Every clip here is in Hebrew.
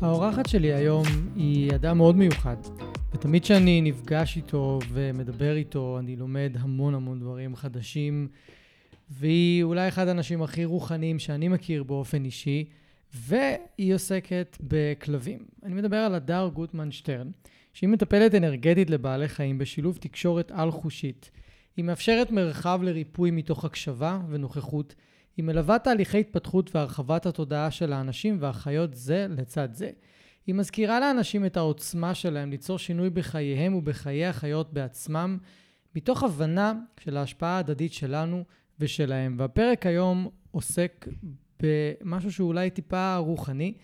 האורחת שלי היום היא אדם מאוד מיוחד, ותמיד כשאני נפגש איתו ומדבר איתו, אני לומד המון המון דברים חדשים, והיא אולי אחד האנשים הכי רוחניים שאני מכיר באופן אישי, והיא עוסקת בכלבים. אני מדבר על הדר גוטמן שטרן, שהיא מטפלת אנרגטית לבעלי חיים בשילוב תקשורת על-חושית. היא מאפשרת מרחב לריפוי מתוך הקשבה ונוכחות. היא מלווה תהליכי התפתחות והרחבת התודעה של האנשים והחיות זה לצד זה. היא מזכירה לאנשים את העוצמה שלהם ליצור שינוי בחייהם ובחיי החיות בעצמם, מתוך הבנה של ההשפעה ההדדית שלנו ושלהם. והפרק היום עוסק במשהו שהוא אולי טיפה רוחני,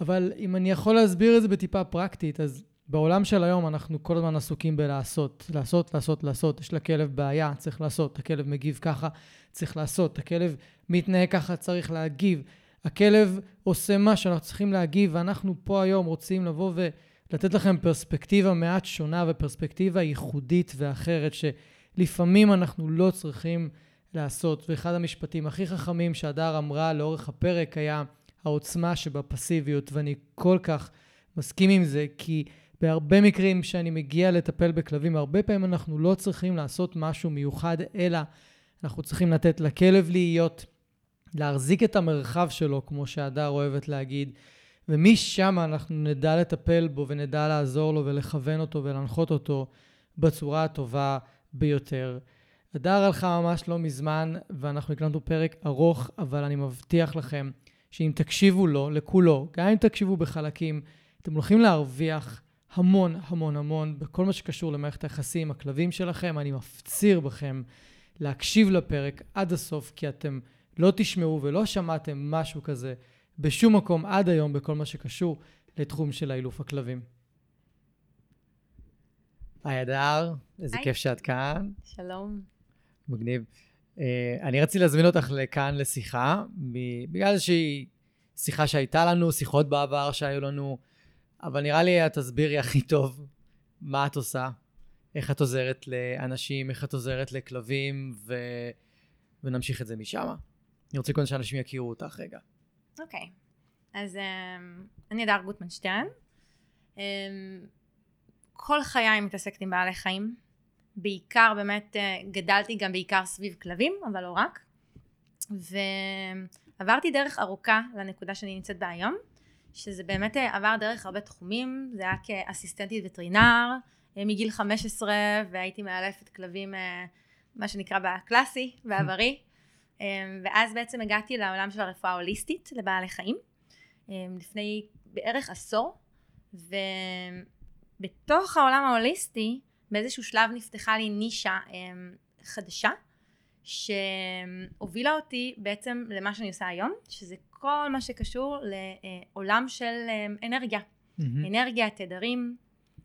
אבל אם אני יכול להסביר את זה בטיפה פרקטית, אז בעולם של היום אנחנו כל הזמן עסוקים בלעשות, לעשות, לעשות, לעשות. יש לכלב בעיה, צריך לעשות. הכלב מגיב ככה, צריך לעשות. הכלב מתנהג ככה, צריך להגיב. הכלב עושה מה שאנחנו צריכים להגיב, ואנחנו פה היום רוצים לבוא ולתת לכם פרספקטיבה מעט שונה ופרספקטיבה ייחודית ואחרת, שלפעמים אנחנו לא צריכים לעשות. ואחד המשפטים הכי חכמים שהדר אמרה לאורך הפרק היה העוצמה שבפסיביות, ואני כל כך מסכים עם זה, כי בהרבה מקרים שאני מגיע לטפל בכלבים, הרבה פעמים אנחנו לא צריכים לעשות משהו מיוחד, אלא אנחנו צריכים לתת לכלב להיות, להחזיק את המרחב שלו, כמו שהדר אוהבת להגיד, ומשם אנחנו נדע לטפל בו ונדע לעזור לו ולכוון אותו ולהנחות אותו בצורה הטובה ביותר. הדר הלכה ממש לא מזמן, ואנחנו הקלטנו פרק ארוך, אבל אני מבטיח לכם שאם תקשיבו לו, לכולו, גם אם תקשיבו בחלקים, אתם הולכים להרוויח המון המון המון בכל מה שקשור למערכת היחסים עם הכלבים שלכם. אני מפציר בכם להקשיב לפרק עד הסוף, כי אתם לא תשמעו ולא שמעתם משהו כזה בשום מקום עד היום בכל מה שקשור לתחום של אילוף הכלבים. היי אדר, איזה היי. כיף שאת כאן. שלום. מגניב. Uh, אני רציתי להזמין אותך לכאן לשיחה, בגלל איזושהי שיחה שהייתה לנו, שיחות בעבר שהיו לנו, אבל נראה לי את תסבירי הכי טוב מה את עושה, איך את עוזרת לאנשים, איך את עוזרת לכלבים, ו... ונמשיך את זה משם. אני רוצה קודם שאנשים יכירו אותך רגע. אוקיי. אז um, אני הדר גוטמן שטרן. Um, כל חיי מתעסקת עם בעלי חיים. בעיקר באמת uh, גדלתי גם בעיקר סביב כלבים, אבל לא רק. ועברתי דרך ארוכה לנקודה שאני נמצאת בה היום, שזה באמת uh, עבר דרך הרבה תחומים, זה היה כאסיסטנטית וטרינר uh, מגיל 15 והייתי מאלפת כלבים uh, מה שנקרא בקלאסי, בעברי. ואז בעצם הגעתי לעולם של הרפואה ההוליסטית לבעלי חיים לפני בערך עשור ובתוך העולם ההוליסטי באיזשהו שלב נפתחה לי נישה חדשה שהובילה אותי בעצם למה שאני עושה היום שזה כל מה שקשור לעולם של um, אנרגיה. אנרגיה, תדרים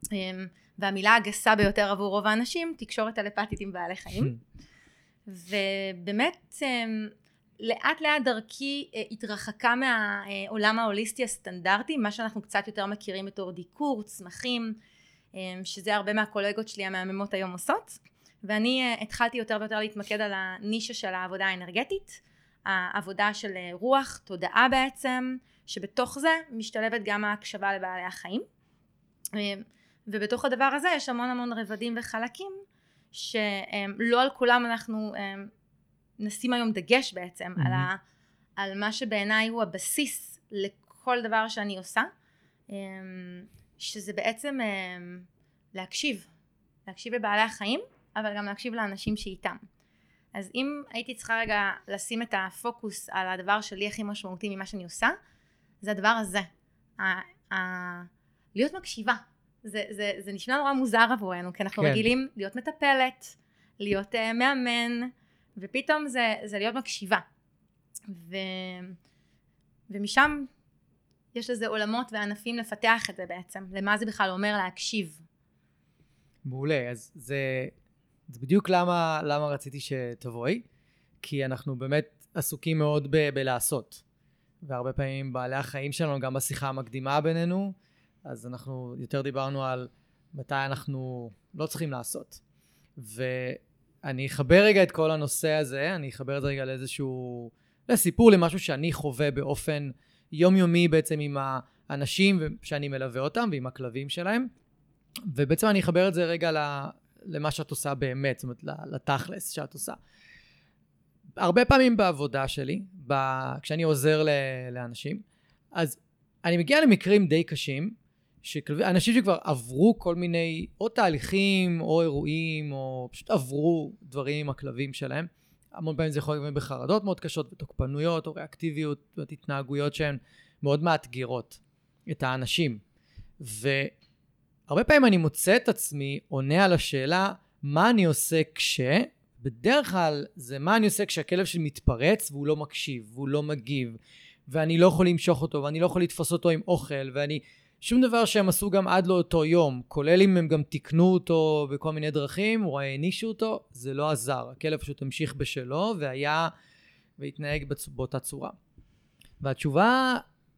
um, והמילה הגסה ביותר עבור רוב האנשים תקשורת טלפתית עם בעלי חיים. ובאמת אמ, לאט לאט דרכי אה, התרחקה מהעולם ההוליסטי הסטנדרטי, מה שאנחנו קצת יותר מכירים בתור דיקור, צמחים, אמ, שזה הרבה מהקולגות שלי המהממות היום עושות, ואני אה, התחלתי יותר ויותר להתמקד על הנישה של העבודה האנרגטית, העבודה של אה, רוח, תודעה בעצם, שבתוך זה משתלבת גם ההקשבה לבעלי החיים. אמ, ובתוך הדבר הזה יש המון המון רבדים וחלקים שלא על כולם אנחנו נשים היום דגש בעצם Mhm. על, ה, על מה שבעיניי הוא הבסיס לכל דבר שאני עושה שזה בעצם להקשיב להקשיב לבעלי החיים אבל גם להקשיב לאנשים שאיתם אז אם הייתי צריכה רגע לשים את הפוקוס על הדבר שלי הכי משמעותי ממה שאני עושה זה הדבר הזה ה- ה- להיות מקשיבה זה, זה, זה נשמע נורא מוזר עבורנו, כי אנחנו כן. רגילים להיות מטפלת, להיות uh, מאמן, ופתאום זה, זה להיות מקשיבה. ומשם יש לזה עולמות וענפים לפתח את זה בעצם, למה זה בכלל אומר להקשיב. מעולה, אז זה, זה בדיוק למה, למה רציתי שתבואי, כי אנחנו באמת עסוקים מאוד ב, בלעשות. והרבה פעמים בעלי החיים שלנו, גם בשיחה המקדימה בינינו, אז אנחנו יותר דיברנו על מתי אנחנו לא צריכים לעשות. ואני אחבר רגע את כל הנושא הזה, אני אחבר את זה רגע לאיזשהו, לסיפור, למשהו שאני חווה באופן יומיומי בעצם עם האנשים שאני מלווה אותם ועם הכלבים שלהם. ובעצם אני אחבר את זה רגע למה שאת עושה באמת, זאת אומרת, לתכלס שאת עושה. הרבה פעמים בעבודה שלי, ב... כשאני עוזר ל... לאנשים, אז אני מגיע למקרים די קשים, שאנשים שכבר עברו כל מיני או תהליכים או אירועים או פשוט עברו דברים עם הכלבים שלהם. המון פעמים זה יכול להיות בחרדות מאוד קשות ותוקפנויות או ריאקטיביות והתנהגויות שהן מאוד מאתגרות את האנשים. והרבה פעמים אני מוצא את עצמי עונה על השאלה מה אני עושה כש... בדרך כלל זה מה אני עושה כשהכלב שלי מתפרץ והוא לא מקשיב והוא לא מגיב ואני לא יכול למשוך אותו ואני לא יכול לתפוס אותו עם אוכל ואני שום דבר שהם עשו גם עד לאותו יום, כולל אם הם גם תיקנו אותו בכל מיני דרכים, או הענישו אותו, זה לא עזר. הכלב פשוט המשיך בשלו, והיה, והתנהג. באותה צורה. והתשובה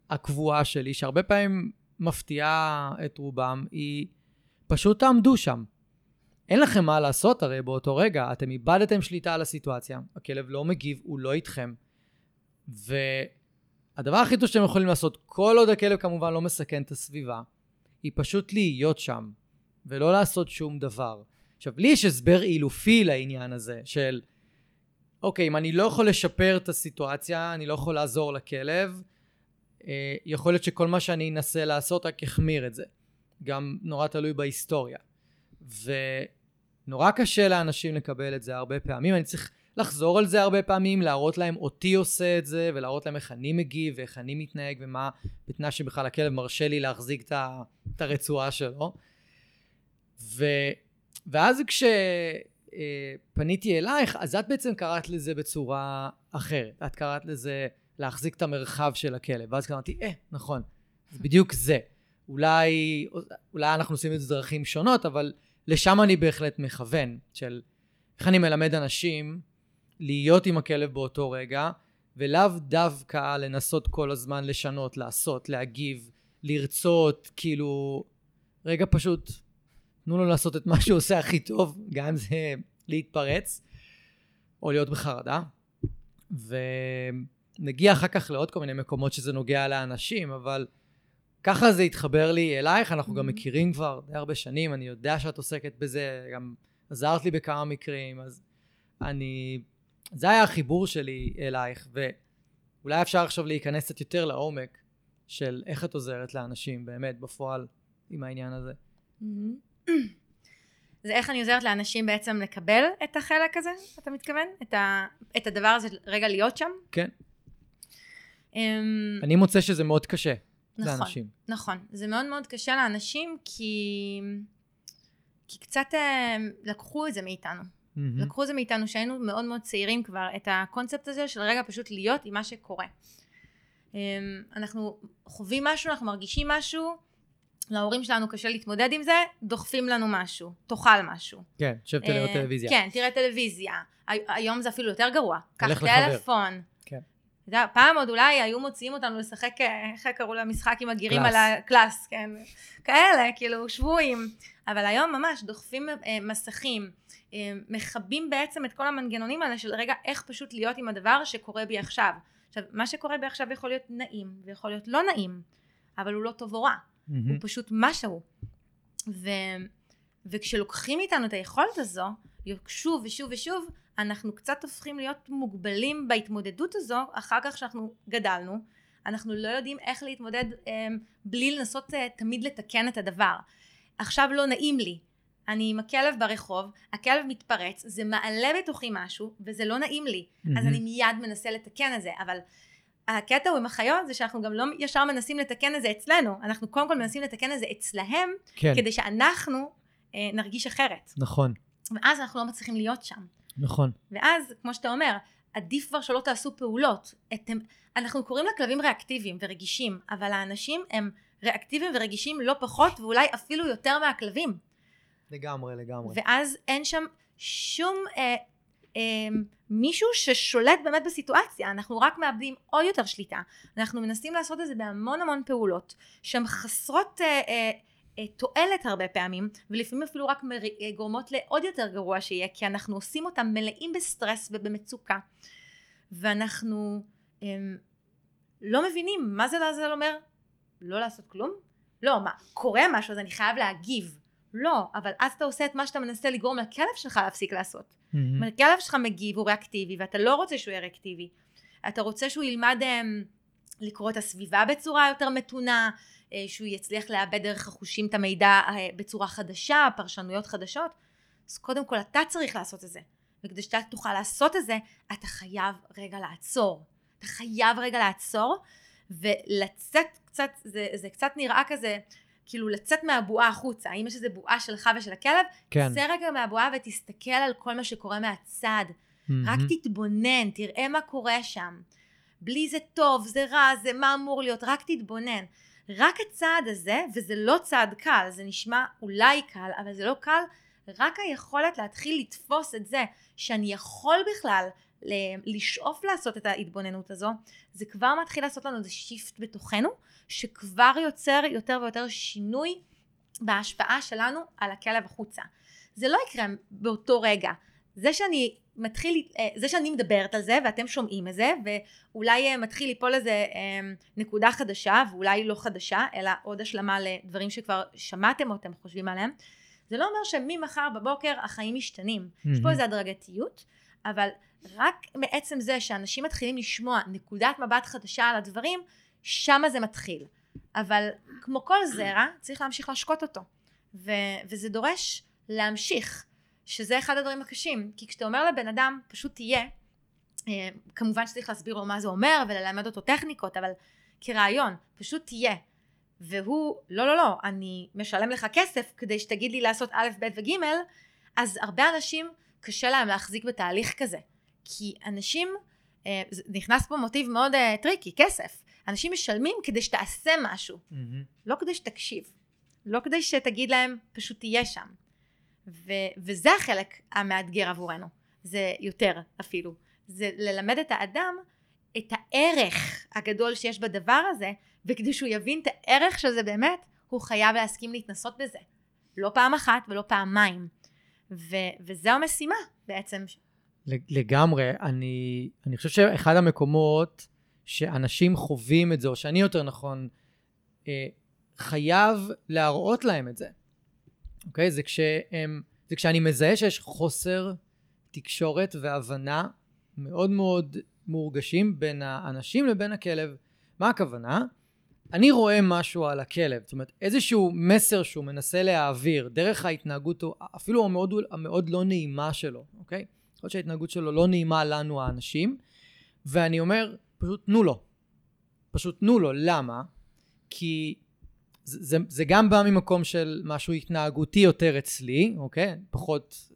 הקבועה שלי, שהרבה פעמים מפתיעה את רובם, היא פשוט תעמדו שם. אין לכם מה לעשות הרי באותו רגע, אתם איבדתם שליטה על הסיטואציה, הכלב לא מגיב, הוא לא איתכם. ו... הדבר הכי טוב שאתם יכולים לעשות, כל עוד הכלב כמובן לא מסכן את הסביבה, היא פשוט להיות שם, ולא לעשות שום דבר. עכשיו, לי יש הסבר אילופי לעניין הזה, של אוקיי, אם אני לא יכול לשפר את הסיטואציה, אני לא יכול לעזור לכלב, יכול להיות שכל מה שאני אנסה לעשות רק יחמיר את זה. גם נורא תלוי בהיסטוריה. ונורא קשה לאנשים לקבל את זה הרבה פעמים. אני צריך לחזור על זה הרבה פעמים, להראות להם אותי עושה את זה, ולהראות להם איך אני מגיב, ואיך אני מתנהג, ומה, בתנאי שבכלל הכלב מרשה לי להחזיק את, הרצועה שלו. ו, ואז כשפניתי אלייך, אז את בעצם קראת לזה בצורה אחרת. את קראת לזה להחזיק את המרחב של הכלב. ואז אמרתי, אה, נכון, זה בדיוק זה. אולי, אולי אנחנו עושים את זה דרכים שונות, אבל לשם אני בהחלט מכוון, של איך אני מלמד אנשים להיות עם הכלב באותו רגע, ולאו דווקא לנסות כל הזמן לשנות, לעשות, להגיב, לרצות, כאילו, רגע פשוט, תנו לו לעשות את מה שהוא עושה הכי טוב, גם אם זה להתפרץ, או להיות בחרדה. ונגיע אחר כך לעוד כל מיני מקומות שזה נוגע לאנשים, אבל ככה זה התחבר לי אלייך, אנחנו גם mm-hmm. מכירים כבר די הרבה שנים, אני יודע שאת עוסקת בזה, גם עזרת לי בכמה מקרים, אז אני זה היה החיבור שלי אלייך, ואולי אפשר עכשיו להיכנס קצת יותר לעומק של איך את עוזרת לאנשים באמת בפועל עם העניין הזה. זה איך אני עוזרת לאנשים בעצם לקבל את החלק הזה, אתה מתכוון? את, ה, את הדבר הזה רגע להיות שם? כן. Um, אני מוצא שזה מאוד קשה נכון, לאנשים. נכון, זה מאוד מאוד קשה לאנשים כי, כי קצת אה, לקחו את זה מאיתנו. Mm-hmm. לקחו את זה מאיתנו שהיינו מאוד מאוד צעירים כבר, את הקונספט הזה של רגע פשוט להיות עם מה שקורה. אמ, אנחנו חווים משהו, אנחנו מרגישים משהו, להורים שלנו קשה להתמודד עם זה, דוחפים לנו משהו, תאכל משהו. כן, שב תראה טלוויזיה. כן, תראה טלוויזיה. היום זה אפילו יותר גרוע. קח טלפון. כן. יודע, פעם עוד אולי היו מוציאים אותנו לשחק, איך קראו למשחק עם הגירים על הקלאס, כן, כאלה, כאילו, שבויים. אבל היום ממש דוחפים אה, מסכים. אה, מכבים בעצם את כל המנגנונים האלה של רגע איך פשוט להיות עם הדבר שקורה בי עכשיו. עכשיו מה שקורה בי עכשיו יכול להיות נעים ויכול להיות לא נעים אבל הוא לא טוב או רע mm-hmm. הוא פשוט משהו ו, וכשלוקחים מאיתנו את היכולת הזו שוב ושוב ושוב אנחנו קצת הופכים להיות מוגבלים בהתמודדות הזו אחר כך שאנחנו גדלנו אנחנו לא יודעים איך להתמודד אה, בלי לנסות אה, תמיד לתקן את הדבר עכשיו לא נעים לי אני עם הכלב ברחוב, הכלב מתפרץ, זה מעלה בתוכי משהו, וזה לא נעים לי. Mm-hmm. אז אני מיד מנסה לתקן את זה, אבל הקטע הוא עם החיות זה שאנחנו גם לא ישר מנסים לתקן את זה אצלנו, אנחנו קודם כל מנסים לתקן את זה אצלהם, כן. כדי שאנחנו אה, נרגיש אחרת. נכון. ואז אנחנו לא מצליחים להיות שם. נכון. ואז, כמו שאתה אומר, עדיף כבר שלא תעשו פעולות. אתם, אנחנו קוראים לכלבים ריאקטיביים ורגישים, אבל האנשים הם ריאקטיביים ורגישים לא פחות ואולי אפילו יותר מהכלבים. לגמרי, לגמרי. ואז אין שם שום אה, אה, מישהו ששולט באמת בסיטואציה, אנחנו רק מאבדים עוד יותר שליטה. אנחנו מנסים לעשות את זה בהמון המון פעולות שהן חסרות אה, אה, אה, תועלת הרבה פעמים, ולפעמים אפילו רק. אה, גורמות לעוד יותר גרוע שיהיה, כי אנחנו עושים אותם מלאים בסטרס ובמצוקה. ואנחנו אה, לא מבינים מה זה לעזאזל אומר לא לעשות כלום? לא, מה, קורה משהו אז אני חייב להגיב. לא, אבל אז אתה עושה את מה שאתה מנסה לגרום לכלב שלך להפסיק לעשות. Mm-hmm. הכלב שלך מגיב, הוא ריאקטיבי, ואתה לא רוצה שהוא יהיה ריאקטיבי. אתה רוצה שהוא ילמד um, לקרוא את הסביבה בצורה יותר מתונה, שהוא יצליח לאבד דרך החושים את המידע uh, בצורה חדשה, פרשנויות חדשות. אז קודם כל אתה צריך לעשות את זה. וכדי שאתה תוכל לעשות את זה, אתה חייב רגע לעצור. אתה חייב רגע לעצור ולצאת קצת, זה, זה קצת נראה כזה, כאילו לצאת מהבועה החוצה, האם יש איזה בועה שלך ושל הכלב? כן. צא רגע מהבועה ותסתכל על כל מה שקורה מהצד. Mm-hmm. רק תתבונן, תראה מה קורה שם. בלי זה טוב, זה רע, זה מה אמור להיות, רק תתבונן. רק הצעד הזה, וזה לא צעד קל, זה נשמע אולי קל, אבל זה לא קל, רק היכולת להתחיל לתפוס את זה, שאני יכול בכלל לשאוף לעשות את ההתבוננות הזו, זה כבר מתחיל לעשות לנו איזה שיפט בתוכנו, שכבר יוצר יותר ויותר שינוי בהשפעה שלנו על הכלב החוצה. זה לא יקרה באותו רגע. זה שאני מתחיל, אה, זה שאני מדברת על זה ואתם שומעים את זה ואולי אה, מתחיל ליפול איזה אה, נקודה חדשה ואולי לא חדשה אלא עוד השלמה לדברים שכבר שמעתם או אתם חושבים עליהם זה לא אומר שממחר בבוקר החיים משתנים mm-hmm. יש פה איזו הדרגתיות אבל רק מעצם זה שאנשים מתחילים לשמוע נקודת מבט חדשה על הדברים, שמה זה מתחיל. אבל כמו כל זרע, צריך להמשיך להשקות אותו. ו- וזה דורש להמשיך, שזה אחד הדברים הקשים. כי כשאתה אומר לבן אדם, פשוט תהיה, אה, כמובן שצריך להסביר לו מה זה אומר וללמד אותו טכניקות, אבל כרעיון, פשוט תהיה. והוא, לא, לא, לא, אני משלם לך כסף כדי שתגיד לי לעשות א', ב' וג', אז הרבה אנשים קשה להם להחזיק בתהליך כזה. כי אנשים, אה, נכנס פה מוטיב מאוד אה, טריקי, כסף. אנשים משלמים כדי שתעשה משהו, mm-hmm. לא כדי שתקשיב. לא כדי שתגיד להם, פשוט תהיה שם. ו- וזה החלק המאתגר עבורנו. זה יותר אפילו. זה ללמד את האדם את הערך הגדול שיש בדבר הזה, וכדי שהוא יבין את הערך של זה באמת, הוא חייב להסכים להתנסות בזה. לא פעם אחת ולא פעמיים. ו- וזו המשימה בעצם לגמרי. אני, אני חושב שאחד המקומות שאנשים חווים את זה, או שאני יותר נכון, אה, חייב להראות להם את זה. אוקיי? זה כשהם, זה כשאני מזהה שיש חוסר תקשורת והבנה מאוד מאוד מורגשים בין האנשים לבין הכלב. מה הכוונה? אני רואה משהו על הכלב, זאת אומרת איזשהו מסר שהוא מנסה להעביר דרך ההתנהגות אפילו המאוד, המאוד לא נעימה שלו, אוקיי? יכול להיות שההתנהגות שלו לא נעימה לנו האנשים, ואני אומר, פשוט תנו לו. פשוט תנו לו. למה? כי זה, זה, גם בא ממקום של משהו התנהגותי יותר אצלי, אוקיי? פחות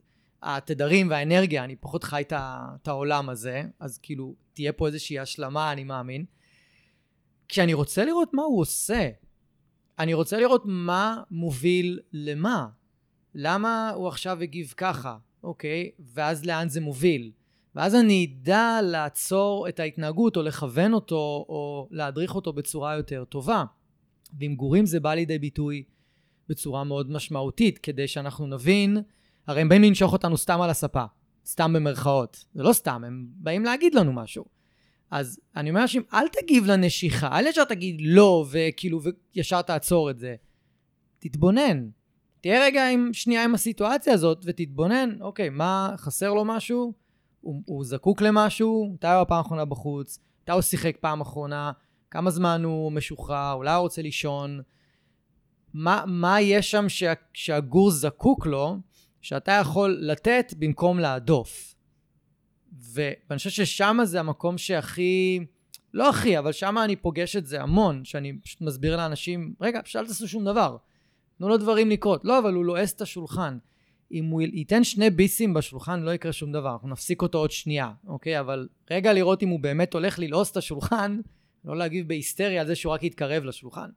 התדרים והאנרגיה, אני פחות חי את העולם הזה, אז כאילו תהיה פה איזושהי השלמה, אני מאמין. כשאני רוצה לראות מה הוא עושה, אני רוצה לראות מה מוביל למה. למה הוא עכשיו הגיב ככה? אוקיי, ואז לאן זה מוביל. ואז אני אדע לעצור את ההתנהגות או לכוון אותו או להדריך אותו בצורה יותר טובה. ועם גורים זה בא לידי ביטוי בצורה מאוד משמעותית, כדי שאנחנו נבין, הרי הם באים לנשוך אותנו סתם על הספה, סתם במרכאות. זה לא סתם, הם באים להגיד לנו משהו. אז אני אומר לאנשים, אל תגיב לנשיכה, אל ישר תגיד לא, וכאילו, וישר תעצור את זה. תתבונן, תהיה רגע עם, שנייה עם הסיטואציה הזאת ותתבונן, אוקיי, מה, חסר לו משהו? הוא, הוא זקוק למשהו? מתי הוא הפעם האחרונה בחוץ? מתי הוא שיחק פעם אחרונה? כמה זמן הוא משוחרר? אולי הוא רוצה לישון? מה, מה יש שם שה, שהגור זקוק לו, שאתה יכול לתת במקום להדוף? ואני חושב ששם זה המקום שהכי, לא הכי, אבל שם אני פוגש את זה המון, שאני פשוט מסביר לאנשים, רגע, אל תעשו שום דבר. תנו לו דברים לקרות. לא, אבל הוא לועס את השולחן. אם הוא ייתן שני ביסים בשולחן, לא יקרה שום דבר, אנחנו נפסיק אותו עוד שנייה, אוקיי? אבל רגע לראות אם הוא באמת הולך ללעוס את השולחן, לא להגיב בהיסטריה על זה שהוא רק יתקרב לשולחן.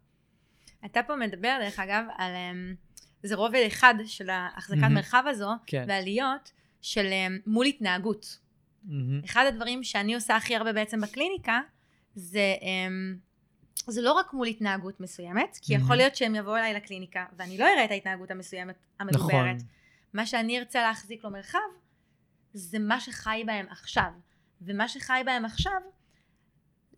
אתה פה מדבר, דרך אגב, על... אמ, זה רובד אחד של ההחזקת mm-hmm. מרחב הזו, כן. ועליות של אמ, מול התנהגות. Mm-hmm. אחד הדברים שאני עושה הכי הרבה בעצם בקליניקה, זה, אמ, זה לא רק מול התנהגות מסוימת, כי mm-hmm. יכול להיות שהם יבואו אליי לקליניקה, ואני לא אראה את ההתנהגות המסוימת המדוברת. נכון. מה שאני ארצה להחזיק לו מרחב, זה מה שחי בהם עכשיו. ומה שחי בהם עכשיו,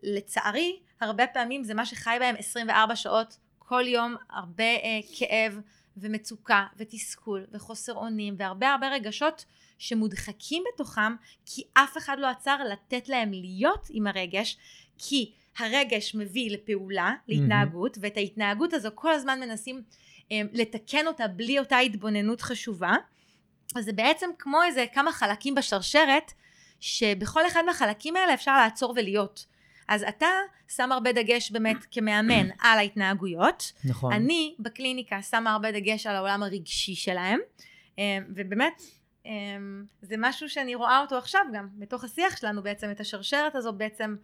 לצערי, הרבה פעמים זה מה שחי בהם 24 שעות, כל יום, הרבה אה, כאב ומצוקה ותסכול וחוסר אונים והרבה הרבה רגשות שמודחקים בתוכם כי אף אחד לא עצר לתת להם להיות עם הרגש כי הרגש מביא לפעולה, להתנהגות, mm-hmm. ואת ההתנהגות הזו כל הזמן מנסים אה, לתקן אותה בלי אותה התבוננות חשובה. אז זה בעצם כמו איזה כמה חלקים בשרשרת, שבכל אחד מהחלקים האלה אפשר לעצור ולהיות. אז אתה שם הרבה דגש באמת כמאמן על ההתנהגויות. נכון. אני בקליניקה שמה הרבה דגש על העולם הרגשי שלהם, אה, ובאמת אה, זה משהו שאני רואה אותו עכשיו גם, בתוך השיח שלנו בעצם, את השרשרת הזו בעצם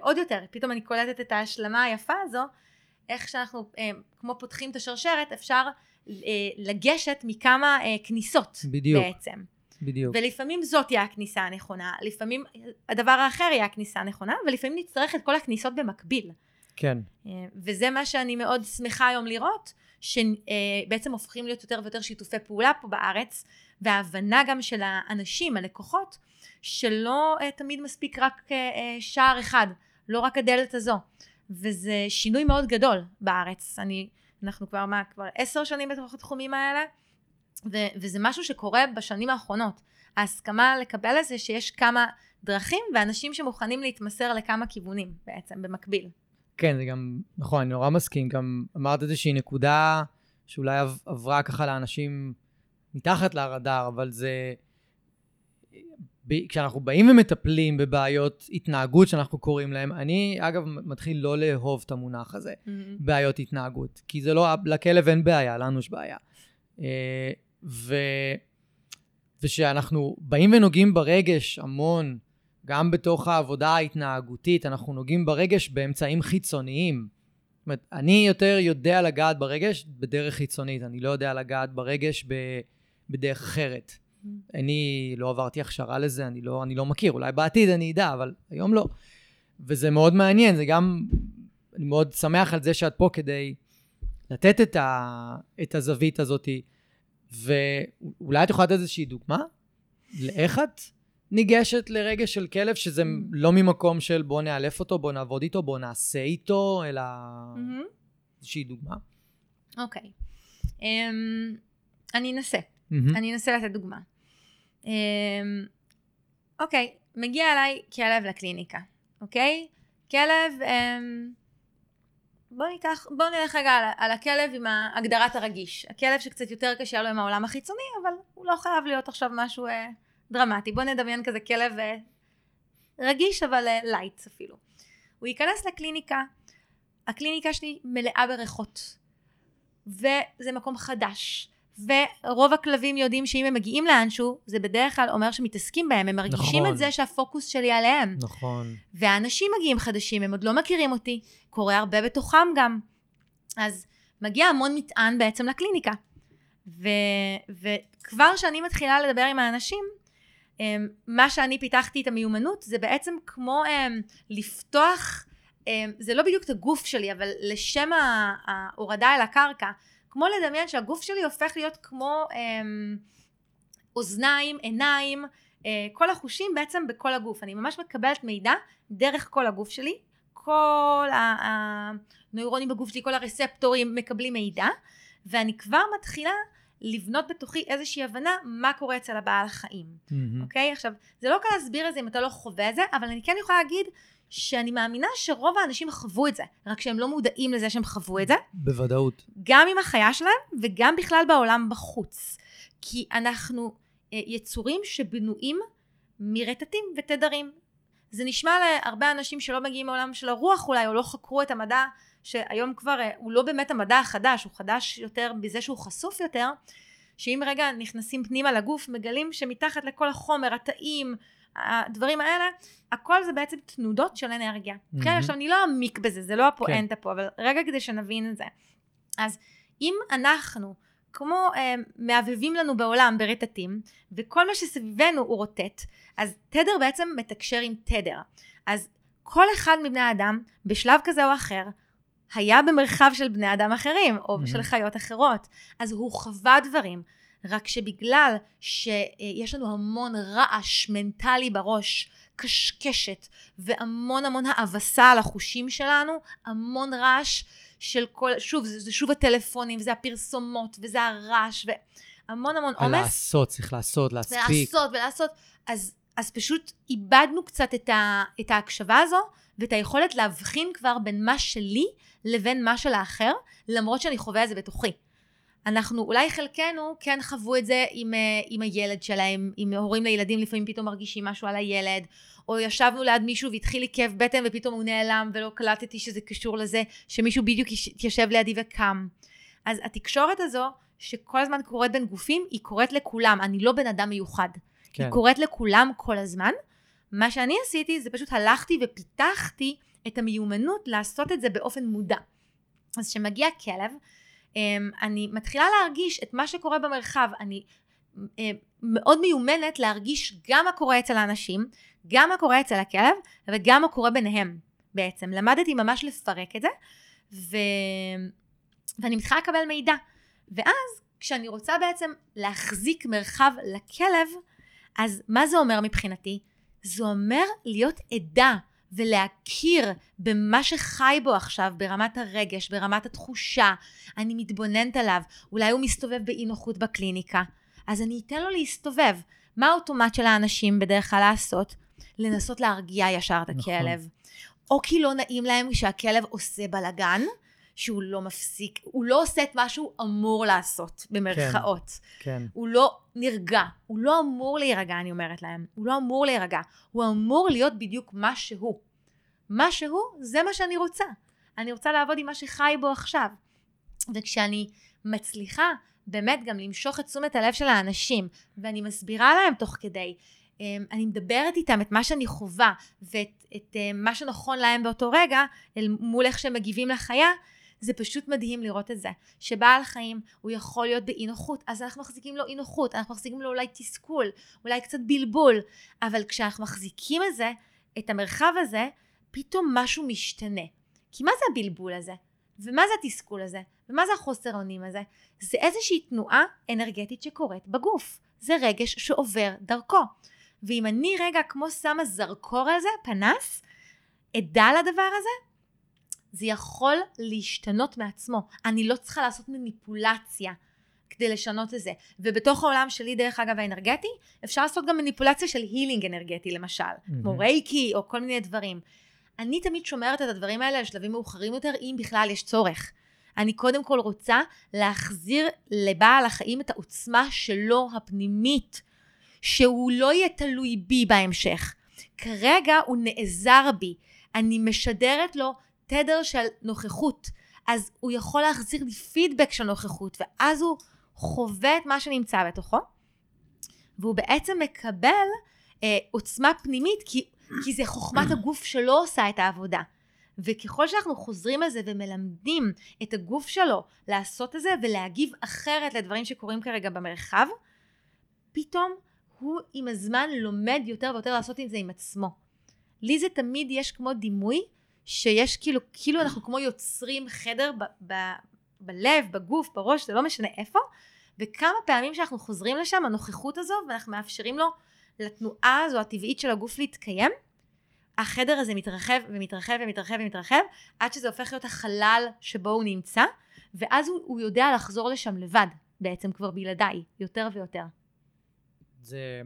עוד יותר. פתאום אני קולטת את ההשלמה היפה הזו, איך שאנחנו כמו פותחים את השרשרת, אפשר אה, לגשת מכמה אה, כניסות בדיוק, בעצם. בדיוק. ולפעמים זאת תהיה הכניסה הנכונה, לפעמים הדבר האחר יהיה הכניסה הנכונה, ולפעמים נצטרך את כל הכניסות במקביל. כן. אה, וזה מה שאני מאוד שמחה היום לראות, שבעצם הופכים להיות יותר ויותר שיתופי פעולה פה בארץ, וההבנה גם של האנשים, הלקוחות, שלא תמיד מספיק רק שער אחד, לא רק הדלת הזו. וזה שינוי מאוד גדול בארץ. אני אנחנו כבר מה, כבר עשר שנים בתוך התחומים האלה, ו- וזה משהו שקורה בשנים האחרונות. ההסכמה לקבל את זה שיש כמה דרכים ואנשים שמוכנים להתמסר לכמה כיוונים בעצם, במקביל. כן, זה גם, נכון, אני נורא מסכים. גם אמרת איזושהי נקודה שאולי עברה ככה לאנשים מתחת לרדאר, אבל זה... כשאנחנו באים ומטפלים בבעיות התנהגות שאנחנו קוראים להם, אני אגב מתחיל לא לאהוב את המונח הזה, mm-hmm. בעיות התנהגות, כי זה לא, לכלב אין בעיה, לנו יש בעיה. ו... ושאנחנו באים ונוגעים ברגש המון, גם בתוך העבודה ההתנהגותית, אנחנו נוגעים ברגש באמצעים חיצוניים. זאת אומרת, אני יותר יודע לגעת ברגש בדרך חיצונית, אני לא יודע לגעת ברגש ב... בדרך אחרת. אני לא עברתי הכשרה לזה, אני לא, אני לא מכיר, אולי בעתיד אני אדע, אבל היום לא. וזה מאוד מעניין, זה גם, אני מאוד שמח על זה שאת פה כדי לתת את, ה, את הזווית הזאתי, ואולי את יכולה לתת איזושהי דוגמה לאיך את ניגשת לרגע של כלב, שזה mm. לא ממקום של בוא נאלף אותו, בוא נעבוד איתו, בוא נעשה איתו, אלא mm-hmm. איזושהי דוגמה. אוקיי. Okay. Um, אני אנסה. Mm-hmm. אני אנסה לתת דוגמה. אמ, אוקיי, מגיע אליי כלב לקליניקה, אוקיי? כלב, אמ, בוא ניקח, בוא נלך רגע על, על הכלב עם הגדרת הרגיש. הכלב שקצת יותר קשה לו עם העולם החיצוני, אבל הוא לא חייב להיות עכשיו משהו אה, דרמטי. בוא נדמיין כזה כלב אה, רגיש, אבל אה, light אפילו. הוא ייכנס לקליניקה, הקליניקה שלי מלאה בריחות, וזה מקום חדש. ורוב הכלבים יודעים שאם הם מגיעים לאנשהו, זה בדרך כלל אומר שמתעסקים בהם, הם מרגישים נכון. את זה שהפוקוס שלי עליהם. נכון. ואנשים מגיעים חדשים, הם עוד לא מכירים אותי, קורה הרבה בתוכם גם. אז מגיע המון מטען בעצם לקליניקה. ו, וכבר כשאני מתחילה לדבר עם האנשים, אמ, מה שאני פיתחתי את המיומנות זה בעצם כמו אמ, לפתוח, אמ, זה לא בדיוק את הגוף שלי, אבל לשם ההורדה אל הקרקע, כמו לדמיין שהגוף שלי הופך להיות כמו אמ, אוזניים, עיניים, אה, כל החושים בעצם בכל הגוף. אני ממש מקבלת מידע דרך כל הגוף שלי, כל הנוירונים בגוף שלי, כל הרספטורים מקבלים מידע, ואני כבר מתחילה לבנות בתוכי איזושהי הבנה מה קורה אצל הבעל החיים, אוקיי? Mm-hmm. Okay? עכשיו, זה לא קל להסביר את זה אם אתה לא חווה את זה, אבל אני כן יכולה להגיד שאני מאמינה שרוב האנשים חוו את זה, רק שהם לא מודעים לזה שהם חוו את זה. בוודאות. גם עם החיה שלהם וגם בכלל בעולם בחוץ. כי אנחנו אה, יצורים שבנויים מרטטים ותדרים. זה נשמע להרבה אנשים שלא מגיעים מעולם של הרוח אולי, או לא חקרו את המדע, שהיום כבר אה, הוא לא באמת המדע החדש, הוא חדש יותר בזה שהוא חשוף יותר, שאם רגע נכנסים פנימה לגוף, מגלים שמתחת לכל החומר, התאים, הדברים האלה, הכל זה בעצם תנודות של אנרגיה. Mm-hmm. כן, עכשיו אני לא אעמיק בזה, זה לא הפואנטה כן. פה, אבל רגע כדי שנבין את זה. אז אם אנחנו, כמו אה, מעבבים לנו בעולם ברטטים, וכל מה שסביבנו הוא רוטט, אז תדר בעצם מתקשר עם תדר. אז כל אחד מבני האדם, בשלב כזה או אחר, היה במרחב של בני אדם אחרים, או mm-hmm. של חיות אחרות. אז הוא חווה דברים, רק שבגלל שיש לנו המון רעש מנטלי בראש, קשקשת, והמון המון האבסה על החושים שלנו, המון רעש של כל, שוב, זה, זה שוב הטלפונים, וזה הפרסומות, וזה הרעש, והמון המון עומס. לעשות, צריך לעשות, להספיק. ולעשות, ולעשות. אז, אז פשוט איבדנו קצת את, ה, את ההקשבה הזו, ואת היכולת להבחין כבר בין מה שלי לבין מה של האחר, למרות שאני חווה את זה בתוכי. אנחנו, אולי חלקנו כן חוו את זה עם, אה, עם הילד שלהם, עם הורים לילדים לפעמים פתאום מרגישים משהו על הילד, או ישבנו ליד מישהו והתחיל לי כאב בטן ופתאום הוא נעלם ולא קלטתי שזה קשור לזה שמישהו בדיוק יושב לידי וקם. אז התקשורת הזו, שכל הזמן קורית בין גופים, היא קורית לכולם, אני לא בן אדם מיוחד. כן. היא קורית לכולם כל הזמן. מה שאני עשיתי זה פשוט הלכתי ופיתחתי את המיומנות לעשות את זה באופן מודע. אז כשמגיע כלב, אני מתחילה להרגיש את מה שקורה במרחב, אני אה, מאוד מיומנת להרגיש גם מה קורה אצל האנשים, גם מה קורה אצל הכלב וגם מה קורה ביניהם בעצם. למדתי ממש לפרק את זה, ו... ואני מתחילה לקבל מידע. ואז כשאני רוצה בעצם להחזיק מרחב לכלב, אז מה זה אומר מבחינתי? זה אומר להיות עדה ולהכיר במה שחי בו עכשיו, ברמת הרגש, ברמת התחושה. אני מתבוננת עליו, אולי הוא מסתובב באי נוחות בקליניקה, אז אני אתן לו להסתובב. מה האוטומט של האנשים בדרך כלל לעשות? לנסות להרגיע ישר את נכון. הכלב. נכון. או כי לא נעים להם שהכלב עושה בלאגן, שהוא לא מפסיק, הוא לא עושה את מה שהוא אמור לעשות, במרכאות. כן, כן. הוא לא נרגע, הוא לא אמור להירגע, אני אומרת להם. הוא לא אמור להירגע, הוא אמור להיות בדיוק מה שהוא. מה שהוא, זה מה שאני רוצה. אני רוצה לעבוד עם מה שחי בו עכשיו. וכשאני מצליחה באמת גם למשוך את תשומת הלב של האנשים, ואני מסבירה להם תוך כדי, אמ, אני מדברת איתם את מה שאני חווה, ואת את, אמ, מה שנכון להם באותו רגע, אל מול איך שהם מגיבים לחיה, זה פשוט מדהים לראות את זה. שבעל חיים הוא יכול להיות באי נוחות, אז אנחנו מחזיקים לו אי נוחות, אנחנו מחזיקים לו אולי תסכול, אולי קצת בלבול, אבל כשאנחנו מחזיקים את זה, את המרחב הזה, פתאום משהו משתנה. כי מה זה הבלבול הזה? ומה זה התסכול הזה? ומה זה החוסר אונים הזה? זה איזושהי תנועה אנרגטית שקורית בגוף. זה רגש שעובר דרכו. ואם אני רגע כמו שמה זרקור על זה, פנס, עדה לדבר הזה, זה יכול להשתנות מעצמו. אני לא צריכה לעשות מניפולציה כדי לשנות את זה. ובתוך העולם שלי, דרך אגב, האנרגטי, אפשר לעשות גם מניפולציה של הילינג אנרגטי, למשל. Mm-hmm. כמו רייקי או כל מיני דברים. אני תמיד שומרת את הדברים האלה לשלבים מאוחרים יותר, אם בכלל יש צורך. אני קודם כל רוצה להחזיר לבעל החיים את העוצמה שלו הפנימית, שהוא לא יהיה תלוי בי בהמשך. כרגע הוא נעזר בי, אני משדרת לו תדר של נוכחות, אז הוא יכול להחזיר לי פידבק של נוכחות, ואז הוא חווה את מה שנמצא בתוכו, והוא בעצם מקבל אה, עוצמה פנימית, כי, כי זה חוכמת הגוף שלו עושה את העבודה. וככל שאנחנו חוזרים על זה ומלמדים את הגוף שלו לעשות את זה ולהגיב אחרת לדברים שקורים כרגע במרחב, פתאום הוא עם הזמן לומד יותר ויותר לעשות עם זה עם עצמו. לי זה תמיד יש כמו דימוי שיש כאילו, כאילו אנחנו כמו יוצרים חדר ב, ב, בלב, בגוף, בראש, זה לא משנה איפה, וכמה פעמים שאנחנו חוזרים לשם, הנוכחות הזו, ואנחנו מאפשרים לו, לתנועה הזו הטבעית של הגוף להתקיים, החדר הזה מתרחב ומתרחב ומתרחב ומתרחב, עד שזה הופך להיות החלל שבו הוא נמצא, ואז הוא, הוא יודע לחזור לשם לבד, בעצם כבר בלעדיי, יותר ויותר. זה,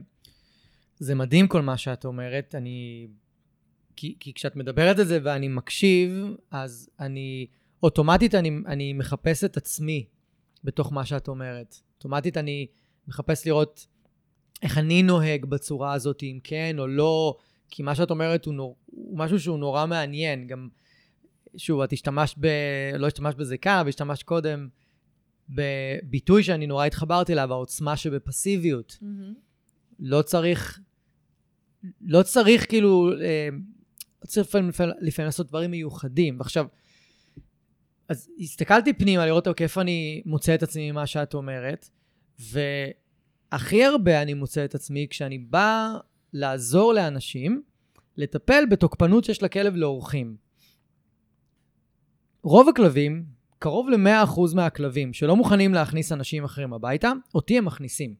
זה מדהים כל מה שאת אומרת, אני... כי, כי כשאת מדברת על זה ואני מקשיב, אז אני, אוטומטית אני, אני מחפש את עצמי בתוך מה שאת אומרת. אוטומטית אני מחפש לראות איך אני נוהג בצורה הזאת, אם כן או לא, כי מה שאת אומרת הוא, נור, הוא משהו שהוא נורא מעניין. גם, שוב, את השתמשת ב... לא השתמשת בזה כאן, אבל השתמשת קודם בביטוי שאני נורא התחברתי אליו, העוצמה שבפסיביות. לא צריך, לא צריך כאילו, אה, צריך לפעמים, לפעמים לעשות דברים מיוחדים. ועכשיו, אז הסתכלתי פנימה לראות, אוקיי, איפה אני מוצא את עצמי ממה שאת אומרת, והכי הרבה אני מוצא את עצמי כשאני בא לעזור לאנשים לטפל בתוקפנות שיש לכלב לאורחים. רוב הכלבים, קרוב ל-100% מהכלבים שלא מוכנים להכניס אנשים אחרים הביתה, אותי הם מכניסים.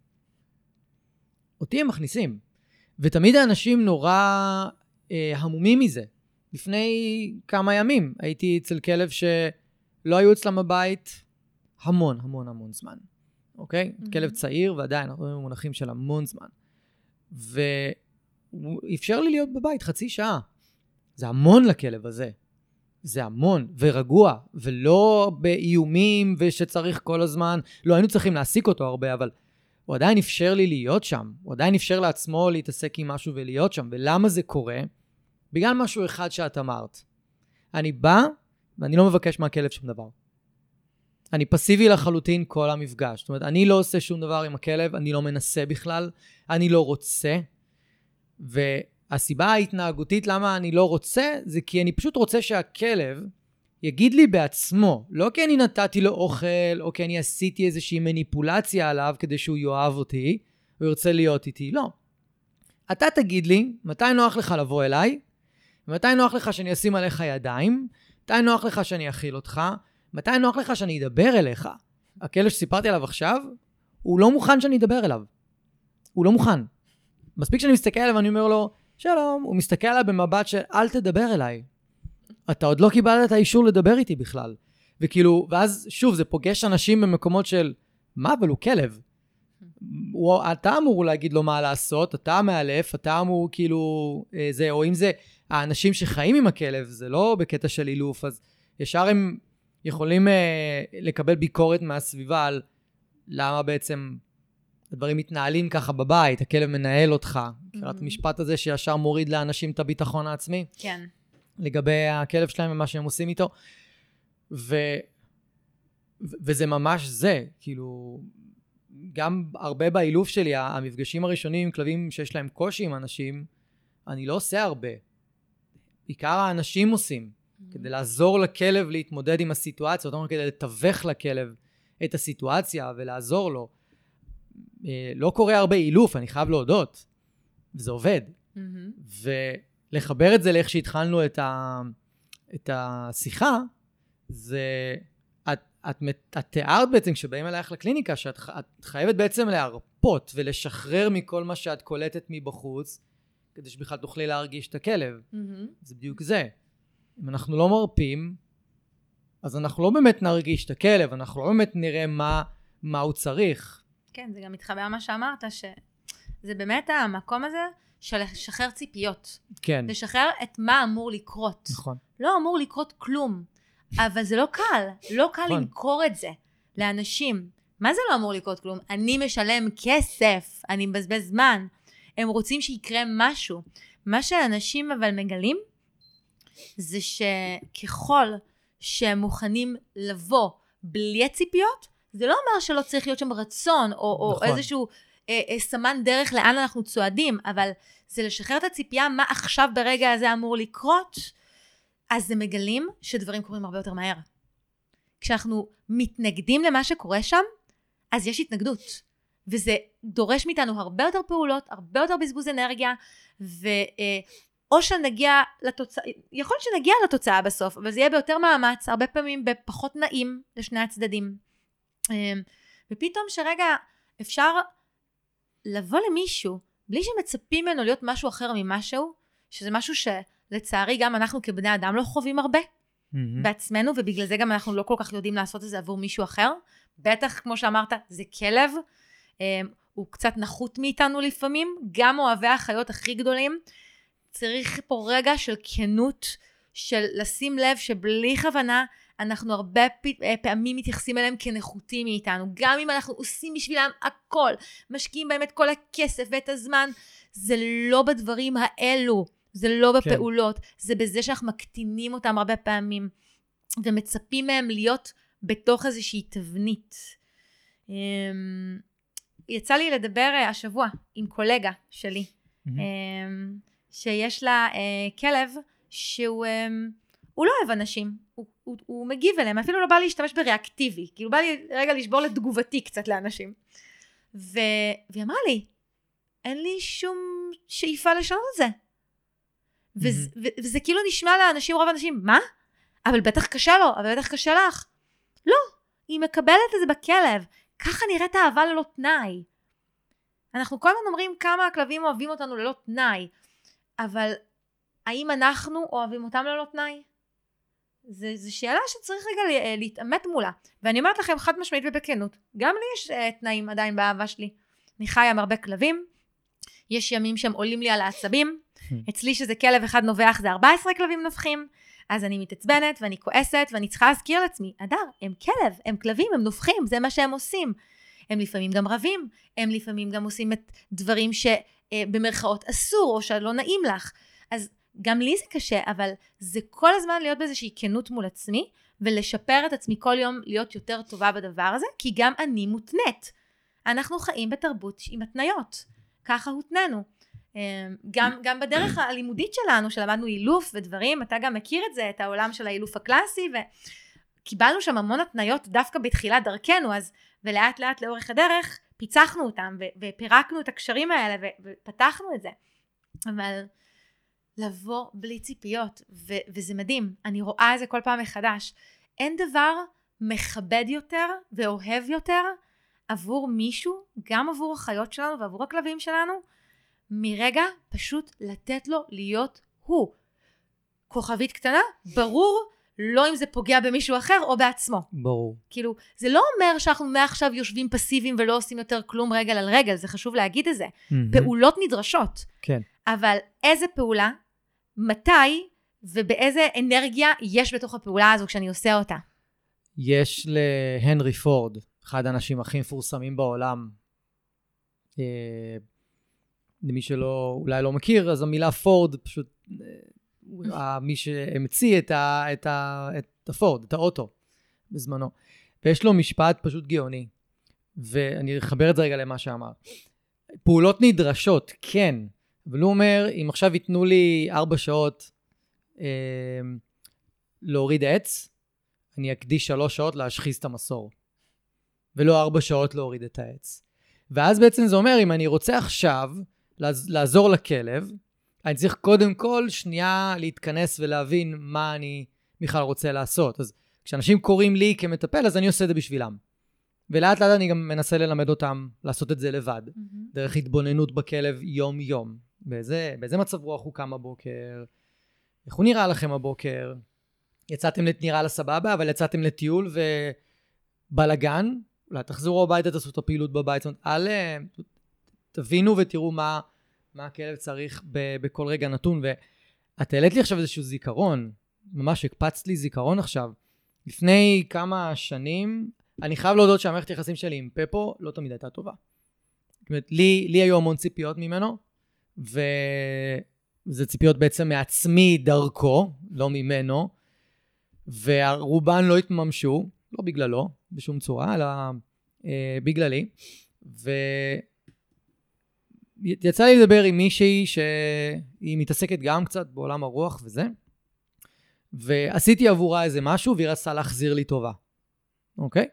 אותי הם מכניסים. ותמיד האנשים נורא אה, המומים מזה. לפני כמה ימים הייתי אצל כלב שלא היו אצלם בבית המון, המון, המון זמן. אוקיי? Mm-hmm. כלב צעיר, ועדיין, אנחנו רואים מונחים של המון זמן. והוא אפשר לי להיות בבית חצי שעה. זה המון לכלב הזה. זה המון, ורגוע, ולא באיומים ושצריך כל הזמן, לא היינו צריכים להעסיק אותו הרבה, אבל הוא עדיין אפשר לי להיות שם, הוא עדיין אפשר לעצמו להתעסק עם משהו ולהיות שם. ולמה זה קורה? בגלל משהו אחד שאת אמרת. אני בא ואני לא מבקש מהכלב שום דבר. אני פסיבי לחלוטין כל המפגש. זאת אומרת, אני לא עושה שום דבר עם הכלב, אני לא מנסה בכלל, אני לא רוצה. והסיבה ההתנהגותית למה אני לא רוצה, זה כי אני פשוט רוצה שהכלב יגיד לי בעצמו, לא כי אני נתתי לו אוכל, או כי אני עשיתי איזושהי מניפולציה עליו כדי שהוא יאהב אותי, הוא ירצה להיות איתי, לא. אתה תגיד לי מתי נוח לך לבוא אליי, מתי נוח לך שאני אשים עליך ידיים, מתי נוח לך שאני אכיל אותך, מתי נוח לך שאני אדבר אליך. הכלב שסיפרתי עליו עכשיו, הוא לא מוכן שאני אדבר אליו. הוא לא מוכן. מספיק שאני מסתכל עליו ואני אומר לו, שלום, הוא מסתכל עליי במבט של אל תדבר אליי. אתה עוד לא קיבלת את האישור לדבר איתי בכלל. וכאילו, ואז שוב, זה פוגש אנשים במקומות של, מה, אבל הוא כלב. הוא, אתה אמור להגיד לו מה לעשות, אתה המאלף, אתה אמור כאילו, אה, זה, או אם זה האנשים שחיים עם הכלב, זה לא בקטע של אילוף, אז ישר הם יכולים אה, לקבל ביקורת מהסביבה על למה בעצם הדברים מתנהלים ככה בבית, הכלב מנהל אותך. מכירה mm-hmm. את המשפט הזה שישר מוריד לאנשים את הביטחון העצמי? כן. לגבי הכלב שלהם ומה שהם עושים איתו. ו... ו- וזה ממש זה, כאילו, גם הרבה באילוף שלי, המפגשים הראשונים עם כלבים שיש להם קושי עם אנשים, אני לא עושה הרבה. בעיקר האנשים עושים, mm-hmm. כדי לעזור לכלב להתמודד עם הסיטואציה, זאת אומרת, כדי לתווך לכלב את הסיטואציה ולעזור לו. אה, לא קורה הרבה אילוף, אני חייב להודות, וזה עובד. Mm-hmm. לחבר את זה לאיך שהתחלנו את, ה, את השיחה, זה... את, את, את תיארת בעצם, כשבאים אלייך לקליניקה, שאת את חייבת בעצם להרפות ולשחרר מכל מה שאת קולטת מבחוץ, כדי שבכלל תוכלי להרגיש את הכלב. Mm-hmm. זה בדיוק זה. אם אנחנו לא מרפים, אז אנחנו לא באמת נרגיש את הכלב, אנחנו לא באמת נראה מה, מה הוא צריך. כן, זה גם מתחבר מה שאמרת, שזה באמת המקום הזה של לשחרר ציפיות. כן. לשחרר את מה אמור לקרות. נכון. לא אמור לקרות כלום. אבל זה לא קל. לא קל נכון. למכור את זה לאנשים. מה זה לא אמור לקרות כלום? אני משלם כסף, אני מבזבז זמן. הם רוצים שיקרה משהו. מה שאנשים אבל מגלים, זה שככל שהם מוכנים לבוא בלי הציפיות, זה לא אומר שלא צריך להיות שם רצון, או, נכון. או איזשהו אה, אה, סמן דרך לאן אנחנו צועדים, אבל זה לשחרר את הציפייה מה עכשיו ברגע הזה אמור לקרות, אז הם מגלים שדברים קורים הרבה יותר מהר. כשאנחנו מתנגדים למה שקורה שם, אז יש התנגדות. וזה דורש מאיתנו הרבה יותר פעולות, הרבה יותר בזבוז אנרגיה, ו... אה, או שנגיע לתוצאה, יכול להיות שנגיע לתוצאה בסוף, אבל זה יהיה ביותר מאמץ, הרבה פעמים בפחות נעים לשני הצדדים. ופתאום שרגע אפשר לבוא למישהו בלי שמצפים ממנו להיות משהו אחר ממשהו, שזה משהו שלצערי גם אנחנו כבני אדם לא חווים הרבה mm-hmm. בעצמנו, ובגלל זה גם אנחנו לא כל כך יודעים לעשות את זה עבור מישהו אחר. בטח, כמו שאמרת, זה כלב, אה, הוא קצת נחות מאיתנו לפעמים, גם אוהבי החיות הכי גדולים. צריך פה רגע של כנות, של לשים לב שבלי כוונה אנחנו הרבה אה, פעמים מתייחסים אליהם כנחותים מאיתנו, גם אם אנחנו עושים בשבילם הכל, משקיעים בהם את כל הכסף ואת הזמן, זה לא בדברים האלו, זה לא כן. בפעולות, כן. זה בזה שאנחנו מקטינים אותם הרבה פעמים, ומצפים מהם להיות בתוך איזושהי תבנית. יצא לי לדבר אה, השבוע עם קולגה שלי, אמ, שיש לה אה, כלב שהוא אמ, הוא לא אוהב אנשים, הוא, הוא, הוא מגיב אליהם, אפילו לא בא להשתמש בריאקטיבי, כאילו בא לי רגע לשבור לתגובתי קצת לאנשים. ו... והיא אמרה לי, אין לי שום שאיפה לשנות את זה. וזה, וזה כאילו נשמע לאנשים, רוב האנשים, מה? אבל בטח קשה לו, אבל בטח קשה לך. לא, היא מקבלת את זה בכלב. ככה נראית אהבה ללא תנאי. אנחנו כל הזמן אומרים כמה הכלבים אוהבים אותנו ללא תנאי, אבל האם אנחנו אוהבים אותם ללא תנאי? זו שאלה שצריך רגע אה, להתעמת מולה. ואני אומרת לכם חד משמעית ובכנות, גם לי יש uh, תנאים עדיין באהבה שלי. אני חיה עם הרבה כלבים, יש ימים שהם עולים לי על העצבים, אצלי שזה כלב אחד נובח זה 14 כלבים נובחים, אז אני מתעצבנת ואני כועסת ואני צריכה להזכיר לעצמי, אדר, הם כלב, הם כלבים, הם נובחים, זה מה שהם עושים. הם לפעמים גם רבים, הם לפעמים גם עושים את דברים שבמרכאות אה, אסור או שלא נעים לך. אז גם לי זה קשה, אבל זה כל הזמן להיות באיזושהי כנות מול עצמי, ולשפר את עצמי כל יום להיות יותר טובה בדבר הזה, כי גם אני מותנית. אנחנו חיים בתרבות עם התניות. ככה הותננו. אמ, גם, גם בדרך הלימודית שלנו, שלמדנו אילוף ודברים, אתה גם מכיר את זה, את העולם של האילוף הקלאסי, וקיבלנו שם המון התניות דווקא בתחילת דרכנו, אז, ולאט לאט לאורך הדרך פיצחנו אותם, ופירקנו את הקשרים האלה, ופתחנו את זה. אבל לבוא בלי ציפיות, ו- וזה מדהים, אני רואה את זה כל פעם מחדש. אין דבר מכבד יותר ואוהב יותר עבור מישהו, גם עבור החיות שלנו ועבור הכלבים שלנו, מרגע פשוט לתת לו להיות הוא. כוכבית קטנה, ברור, לא אם זה פוגע במישהו אחר או בעצמו. ברור. כאילו, זה לא אומר שאנחנו מעכשיו יושבים פסיביים ולא עושים יותר כלום רגל על רגל, זה חשוב להגיד את זה. Mm-hmm. פעולות נדרשות. כן. אבל איזה פעולה, מתי ובאיזה אנרגיה יש בתוך הפעולה הזו כשאני עושה אותה. יש להנרי פורד, אחד האנשים הכי מפורסמים בעולם, אה, למי שלא, אולי לא מכיר, אז המילה פורד פשוט, אה, מי שהמציא את, ה, את, ה, את הפורד, את האוטו, בזמנו. ויש לו משפט פשוט גאוני, ואני אחבר את זה רגע למה שאמר. פעולות נדרשות, כן, אבל הוא אומר, אם עכשיו ייתנו לי ארבע שעות אה, להוריד עץ, אני אקדיש שלוש שעות להשחיז את המסור, ולא ארבע שעות להוריד את העץ. ואז בעצם זה אומר, אם אני רוצה עכשיו לעזור לכלב, אני צריך קודם כל שנייה להתכנס ולהבין מה אני בכלל רוצה לעשות. אז כשאנשים קוראים לי כמטפל, אז אני עושה את זה בשבילם. ולאט לאט אני גם מנסה ללמד אותם לעשות את זה לבד, mm-hmm. דרך התבוננות בכלב יום-יום. באיזה, באיזה מצב רוח הוא קם בבוקר, איך הוא נראה לכם הבוקר, יצאתם נראה לה סבבה, אבל יצאתם לטיול ובלאגן, אולי תחזרו הביתה, תעשו את הפעילות בבית, זאת אומרת, אל תבינו ותראו מה, מה הכלב צריך ב, בכל רגע נתון. ואת העלית לי עכשיו איזשהו זיכרון, ממש הקפצת לי זיכרון עכשיו. לפני כמה שנים, אני חייב להודות שהמערכת היחסים שלי עם פפו לא תמיד הייתה טובה. זאת אומרת, לי, לי היו המון ציפיות ממנו, וזה ציפיות בעצם מעצמי דרכו, לא ממנו, ורובן לא התממשו, לא בגללו, בשום צורה, אלא אה, בגללי. ויצא לי לדבר עם מישהי שהיא מתעסקת גם קצת בעולם הרוח וזה, ועשיתי עבורה איזה משהו והיא רצתה להחזיר לי טובה, אוקיי?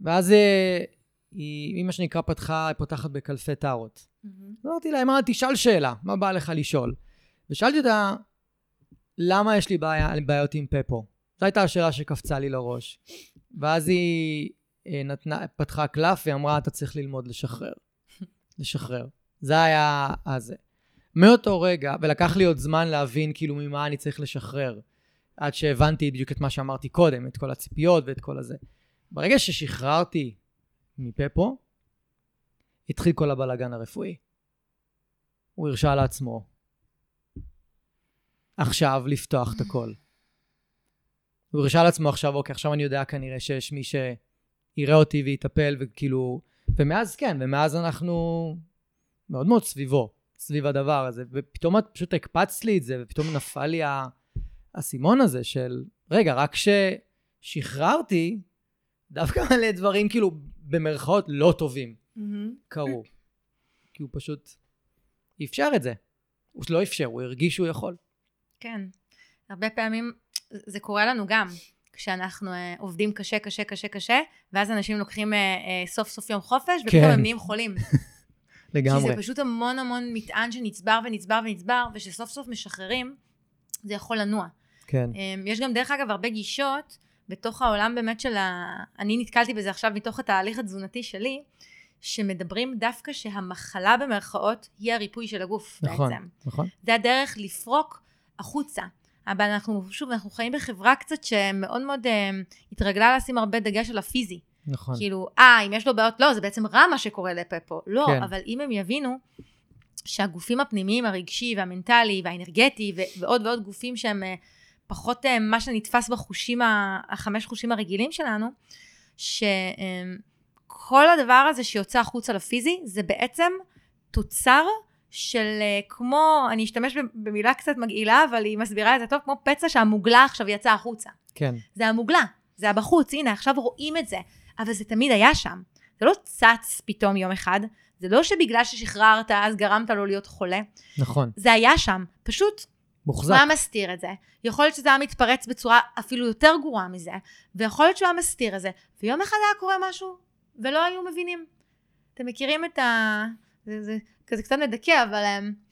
ואז אה, היא, מה שנקרא, פתחה, פותחת בקלפי טארות. Mm-hmm. אמרתי לה, אמרה, תשאל שאלה, מה בא לך לשאול? ושאלתי אותה, למה יש לי בעיה, בעיות עם פפו? זו הייתה השאלה שקפצה לי לראש. ואז היא אה, נתנה, פתחה קלף ואמרה, אתה צריך ללמוד לשחרר. לשחרר. זה היה הזה. מאותו רגע, ולקח לי עוד זמן להבין כאילו ממה אני צריך לשחרר, עד שהבנתי בדיוק את מה שאמרתי קודם, את כל הציפיות ואת כל הזה. ברגע ששחררתי מפפו, התחיל כל הבלאגן הרפואי. הוא הרשה לעצמו עכשיו לפתוח את הכל. הוא הרשה לעצמו עכשיו, אוקיי, עכשיו אני יודע כנראה שיש מי שיראה אותי ויטפל, וכאילו... ומאז, כן, ומאז אנחנו מאוד מאוד סביבו, סביב הדבר הזה. ופתאום את פשוט הקפצת לי את זה, ופתאום נפל לי האסימון הזה של, רגע, רק כששחררתי, דווקא מלא דברים כאילו במרכאות לא טובים מהמם. קרו. כי הוא פשוט אפשר את זה. הוא לא אפשר, הוא הרגיש שהוא יכול. כן. הרבה פעמים זה קורה לנו גם, כשאנחנו אה, עובדים קשה, קשה, קשה, קשה, ואז אנשים לוקחים אה, אה, סוף סוף יום חופש, ופתאום כן. הם נהיים חולים. לגמרי. שזה פשוט המון המון מטען שנצבר ונצבר ונצבר, ושסוף סוף משחררים, זה יכול לנוע. כן. אמ, יש גם דרך אגב הרבה גישות בתוך העולם באמת של ה... אני נתקלתי בזה עכשיו מתוך התהליך התזונתי שלי, שמדברים דווקא שהמחלה במרכאות היא הריפוי של הגוף נכון, בעצם. נכון. זה הדרך לפרוק החוצה. אבל אנחנו, שוב, אנחנו חיים בחברה קצת שמאוד מאוד אה, התרגלה לשים הרבה דגש על הפיזי. נכון. כאילו, אה, אם יש לו בעיות, לא, זה בעצם רע מה שקורה לפה פה. לא, כן. אבל אם הם יבינו שהגופים הפנימיים, הרגשי והמנטלי והאנרגטי ו- ועוד ועוד גופים שהם אה, פחות אה, מה שנתפס בחושים, ה- החמש חושים הרגילים שלנו, שכל הדבר הזה שיוצא החוצה לפיזי, זה בעצם תוצר של אה, כמו, אני אשתמש במילה קצת מגעילה, אבל היא מסבירה את זה טוב, כמו פצע שהמוגלה עכשיו יצא החוצה. כן. זה המוגלה, זה הבחוץ, הנה עכשיו רואים את זה, אבל זה תמיד היה שם. זה לא צץ פתאום יום אחד, זה לא שבגלל ששחררת אז גרמת לו להיות חולה, נכון. זה היה שם, פשוט מוחזק. היה מסתיר את זה. יכול להיות שזה היה מתפרץ בצורה אפילו יותר גרועה מזה, ויכול להיות שהוא היה מסתיר את זה, ויום אחד היה קורה משהו, ולא היו מבינים. אתם מכירים את ה... זה, זה כזה קצת מדכא, אבל um,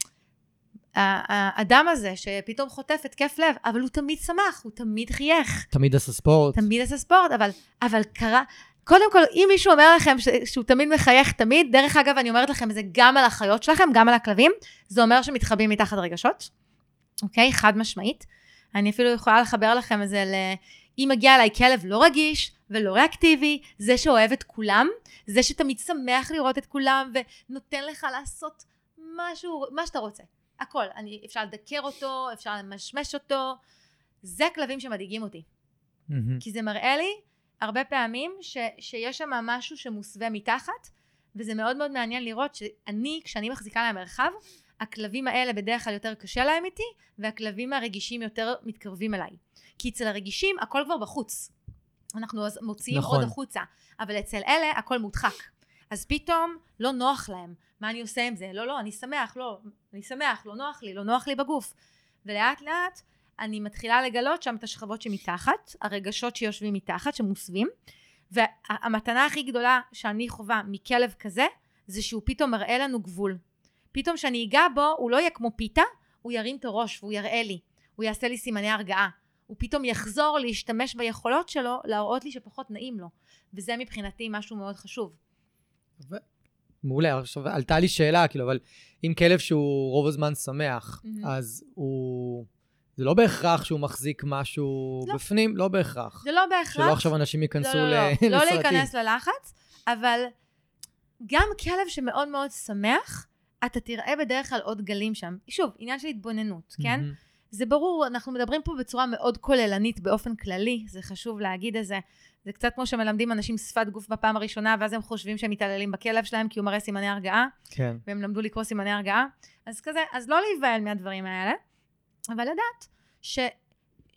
האדם הזה שפתאום חוטף התקף לב, אבל הוא תמיד שמח, הוא תמיד חייך. תמיד עשה ספורט. תמיד עשה ספורט, אבל, אבל קרה... קודם כל, אם מישהו אומר לכם ש, שהוא תמיד מחייך תמיד, דרך אגב, אני אומרת לכם את זה גם על החיות שלכם, גם על הכלבים, זה אומר שמתחבאים מתחת רגשות, אוקיי? חד משמעית. אני אפילו יכולה לחבר לכם את זה ל... אם מגיע אליי כלב לא רגיש ולא ריאקטיבי, זה שאוהב את כולם, זה שתמיד שמח לראות את כולם ונותן לך לעשות משהו, מה שאתה רוצה. הכל. אני, אפשר לדקר אותו, אפשר למשמש אותו. זה כלבים שמדאיגים אותי. מהמם. כי זה מראה לי הרבה פעמים ש, שיש שם משהו שמוסווה מתחת, וזה מאוד מאוד מעניין לראות שאני, כשאני מחזיקה להם מרחב, הכלבים האלה בדרך כלל יותר קשה להם איתי, והכלבים הרגישים יותר מתקרבים אליי. כי אצל הרגישים הכל כבר בחוץ. אנחנו אז מוציאים נכון. עוד החוצה, אבל אצל אלה הכל מודחק. אז פתאום לא נוח להם. מה אני עושה עם זה? לא, לא, אני שמח, לא, אני שמח, לא נוח לי, לא נוח לי בגוף. ולאט לאט אני מתחילה לגלות שם את השכבות שמתחת, הרגשות שיושבים מתחת, שמוסווים, והמתנה הכי גדולה שאני חווה מכלב כזה, זה שהוא פתאום מראה לנו גבול. פתאום שאני אגע בו, הוא לא יהיה כמו פיתה, הוא ירים את הראש והוא יראה לי, הוא יעשה לי סימני הרגעה. הוא פתאום יחזור להשתמש ביכולות שלו, להראות לי שפחות נעים לו. וזה מבחינתי משהו מאוד חשוב. ו- מעולה, עכשיו עלתה לי שאלה, כאילו, אבל אם כלב שהוא רוב הזמן שמח, מהמם. אז הוא... זה לא בהכרח שהוא מחזיק משהו לא. בפנים, לא בהכרח. זה לא בהכרח... שלא עכשיו אנשים ייכנסו לא, לא, לא, לא לסרטים. להיכנס ללחץ, אבל גם כלב שמאוד מאוד שמח, אתה תראה בדרך כלל עוד גלים שם. שוב, עניין של התבוננות, כן? מהמם. זה ברור, אנחנו מדברים פה בצורה מאוד כוללנית באופן כללי, זה חשוב להגיד את זה. זה קצת כמו שמלמדים אנשים שפת גוף בפעם הראשונה, ואז הם חושבים שהם מתעללים בכלב שלהם כי הוא מראה סימני הרגעה, כן. והם למדו לקרוא סימני הרגעה. אז כזה, אז לא להיבהל מהדברים האלה, אבל לדעת ש,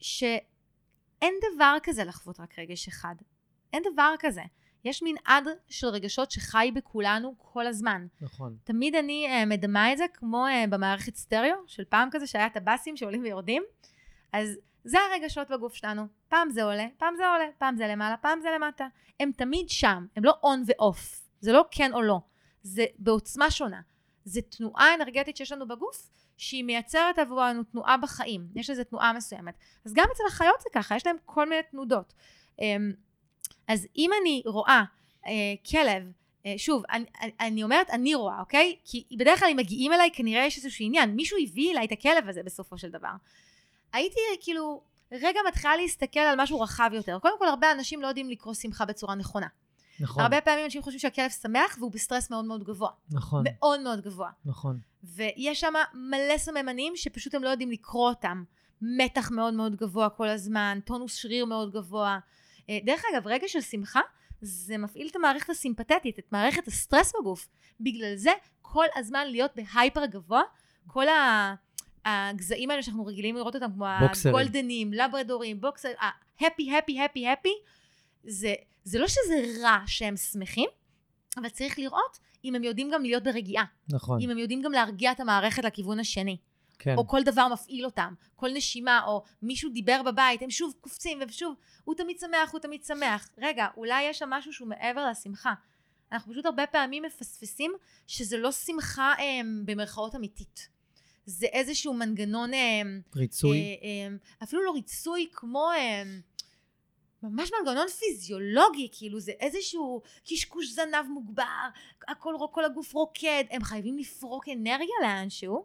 שאין דבר כזה לחוות רק רגש אחד. אין דבר כזה. יש מנעד של רגשות שחי בכולנו כל הזמן. נכון. תמיד אני uh, מדמה את זה כמו uh, במערכת סטריאו, של פעם כזה שהיה את הבאסים שעולים ויורדים. אז זה הרגשות בגוף שלנו. פעם זה עולה, פעם זה עולה, פעם זה למעלה, פעם זה למטה. הם תמיד שם, הם לא און ואוף. זה לא כן או לא. זה בעוצמה שונה. זה תנועה אנרגטית שיש לנו בגוף, שהיא מייצרת עבורנו תנועה בחיים. יש לזה תנועה מסוימת. אז גם אצל החיות זה ככה, יש להם כל מיני תנודות. אמ, אז אם אני רואה אה, כלב, אה, שוב, אני, אני- אומרת אני רואה, אוקיי? כי בדרך כלל אם מגיעים אליי כנראה יש איזשהו עניין, מישהו הביא אליי את הכלב הזה בסופו של דבר. הייתי כאילו רגע מתחילה להסתכל על משהו רחב יותר. קודם כל הרבה אנשים לא יודעים לקרוא שמחה בצורה נכונה. נכון. הרבה פעמים אנשים חושבים שהכלב שמח והוא בסטרס מאוד מאוד גבוה. נכון. מאוד מאוד גבוה. נכון. ויש שם מלא סממנים שפשוט הם לא יודעים לקרוא אותם. מתח מאוד מאוד גבוה כל הזמן, טונוס שריר מאוד גבוה. אה, דרך אגב, רגע של שמחה, זה מפעיל את המערכת הסימפתטית, את מערכת הסטרס בגוף. בגלל זה, כל הזמן להיות ב hyper גבוה, כל ה... הגזעים האלה שאנחנו רגילים לראות אותם, כמו בוקסרים. הגולדנים, לברדורים, בוקסר, הפי, הפי, הפי, הפי, זה, זה לא שזה רע שהם שמחים, אבל צריך לראות אם הם יודעים גם להיות ברגיעה. נכון. אם הם יודעים גם להרגיע את המערכת לכיוון השני. כן. או כל דבר מפעיל אותם, כל נשימה, או מישהו דיבר בבית, הם שוב קופצים, ושוב, הוא תמיד שמח, הוא תמיד שמח. רגע, אולי יש שם משהו שהוא מעבר לשמחה. אנחנו פשוט הרבה פעמים מפספסים שזה לא שמחה אה, במרכאות אמיתית. זה איזשהו מנגנון... אה, ריצוי. אה, אה, אפילו לא ריצוי, כמו... אה, ממש מנגנון פיזיולוגי, כאילו זה איזשהו קשקוש זנב מוגבר, הכל, כל הגוף רוקד, הם חייבים לפרוק אנרגיה לאנשהו.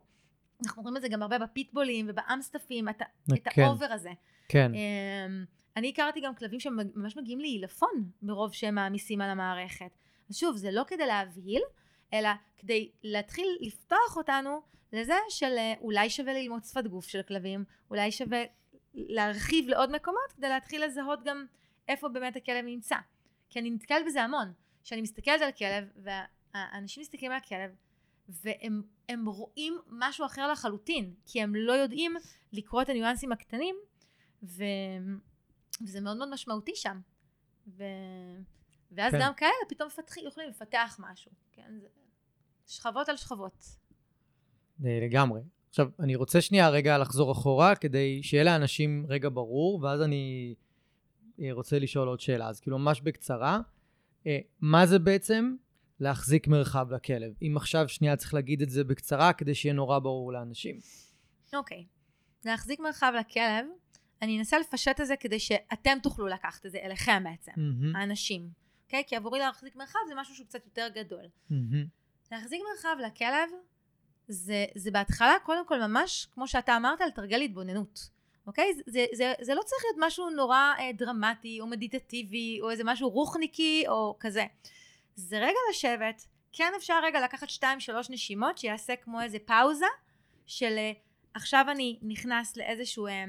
אנחנו רואים את זה גם הרבה בפיטבולים ובאמסטפים, את, את כן. ה over הזה. כן. אמ, אני הכרתי גם כלבים שממש מגיעים לעילפון מרוב שהם מעמיסים על המערכת. אז שוב, זה לא כדי להבהיל, אלא כדי להתחיל לפתוח אותנו לזה של אה, אולי שווה ללמוד שפת גוף של כלבים, אולי שווה להרחיב לעוד מקומות כדי להתחיל לזהות גם איפה באמת הכלב נמצא. כי אני נתקלת בזה המון. כשאני מסתכלת על כלב, והאנשים מסתכלים על הכלב, והם הם רואים משהו אחר לחלוטין, כי הם לא יודעים לקרוא את הניואנסים הקטנים, ו... וזה מאוד מאוד משמעותי שם. ו... ואז כן. גם כאלה פתאום מפתחים, יכולים לפתח משהו, כן? זה שכבות על שכבות. אה, לגמרי. עכשיו, אני רוצה שנייה רגע לחזור אחורה, כדי שיהיה לאנשים רגע ברור, ואז אני אה, רוצה לשאול עוד שאלה. אז כאילו, ממש בקצרה, אה, מה זה בעצם להחזיק מרחב לכלב? אם עכשיו שנייה צריך להגיד את זה בקצרה, כדי שיהיה נורא ברור לאנשים. אוקיי. להחזיק מרחב לכלב, אני אנסה לפשט את זה כדי שאתם תוכלו לקחת את זה אליכם בעצם, מהמם, האנשים. אוקיי? כי עבורי להחזיק מרחב זה משהו שהוא קצת יותר גדול. מהמם. להחזיק מרחב לכלב זה, זה בהתחלה קודם כל ממש כמו שאתה אמרת לתרגל התבוננות אוקיי? זה, זה, זה, זה לא צריך להיות משהו נורא אה, דרמטי או מדיטטיבי או איזה משהו רוחניקי או כזה זה רגע לשבת כן אפשר רגע לקחת שתיים שלוש נשימות שיעשה כמו איזה פאוזה של אה, עכשיו אני נכנס לאיזשהו אה,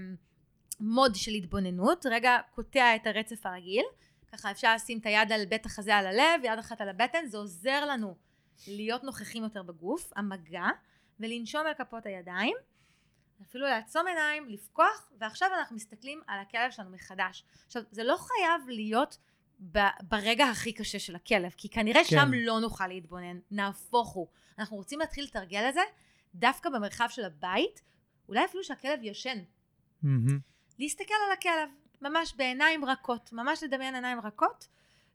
מוד של התבוננות רגע קוטע את הרצף הרגיל ככה אפשר לשים את היד על בית החזה על הלב יד אחת על הבטן זה עוזר לנו להיות נוכחים יותר בגוף, המגע, ולנשום על כפות הידיים, אפילו לעצום עיניים, לפקוח, ועכשיו אנחנו מסתכלים על הכלב שלנו מחדש. עכשיו, זה לא חייב להיות ברגע הכי קשה של הכלב, כי כנראה כן. שם לא נוכל להתבונן, נהפוך הוא. אנחנו רוצים להתחיל לתרגל את זה דווקא במרחב של הבית, אולי אפילו שהכלב ישן. מהמם. להסתכל על הכלב, ממש בעיניים רכות, ממש לדמיין עיניים רכות,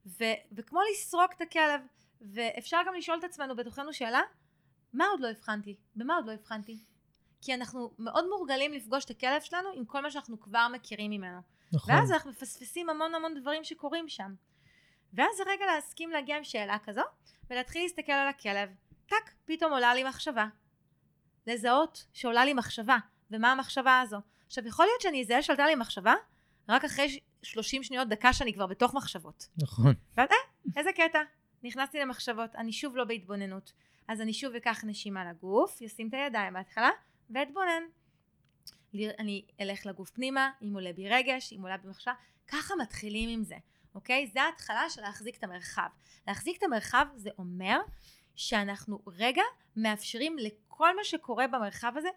ו- וכמו לסרוק את הכלב, ואפשר גם לשאול את עצמנו בתוכנו שאלה, מה עוד לא הבחנתי? במה עוד לא הבחנתי? כי אנחנו מאוד מורגלים לפגוש את הכלב שלנו עם כל מה שאנחנו כבר מכירים ממנו. נכון. ואז אנחנו מפספסים המון המון דברים שקורים שם. ואז זה רגע להסכים להגיע עם שאלה כזו, ולהתחיל להסתכל על הכלב. טאק, פתאום עולה לי מחשבה. לזהות שעולה לי מחשבה, ומה המחשבה הזו. עכשיו, יכול להיות שאני אזהה שעלתה לי מחשבה, רק אחרי ש- 30 שניות, דקה שאני כבר בתוך מחשבות. נכון. ואז אה, איזה קטע. נכנסתי למחשבות, אני שוב לא בהתבוננות. אז אני שוב אקח נשימה לגוף, אשים את הידיים בהתחלה, ואתבונן. אני אלך לגוף פנימה, אם עולה בי רגש, אם עולה בי מחשבה, ככה מתחילים עם זה, אוקיי? זה ההתחלה של להחזיק את המרחב. להחזיק את המרחב זה אומר שאנחנו רגע מאפשרים לכל מה שקורה במרחב הזה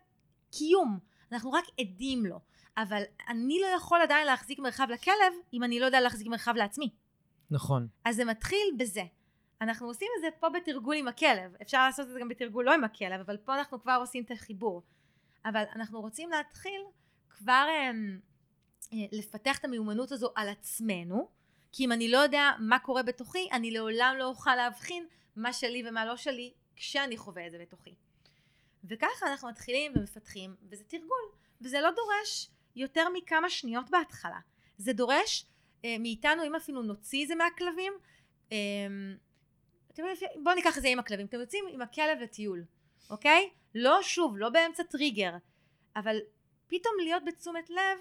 קיום. אנחנו רק עדים לו. אבל אני לא יכול עדיין להחזיק מרחב לכלב אם אני לא יודע להחזיק מרחב לעצמי. נכון. אז זה מתחיל בזה. אנחנו עושים את זה פה בתרגול עם הכלב. אפשר לעשות את זה גם בתרגול לא עם הכלב, אבל פה אנחנו כבר עושים את החיבור. אבל אנחנו רוצים להתחיל כבר אה, אה, לפתח את המיומנות הזו על עצמנו, כי אם אני לא יודע מה קורה בתוכי, אני לעולם לא אוכל להבחין מה שלי ומה לא שלי כשאני חווה את זה בתוכי. וככה אנחנו מתחילים ומפתחים, וזה תרגול, וזה לא דורש יותר מכמה שניות בהתחלה. זה דורש אה, מאיתנו, אם אפילו נוציא את זה מהכלבים, אה, אתם יודעים, בואו ניקח את זה עם הכלבים. אתם יוצאים עם הכלב לטיול, אוקיי? לא שוב, לא באמצע טריגר, אבל פתאום להיות בתשומת לב,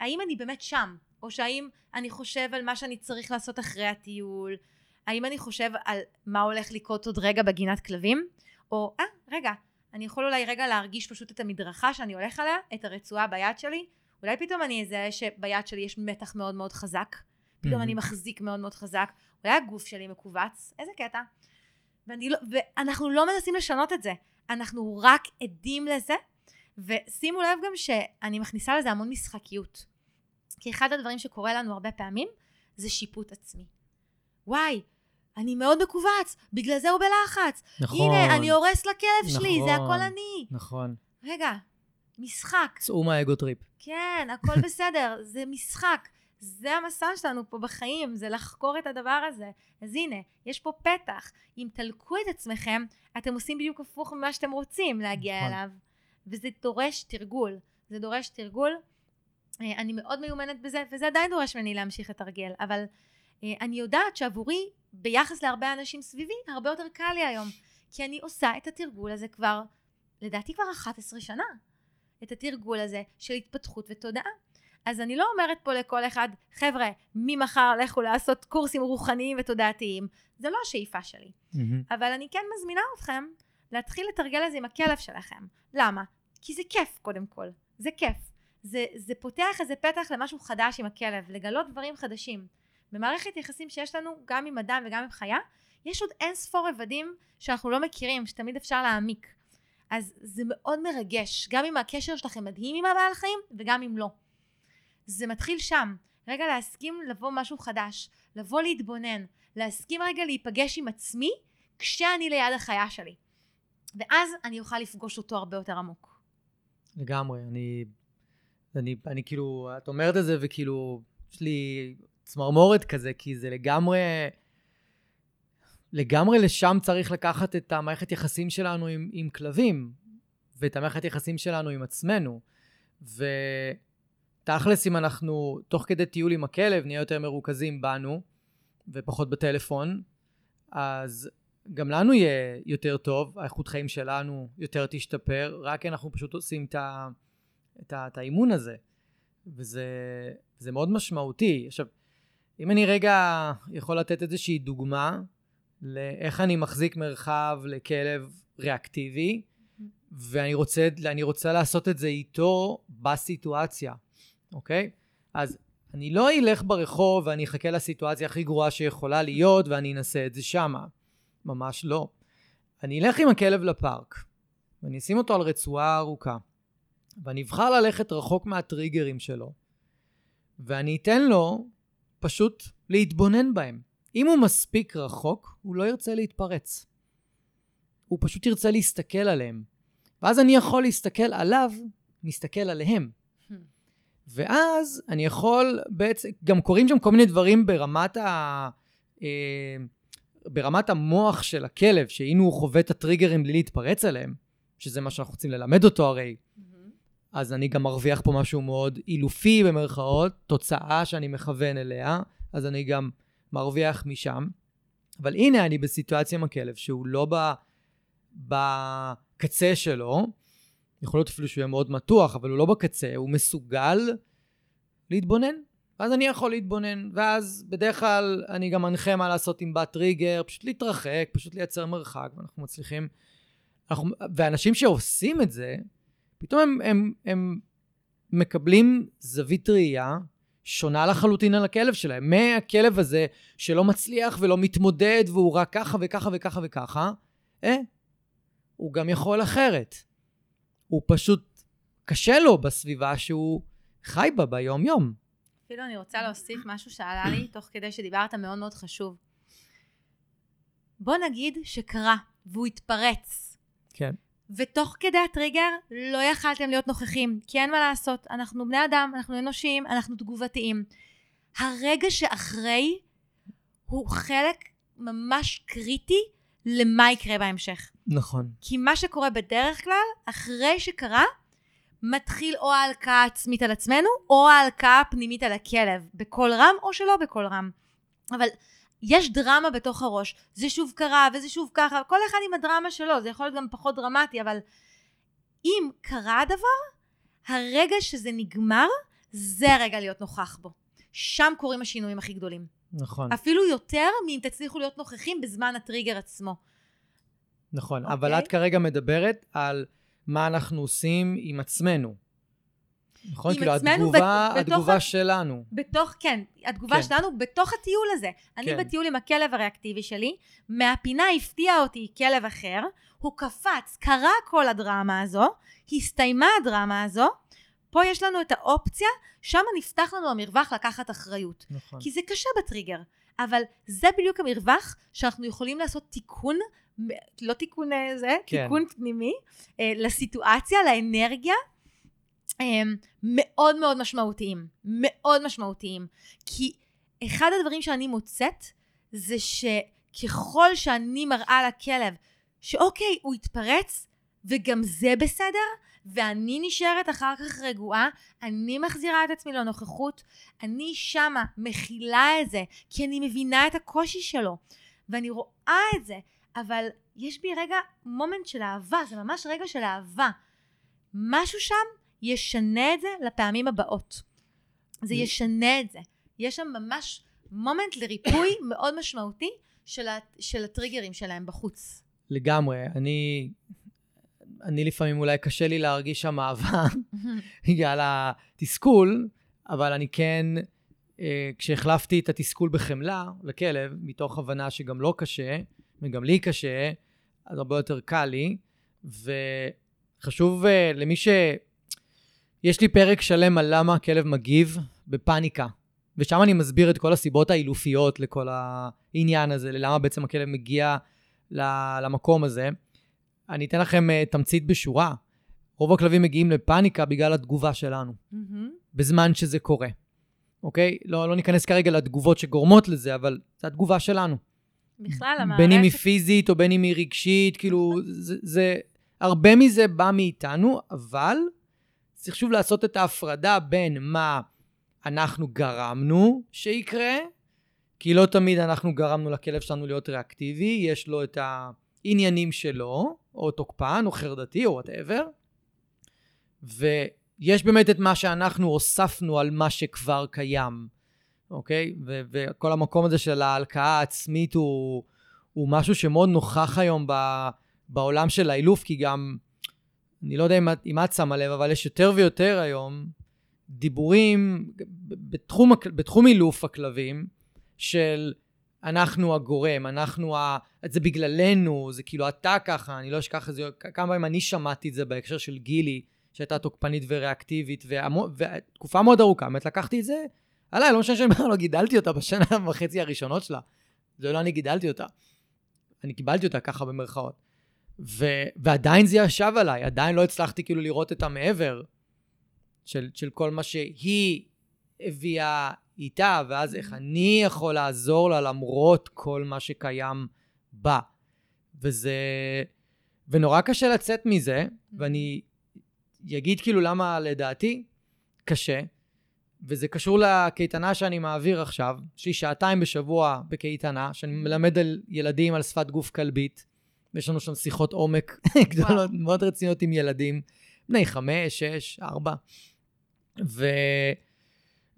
האם אני באמת שם? או שהאם אני חושב על מה שאני צריך לעשות אחרי הטיול? האם אני חושב על מה הולך לקרות עוד רגע בגינת כלבים? או, אה, רגע, אני יכול אולי רגע להרגיש פשוט את המדרכה שאני הולך עליה, את הרצועה ביד שלי, אולי פתאום אני אזהה שביד שלי יש מתח מאוד מאוד חזק, פתאום Mhm. אני מחזיק מאוד מאוד חזק, אולי הגוף שלי מכווץ, איזה קטע. ואני לא, ואנחנו לא מנסים לשנות את זה, אנחנו רק עדים לזה, ושימו לב גם שאני מכניסה לזה המון משחקיות. כי אחד הדברים שקורה לנו הרבה פעמים, זה שיפוט עצמי. וואי, אני מאוד מכווץ, בגלל זה הוא בלחץ. נכון. הנה, אני הורס לכלב שלי, זה נכון. הכל אני. נכון. רגע, משחק. צאו מה ego trip. כן, הכל בסדר, זה משחק. זה המסע שלנו פה בחיים, זה לחקור את הדבר הזה. אז הנה, יש פה פתח. אם תלקו את עצמכם, אתם עושים בדיוק הפוך ממה שאתם רוצים להגיע נכון. אליו. וזה דורש תרגול. זה דורש תרגול. אה, אני מאוד מיומנת בזה, וזה עדיין דורש ממני להמשיך לתרגל, אבל אה, אני יודעת שעבורי, ביחס להרבה אנשים סביבי, הרבה יותר קל לי היום. כי אני עושה את התרגול הזה כבר, לדעתי כבר 11 שנה. את התרגול הזה של התפתחות ותודעה. אז אני לא אומרת פה לכל אחד, חבר'ה, ממחר לכו לעשות קורסים רוחניים ותודעתיים. זה לא השאיפה שלי. מהמם. אבל אני כן מזמינה אתכם להתחיל לתרגל את זה עם הכלב שלכם. למה? כי זה כיף קודם כל. זה כיף. זה, זה פותח איזה פתח למשהו חדש עם הכלב, לגלות דברים חדשים. במערכת יחסים שיש לנו, גם עם אדם וגם עם חיה, יש עוד אין ספור רבדים שאנחנו לא מכירים, שתמיד אפשר להעמיק. אז זה מאוד מרגש, גם אם הקשר שלכם מדהים עם הבעל חיים וגם אם לא. זה מתחיל שם. רגע להסכים לבוא משהו חדש, לבוא להתבונן, להסכים רגע להיפגש עם עצמי כשאני ליד החיה שלי. ואז אני אוכל לפגוש אותו הרבה יותר עמוק. לגמרי, אני, אני, אני כאילו, את אומרת את זה וכאילו, יש לי צמרמורת כזה, כי זה לגמרי, לגמרי לשם צריך לקחת את המערכת יחסים שלנו עם, עם כלבים, ואת המערכת יחסים שלנו עם עצמנו. ותכלס, אם אנחנו, תוך כדי טיול עם הכלב, נהיה יותר מרוכזים בנו, ופחות בטלפון, אז גם לנו יהיה יותר טוב, האיכות חיים שלנו יותר תשתפר, רק אנחנו פשוט עושים את, ה, את, ה, את האימון הזה. וזה זה מאוד משמעותי. עכשיו, אם אני רגע יכול לתת איזושהי דוגמה לאיך אני מחזיק מרחב לכלב ריאקטיבי, ואני רוצה, רוצה לעשות את זה איתו בסיטואציה, אוקיי? אז אני לא אלך ברחוב ואני אחכה לסיטואציה הכי גרועה שיכולה להיות ואני אנסה את זה שמה. ממש לא. אני אלך עם הכלב לפארק, ואני אשים אותו על רצועה ארוכה, ואני אבחר ללכת רחוק מהטריגרים שלו, ואני אתן לו פשוט להתבונן בהם. אם הוא מספיק רחוק, הוא לא ירצה להתפרץ. הוא פשוט ירצה להסתכל עליהם. ואז אני יכול להסתכל עליו, מסתכל עליהם. ואז אני יכול בעצם, גם קורים שם כל מיני דברים ברמת ה... אה, ברמת המוח של הכלב, שהנה הוא חווה את הטריגרים בלי להתפרץ עליהם, שזה מה שאנחנו רוצים ללמד אותו הרי, אז אני גם מרוויח פה משהו מאוד אילופי במרכאות, תוצאה שאני מכוון אליה, אז אני גם מרוויח משם. אבל הנה אני בסיטואציה עם הכלב שהוא לא ב, בקצה שלו, יכול להיות אפילו שהוא יהיה מאוד מתוח, אבל הוא לא בקצה, הוא מסוגל להתבונן. אז אני יכול להתבונן, ואז בדרך כלל אני גם מנחה מה לעשות עם בת טריגר, פשוט להתרחק, פשוט לייצר מרחק, ואנחנו מצליחים... אנחנו, ואנשים שעושים את זה, פתאום הם, הם, הם מקבלים זווית ראייה שונה לחלוטין על הכלב שלהם. מהכלב הזה שלא מצליח ולא מתמודד והוא רק ככה וככה וככה וככה, אה, הוא גם יכול אחרת. הוא פשוט קשה לו בסביבה שהוא חי בה ביום-יום. אפילו אני רוצה להוסיף משהו שעלה לי תוך כדי שדיברת מאוד מאוד חשוב. בוא נגיד שקרה והוא התפרץ. כן. ותוך כדי הטריגר לא יכלתם להיות נוכחים, כי אין מה לעשות, אנחנו בני אדם, אנחנו אנושיים, אנחנו תגובתיים. הרגע שאחרי הוא חלק ממש קריטי למה יקרה בהמשך. נכון. כי מה שקורה בדרך כלל, אחרי שקרה, מתחיל או ההלקאה העצמית על עצמנו, או ההלקאה הפנימית על הכלב, בקול רם או שלא בקול רם. אבל יש דרמה בתוך הראש, זה שוב קרה וזה שוב ככה, כל אחד עם הדרמה שלו, זה יכול להיות גם פחות דרמטי, אבל אם קרה הדבר, הרגע שזה נגמר, זה הרגע להיות נוכח בו. שם קורים השינויים הכי גדולים. נכון. אפילו יותר מאם תצליחו להיות נוכחים בזמן הטריגר עצמו. נכון, אוקיי. אבל את כרגע מדברת על מה אנחנו עושים עם עצמנו. נכון? כאילו, התגובה, בת- בתוך התגובה ה- שלנו. בתוך, כן, התגובה כן. שלנו בתוך הטיול הזה. אני כן. בטיול עם הכלב הריאקטיבי שלי, מהפינה הפתיע אותי כלב אחר, הוא קפץ, קרה כל הדרמה הזו, הסתיימה הדרמה הזו, פה יש לנו את האופציה, שם נפתח לנו המרווח לקחת אחריות. נכון. כי זה קשה בטריגר, אבל זה בדיוק המרווח שאנחנו יכולים לעשות תיקון, לא תיקון אה, זה, כן. תיקון פנימי, אה, לסיטואציה, לאנרגיה, אה, מאוד מאוד משמעותיים. מאוד משמעותיים. כי אחד הדברים שאני מוצאת, זה שככל שאני מראה לכלב, שאוקיי, הוא התפרץ, וגם זה בסדר, ואני נשארת אחר כך רגועה, אני מחזירה את עצמי לנוכחות, אני שמה מכילה את זה, כי אני מבינה את הקושי שלו, ואני רואה את זה, אבל יש בי רגע מומנט של אהבה, זה ממש רגע של אהבה. משהו שם ישנה את זה לפעמים הבאות. זה ישנה את זה. יש שם ממש מומנט לריפוי מאוד משמעותי של, ה- של הטריגרים שלהם בחוץ. לגמרי. אני, אני לפעמים אולי קשה לי להרגיש שם אהבה בגלל התסכול, אבל אני כן, אה, כשהחלפתי את התסכול בחמלה לכלב, מתוך הבנה שגם לו קשה, וגם לי קשה, אז הרבה יותר קל לי. וחשוב אה, למי ש... יש לי פרק שלם על למה הכלב מגיב בפאניקה. ושם אני מסביר את כל הסיבות האילופיות לכל העניין הזה, ללמה בעצם הכלב מגיע למקום הזה. אני אתן לכם uh, תמצית בשורה. רוב הכלבים מגיעים לפאניקה בגלל התגובה שלנו, בזמן שזה קורה. אוקיי? לא, לא ניכנס כרגע לתגובות שגורמות לזה, אבל זו התגובה שלנו. בכלל, המערכת... בין אם היא פיזית או בין אם היא רגשית, כאילו, זה, זה... הרבה מזה בא מאיתנו, אבל צריך שוב לעשות את ההפרדה בין מה אנחנו גרמנו שיקרה, כי לא תמיד אנחנו גרמנו לכלב שלנו להיות ריאקטיבי, יש לו את העניינים שלו, או תוקפן, או חרדתי, או whatever, ויש באמת את מה שאנחנו הוספנו על מה שכבר קיים, אוקיי? ו- וכל המקום הזה של ההלקאה העצמית הוא, הוא משהו שמאוד נוכח היום ב- בעולם של האילוף, כי גם, אני לא יודע אם את, אם את שמה לב, אבל יש יותר ויותר היום דיבורים בתחום, בתחום אילוף הכלבים של אנחנו הגורם, אנחנו ה... זה בגללנו, זה כאילו אתה ככה, אני לא אשכח את זה, כמה פעמים אני שמעתי את זה בהקשר של גילי, שהייתה תוקפנית וריאקטיבית, ותקופה מאוד ארוכה, באמת לקחתי את זה עליי, לא משנה שאני בכלל לא גידלתי אותה בשנה וחצי הראשונות שלה. זה לא אני גידלתי אותה. אני קיבלתי אותה ככה במרכאות. ו... ועדיין זה ישב עליי, עדיין לא הצלחתי כאילו לראות את המעבר של, של כל מה שהיא הביאה איתה, ואז איך אני יכול לעזור לה למרות כל מה שקיים בה. וזה... ונורא קשה לצאת מזה, ואני אגיד כאילו למה לדעתי קשה, וזה קשור לקייטנה שאני מעביר עכשיו. יש לי שעתיים בשבוע בקייטנה, שאני מלמד על ילדים על שפת גוף כלבית. ויש לנו שם שיחות עומק גדולות, מאוד רציניות עם ילדים, בני חמש, שש, ארבע. ו...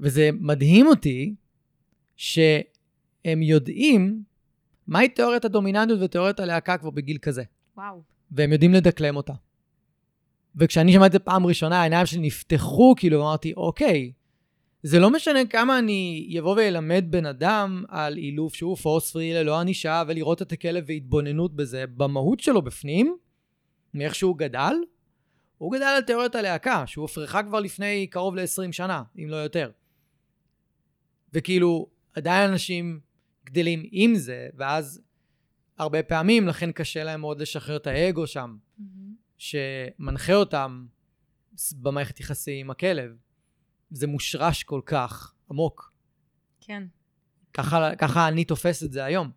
וזה מדהים אותי שהם יודעים מהי תיאוריית הדומיננטיות ותיאוריית הלהקה כבר בגיל כזה. וואו. והם יודעים לדקלם אותה. וכשאני שמעתי את זה פעם ראשונה, העיניים שלי נפתחו, כאילו אמרתי, אוקיי, זה לא משנה כמה אני אבוא ואלמד בן אדם על אילוף שהוא פורס פרי ללא ענישה, ולראות את הכלב והתבוננות בזה, במהות שלו בפנים, מאיך שהוא גדל, הוא גדל על תיאוריות הלהקה, שהוא הופרכה כבר לפני קרוב ל-20 שנה, אם לא יותר. וכאילו, עדיין אנשים גדלים עם זה, ואז הרבה פעמים, לכן קשה להם מאוד לשחרר את האגו שם, שמנחה אותם במערכת יחסים עם הכלב. זה מושרש כל כך עמוק. כן, ככה, ככה אני תופס את זה היום.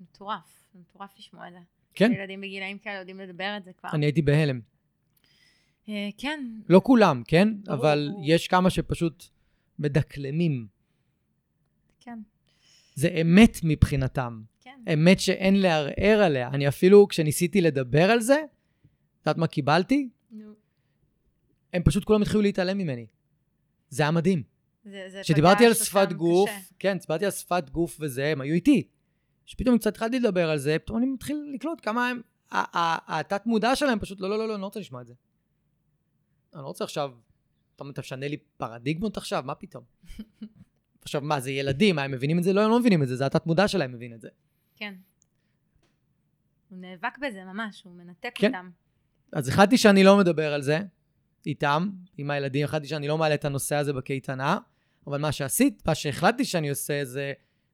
מטורף. מטורף לשמוע את זה. כן, ילדים בגילאים כאלה יודעים לדבר את זה כבר. אני הייתי בהלם. אה, כן, לא כולם, כן? ברור. אבל יש כמה שפשוט מדקלמים. כן, זה אמת מבחינתם. כן. אמת שאין לערער עליה. אני אפילו, כשניסיתי לדבר על זה, את יודעת מה קיבלתי? נו. הם פשוט כולם התחילו להתעלם ממני. זה היה מדהים. כשדיברתי על שפת גוף, קשה. כן, דיברתי על שפת גוף וזה, הם היו איתי. שפתאום קצת התחלתי לדבר על זה, פתאום אני מתחיל לקלוט כמה הם, התת מודע שלהם פשוט, לא, לא, לא, לא, אני לא רוצה לשמוע את זה. אני לא רוצה עכשיו, אתה משנה לי פרדיגמות עכשיו, מה פתאום? עכשיו, מה, זה ילדים, מה, הם מבינים את זה? לא, הם לא מבינים את זה, זה התת מודע שלהם מבין את זה. כן. הוא נאבק בזה ממש, הוא מנתק כן. אותם. אז החלטתי שאני לא מדבר על זה, איתם, עם הילדים. החלטתי שאני לא מעלה את הנושא הזה בקייטנה, אבל מה שעשית, מה שהחלטתי שאני עושה זה,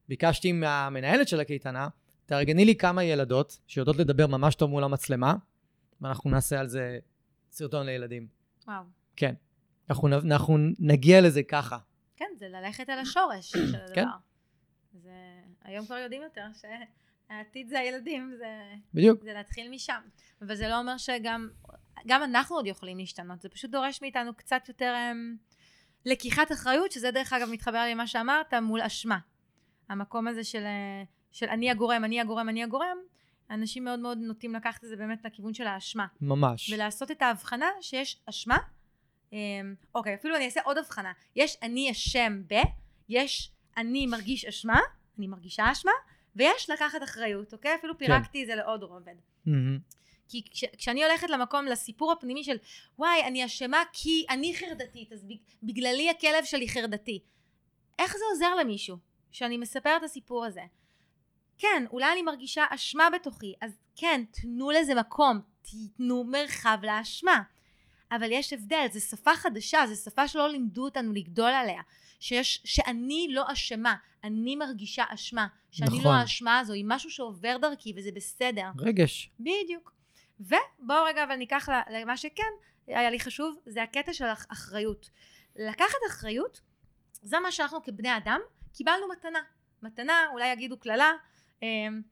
ביקשתי מהמנהלת של הקייטנה, תארגני לי כמה ילדות שיודעות לדבר ממש טוב מול המצלמה, ואנחנו נעשה על זה סרטון לילדים. וואו. כן. אנחנו, אנחנו נגיע לזה ככה. כן, זה ללכת אל השורש של הדבר. כן. זה, היום כבר יודעים יותר שהעתיד זה הילדים, זה, בדיוק. זה להתחיל משם. אבל זה לא אומר שגם גם אנחנו עוד יכולים להשתנות, זה פשוט דורש מאיתנו קצת יותר um, לקיחת אחריות, שזה דרך אגב מתחבר למה שאמרת, מול אשמה. המקום הזה של, אה, של אני הגורם, אני הגורם, אני הגורם, אנשים מאוד מאוד נוטים לקחת את זה באמת לכיוון של האשמה. ממש. ולעשות את ההבחנה שיש אשמה. אמ, אוקיי, אפילו אני אעשה עוד הבחנה. יש אני אשם ב, יש אני מרגיש אשמה, אני מרגישה אשמה, ויש לקחת אחריות, אוקיי? אפילו כן. פירקתי את זה לעוד רובד. כי כש, כשאני הולכת למקום, לסיפור הפנימי של וואי, אני אשמה כי אני חרדתית, אז בג, בגללי הכלב שלי חרדתי. איך זה עוזר למישהו שאני מספרת את הסיפור הזה? כן, אולי אני מרגישה אשמה בתוכי, אז כן, תנו לזה מקום, תיתנו מרחב לאשמה. אבל יש הבדל, זו שפה חדשה, זו שפה שלא לימדו אותנו לגדול עליה. שיש, שאני לא אשמה, אני מרגישה אשמה. שאני נכון. לא האשמה הזו, היא משהו שעובר דרכי וזה בסדר. רגש. בדיוק. ובואו רגע אבל ניקח למה שכן היה לי חשוב, זה הקטע של אח- אחריות. לקחת אחריות, זה מה שאנחנו כבני אדם קיבלנו מתנה. מתנה, אולי יגידו קללה, אמ,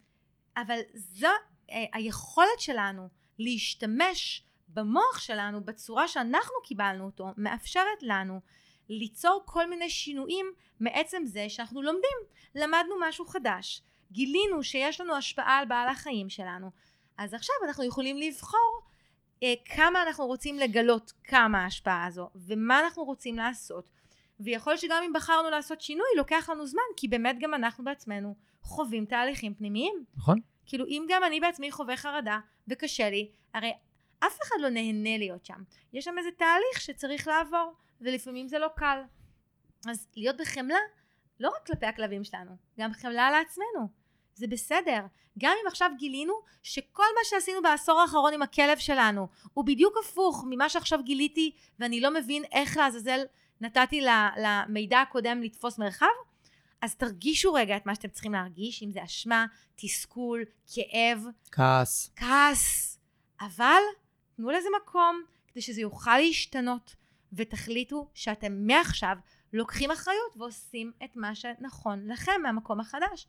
אבל זו אה, היכולת שלנו להשתמש במוח שלנו בצורה שאנחנו קיבלנו אותו, מאפשרת לנו ליצור כל מיני שינויים מעצם זה שאנחנו לומדים. למדנו משהו חדש, גילינו שיש לנו השפעה על בעל החיים שלנו, אז עכשיו אנחנו יכולים לבחור אה, כמה אנחנו רוצים לגלות כמה ההשפעה הזו ומה אנחנו רוצים לעשות ויכול שגם אם בחרנו לעשות שינוי לוקח לנו זמן כי באמת גם אנחנו בעצמנו חווים תהליכים פנימיים נכון? כאילו אם גם אני בעצמי חווה חרדה וקשה לי הרי אף אחד לא נהנה להיות שם. יש שם איזה תהליך שצריך לעבור ולפעמים זה לא קל. אז להיות בחמלה לא רק כלפי הכלבים שלנו גם חמלה לעצמנו זה בסדר. גם אם עכשיו גילינו שכל מה שעשינו בעשור האחרון עם הכלב שלנו הוא בדיוק הפוך ממה שעכשיו גיליתי ואני לא מבין איך לעזאזל נתתי למידע הקודם לתפוס מרחב אז תרגישו רגע את מה שאתם צריכים להרגיש אם זה אשמה, תסכול, כאב, כעס. כעס. אבל תנו לזה מקום כדי שזה יוכל להשתנות ותחליטו שאתם מעכשיו לוקחים אחריות ועושים את מה שנכון לכם מהמקום החדש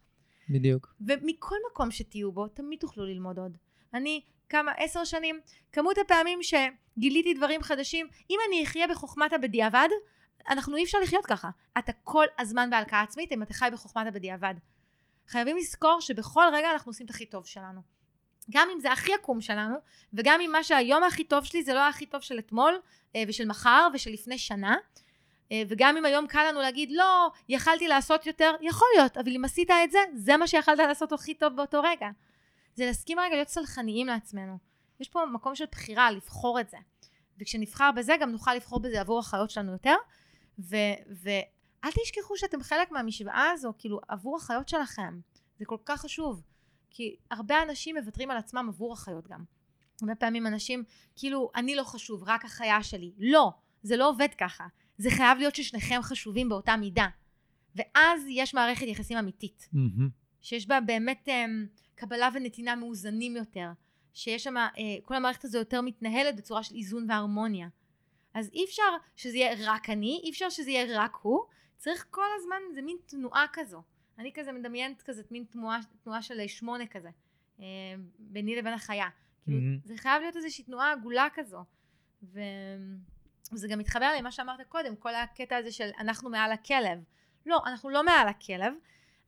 בדיוק. ומכל מקום שתהיו בו תמיד תוכלו ללמוד עוד. אני כמה עשר שנים כמות הפעמים שגיליתי דברים חדשים אם אני אחיה בחוכמת הבדיעבד אנחנו אי אפשר לחיות ככה אתה כל הזמן בהלקאה עצמית אם אתה חי בחוכמת הבדיעבד חייבים לזכור שבכל רגע אנחנו עושים את הכי טוב שלנו גם אם זה הכי עקום שלנו וגם אם מה שהיום הכי טוב שלי זה לא הכי טוב של אתמול אה, ושל מחר ושל לפני שנה אה, וגם אם היום קל לנו להגיד לא, יכלתי לעשות יותר, יכול להיות, אבל אם עשית את זה, זה מה שיכלת לעשות הכי טוב באותו רגע. זה להסכים רגע להיות סלחניים לעצמנו. יש פה מקום של בחירה, לבחור את זה. וכשנבחר בזה, גם נוכל לבחור בזה עבור החיות שלנו יותר. ו- ואל תשכחו שאתם חלק מהמשוואה הזו, כאילו, עבור החיות שלכם. זה כל כך חשוב. כי הרבה אנשים מוותרים על עצמם עבור החיות גם. הרבה פעמים אנשים, כאילו, אני לא חשוב, רק החיה שלי. לא, זה לא עובד ככה. זה חייב להיות ששניכם חשובים באותה מידה. ואז יש מערכת יחסים אמיתית, מהמם. שיש בה באמת um, קבלה ונתינה מאוזנים יותר, שיש שם, uh, כל המערכת הזו יותר מתנהלת בצורה של איזון והרמוניה. אז אי אפשר שזה יהיה רק אני, אי אפשר שזה יהיה רק הוא, צריך כל הזמן, זה מין תנועה כזו. אני כזה מדמיינת כזה מין תנועה, תנועה של שמונה כזה, uh, ביני לבין החיה. כאילו. זה חייב להיות איזושהי תנועה עגולה כזו. וזה גם מתחבר למה שאמרת קודם, כל הקטע הזה של אנחנו מעל הכלב. לא, אנחנו לא מעל הכלב,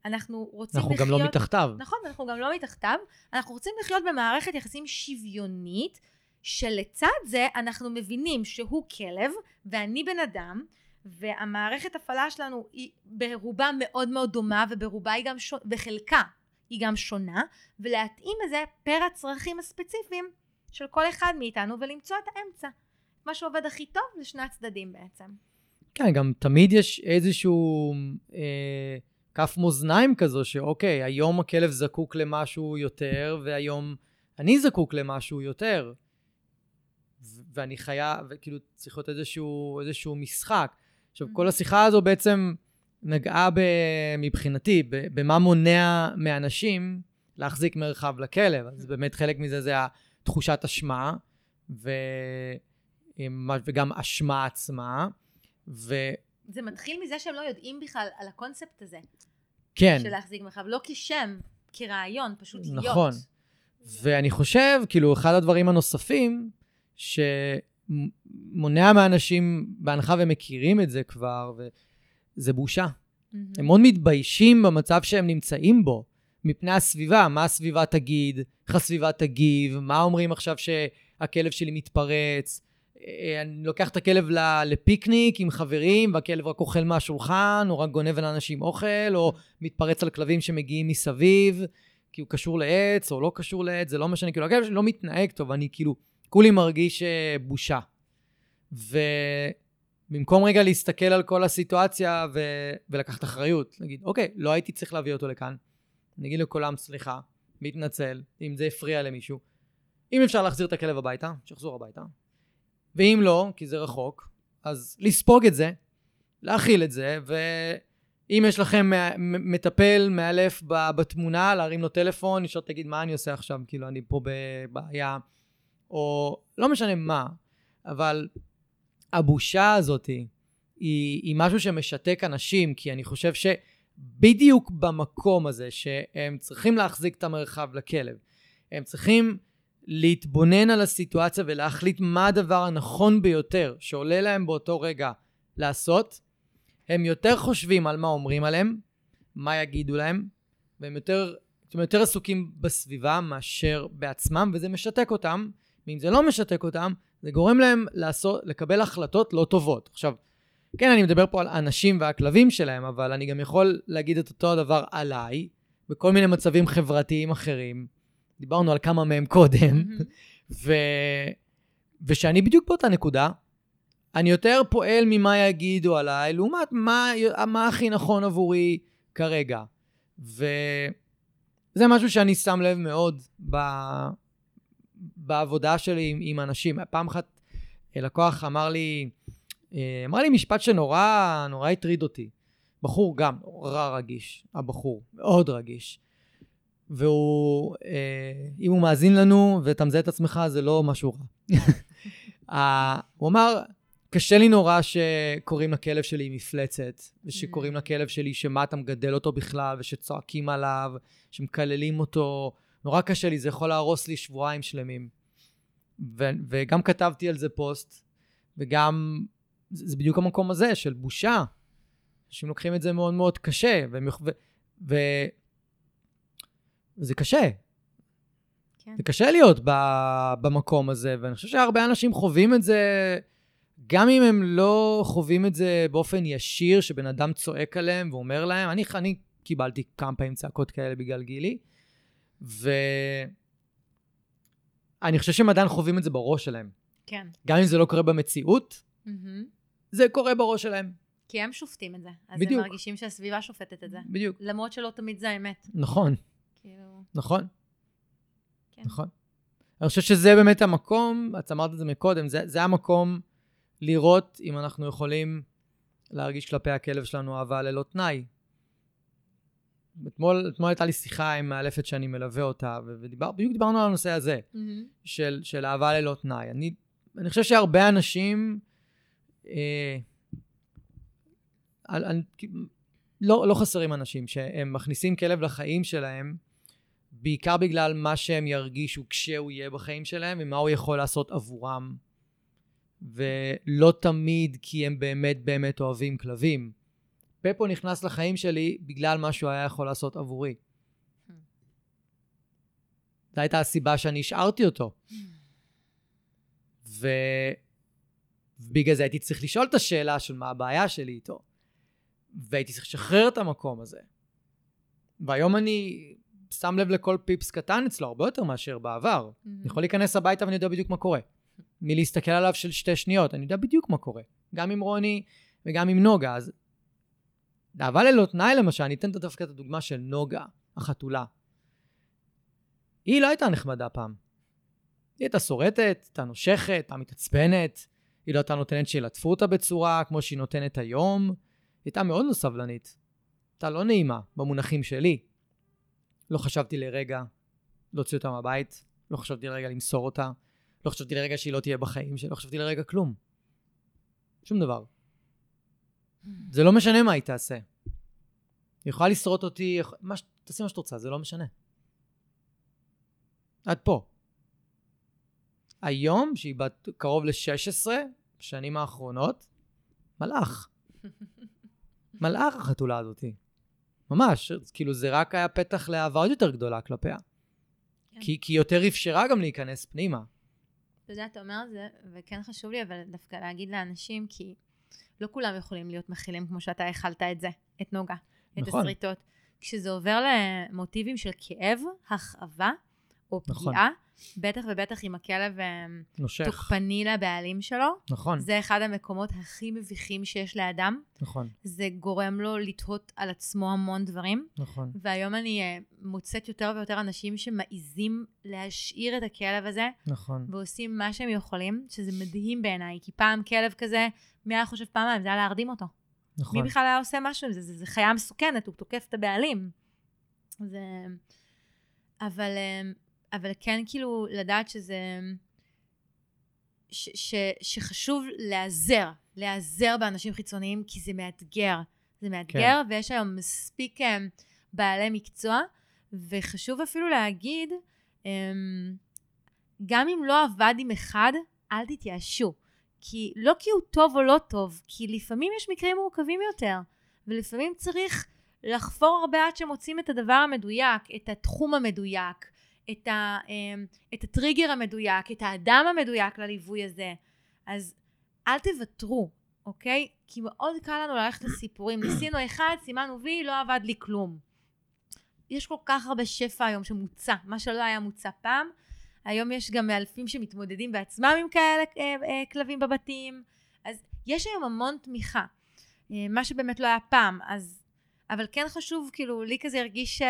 אנחנו רוצים אנחנו לחיות... גם לא מתחתיו. נכון, אנחנו גם לא מתחתיו, אנחנו רוצים לחיות במערכת יחסים שוויונית, שלצד זה אנחנו מבינים שהוא כלב ואני בן אדם, והמערכת הפעלה שלנו היא ברובה מאוד מאוד דומה וברובה היא גם שונה, בחלקה היא גם שונה, ולהתאים את זה פר הצרכים הספציפיים של כל אחד מאיתנו ולמצוא את האמצע. מה שעובד הכי טוב לשני הצדדים בעצם. כן, גם תמיד יש איזשהו אה, כף מאזניים כזו, שאוקיי, היום הכלב זקוק למשהו יותר, והיום אני זקוק למשהו יותר. ואני חייב, וכאילו צריך להיות איזשהו, איזשהו משחק. עכשיו, Mhm. כל השיחה הזו בעצם נגעה ב, מבחינתי, ב, במה מונע מאנשים להחזיק מרחב לכלב. אז באמת חלק מזה זה התחושת אשמה, ו, וגם אשמה עצמה, וכן, זה מתחיל מזה שהם לא יודעים בכלל על הקונספט הזה, כן. של להחזיק מרחב, לא כשם, כרעיון, פשוט להיות. נכון. ואני חושב, כאילו, אחד הדברים הנוספים, שמונע מאנשים, בהנחה והם מכירים את זה כבר, זה בושה. מהמם. הם מאוד מתביישים במצב שהם נמצאים בו, מפני הסביבה, מה הסביבה תגיד, איך הסביבה תגיב, מה אומרים עכשיו שהכלב שלי מתפרץ. אה, אני לוקח את הכלב לפיקניק עם חברים, והכלב רק אוכל מהשולחן, או רק גונב לאנשים אוכל, או מתפרץ על כלבים שמגיעים מסביב, כי הוא קשור לעץ, או לא קשור לעץ, זה לא משנה, כאילו, הכלב שלי לא מתנהג טוב, אני כאילו, כולי מרגיש אה, בושה. ובמקום רגע להסתכל על כל הסיטואציה ו... ולקחת אחריות, להגיד, אוקיי, לא הייתי צריך להביא אותו לכאן. אני אגיד לכולם סליחה, מתנצל, אם זה הפריע למישהו. אם אפשר להחזיר את הכלב הביתה, שיחזור הביתה. ואם לא, כי זה רחוק, אז לספוג את זה, להכיל את זה, ואם יש לכם מטפל מאלף בתמונה, להרים לו טלפון, לשאול תגיד מה אני עושה עכשיו, כאילו אני פה בבעיה, או לא משנה מה, אבל הבושה הזאת היא, היא משהו שמשתק אנשים, כי אני חושב שבדיוק במקום הזה שהם צריכים להחזיק את המרחב לכלב, הם צריכים להתבונן על הסיטואציה ולהחליט מה הדבר הנכון ביותר שעולה להם באותו רגע לעשות, הם יותר חושבים על מה אומרים עליהם, מה יגידו להם, והם יותר, יותר עסוקים בסביבה מאשר בעצמם, וזה משתק אותם, ואם זה לא משתק אותם, זה גורם להם לעשות, לקבל החלטות לא טובות. עכשיו, כן, אני מדבר פה על אנשים והכלבים שלהם, אבל אני גם יכול להגיד את אותו הדבר עליי, בכל מיני מצבים חברתיים אחרים. דיברנו על כמה מהם קודם. ו... ושאני בדיוק באותה נקודה, אני יותר פועל ממה יגידו עליי, לעומת מה, מה הכי נכון עבורי כרגע. וזה משהו שאני שם לב מאוד ב... בעבודה שלי עם, עם אנשים. פעם אחת אה, לקוח אמר לי, אה, אמר לי משפט שנורא, נורא הטריד אותי. בחור גם, נורא רגיש, הבחור, מאוד רגיש. והוא, אה, אם הוא מאזין לנו ואתה מזהה את עצמך, זה לא משהו רע. הוא אמר, קשה לי נורא שקוראים לכלב שלי מפלצת, ושקוראים Mm. לכלב שלי שמה אתה מגדל אותו בכלל, ושצועקים עליו, שמקללים אותו. נורא קשה לי, זה יכול להרוס לי שבועיים שלמים. ו- וגם כתבתי על זה פוסט, וגם, זה, זה בדיוק המקום הזה של בושה. אנשים לוקחים את זה מאוד מאוד קשה, והם יוכ- ו- ו- וזה קשה. כן. זה קשה להיות ב- במקום הזה, ואני חושב שהרבה אנשים חווים את זה, גם אם הם לא חווים את זה באופן ישיר, שבן אדם צועק עליהם ואומר להם, אני, אני קיבלתי כמה פעמים צעקות כאלה בגלל גילי, ואני חושב שהם עדיין חווים את זה בראש שלהם. כן. גם אם זה לא קורה במציאות, מהמם. זה קורה בראש שלהם. כי הם שופטים את זה. אז בדיוק. הם מרגישים שהסביבה שופטת את זה. בדיוק. למרות שלא תמיד זה האמת. נכון, כאילו... נכון. כן. נכון. אני חושב שזה באמת המקום, את אמרת את זה מקודם, זה, זה המקום לראות אם אנחנו יכולים להרגיש כלפי הכלב שלנו אהבה ללא תנאי. אתמול, אתמול הייתה לי שיחה עם מאלפת שאני מלווה אותה, ו- ודיבר, בדיוק דיברנו על הנושא הזה, מהמם. של, של אהבה ללא תנאי. אני, אני חושב שהרבה אנשים, אה, על, על, לא, לא חסרים אנשים שהם מכניסים כלב לחיים שלהם, בעיקר בגלל מה שהם ירגישו כשהוא יהיה בחיים שלהם, ומה הוא יכול לעשות עבורם. ולא תמיד כי הם באמת באמת אוהבים כלבים. פפו נכנס לחיים שלי בגלל מה שהוא היה יכול לעשות עבורי. זו הייתה הסיבה שאני השארתי אותו. ו... ובגלל זה הייתי צריך לשאול את השאלה של מה הבעיה שלי איתו. והייתי צריך לשחרר את המקום הזה. והיום אני שם לב לכל פיפס קטן אצלו, הרבה יותר מאשר בעבר. מהמם. אני יכול להיכנס הביתה ואני יודע בדיוק מה קורה. מלהסתכל עליו של שתי שניות, אני יודע בדיוק מה קורה. גם עם רוני וגם עם נוגה. אז אהבה ללא תנאי למשל, אני אתן דווקא את הדוגמה של נוגה, החתולה. היא לא הייתה נחמדה פעם. היא הייתה שורטת, הייתה נושכת, הייתה מתעצבנת, היא לא הייתה נותנת שילטפו אותה בצורה כמו שהיא נותנת היום. היא הייתה מאוד לא סבלנית. הייתה לא נעימה במונחים שלי. לא חשבתי לרגע להוציא אותה מהבית, לא חשבתי לרגע למסור אותה, לא חשבתי לרגע שהיא לא תהיה בחיים שלי, לא חשבתי לרגע כלום. שום דבר. זה לא משנה מה היא תעשה. היא יכולה לשרוט אותי, מה, תעשי מה שאת רוצה, זה לא משנה. עד פה. היום, שהיא בת קרוב ל-16, בשנים האחרונות, מלאך. מלאך החתולה הזאתי. ממש, כאילו זה רק היה פתח לאהבה עוד יותר גדולה כלפיה. כן. כי, היא יותר אפשרה גם להיכנס פנימה. אתה יודע, אתה אומר את זה, וכן חשוב לי אבל דווקא להגיד לאנשים, כי לא כולם יכולים להיות מכילים כמו שאתה הכלת את זה, את נוגה, נכון. את השריטות. כשזה עובר למוטיבים של כאב, הכאבה או נכון. פגיעה, בטח ובטח אם הכלב אה, נושך. תוקפני לבעלים שלו. נכון. זה אחד המקומות הכי מביכים שיש לאדם. נכון. זה גורם לו לתהות על עצמו המון דברים. נכון. והיום אני אה, מוצאת יותר ויותר אנשים שמעיזים להשאיר את הכלב הזה. נכון. ועושים מה שהם יכולים, שזה מדהים בעיניי, כי פעם כלב כזה, מי היה חושב פעמיים? זה היה להרדים אותו. נכון. מי בכלל היה עושה משהו עם זה? זה, זה חיה מסוכנת, הוא תוקף את הבעלים. זה... אבל אה, אבל כן כאילו לדעת שזה... ש, ש, שחשוב להיעזר, להיעזר באנשים חיצוניים, כי זה מאתגר. זה מאתגר, כן. ויש היום מספיק um, בעלי מקצוע, וחשוב אפילו להגיד, um, גם אם לא עבד עם אחד, אל תתייאשו. כי לא כי הוא טוב או לא טוב, כי לפעמים יש מקרים מורכבים יותר, ולפעמים צריך לחפור הרבה עד שמוצאים את הדבר המדויק, את התחום המדויק, את, ה, אמ, את הטריגר המדויק, את האדם המדויק לליווי הזה. אז אל תוותרו, אוקיי? כי מאוד קל לנו ללכת לסיפורים. ניסינו אחד, סימנו וי, לא עבד לי כלום. יש כל כך הרבה שפע היום שמוצע, מה שלא היה מוצע פעם. היום יש גם מאלפים שמתמודדים בעצמם עם כאלה אה, אה, כלבים בבתים. אז יש היום המון תמיכה, אה, מה שבאמת לא היה פעם. אז, אבל כן חשוב, כאילו, לי כזה הרגיש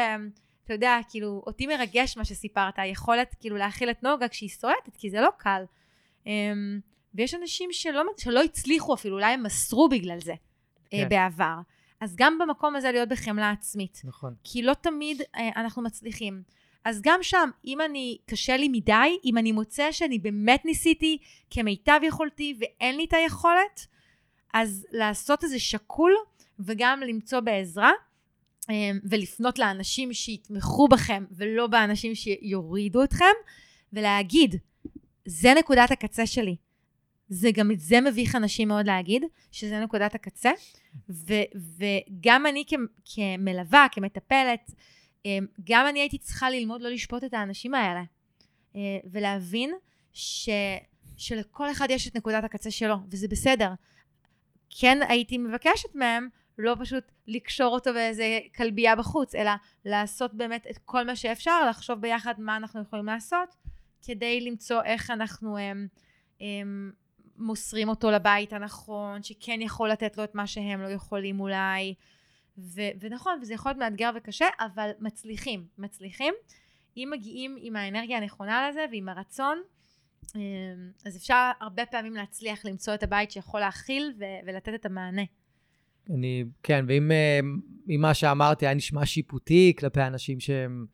אתה יודע, כאילו, אותי מרגש מה שסיפרת, היכולת כאילו להכיל את נוגה כשהיא סועטת, כי זה לא קל. Um, ויש אנשים שלא, שלא הצליחו אפילו, אולי הם מסרו בגלל זה uh, כן. בעבר. אז גם במקום הזה להיות בחמלה עצמית. נכון. כי לא תמיד uh, אנחנו מצליחים. אז גם שם, אם אני, קשה לי מדי, אם אני מוצא שאני באמת ניסיתי כמיטב יכולתי ואין לי את היכולת, אז לעשות איזה שקול וגם למצוא בעזרה. אמ, ולפנות לאנשים שיתמכו בכם ולא באנשים שיורידו אתכם, ולהגיד, זה נקודת הקצה שלי. זה גם את זה מביך אנשים מאוד להגיד, שזה נקודת הקצה. ו- וגם אני כ- כמלווה, כמטפלת, אמ, גם אני הייתי צריכה ללמוד לא לשפוט את האנשים האלה. אה, ולהבין ש- שלכל אחד יש את נקודת הקצה שלו, וזה בסדר. כן הייתי מבקשת מהם לא פשוט לקשור אותו באיזה כלבייה בחוץ, אלא לעשות באמת את כל מה שאפשר, לחשוב ביחד מה אנחנו יכולים לעשות, כדי למצוא איך אנחנו הם, הם, מוסרים אותו לבית הנכון, שכן יכול לתת לו את מה שהם לא יכולים אולי. ו- ונכון, וזה יכול להיות מאתגר וקשה, אבל מצליחים, מצליחים. אם מגיעים עם האנרגיה הנכונה לזה ועם הרצון, אז אפשר הרבה פעמים להצליח למצוא את הבית שיכול להכיל ו- ולתת את המענה. אני, כן, ואם אה, מה שאמרתי היה נשמע שיפוטי כלפי אנשים שהם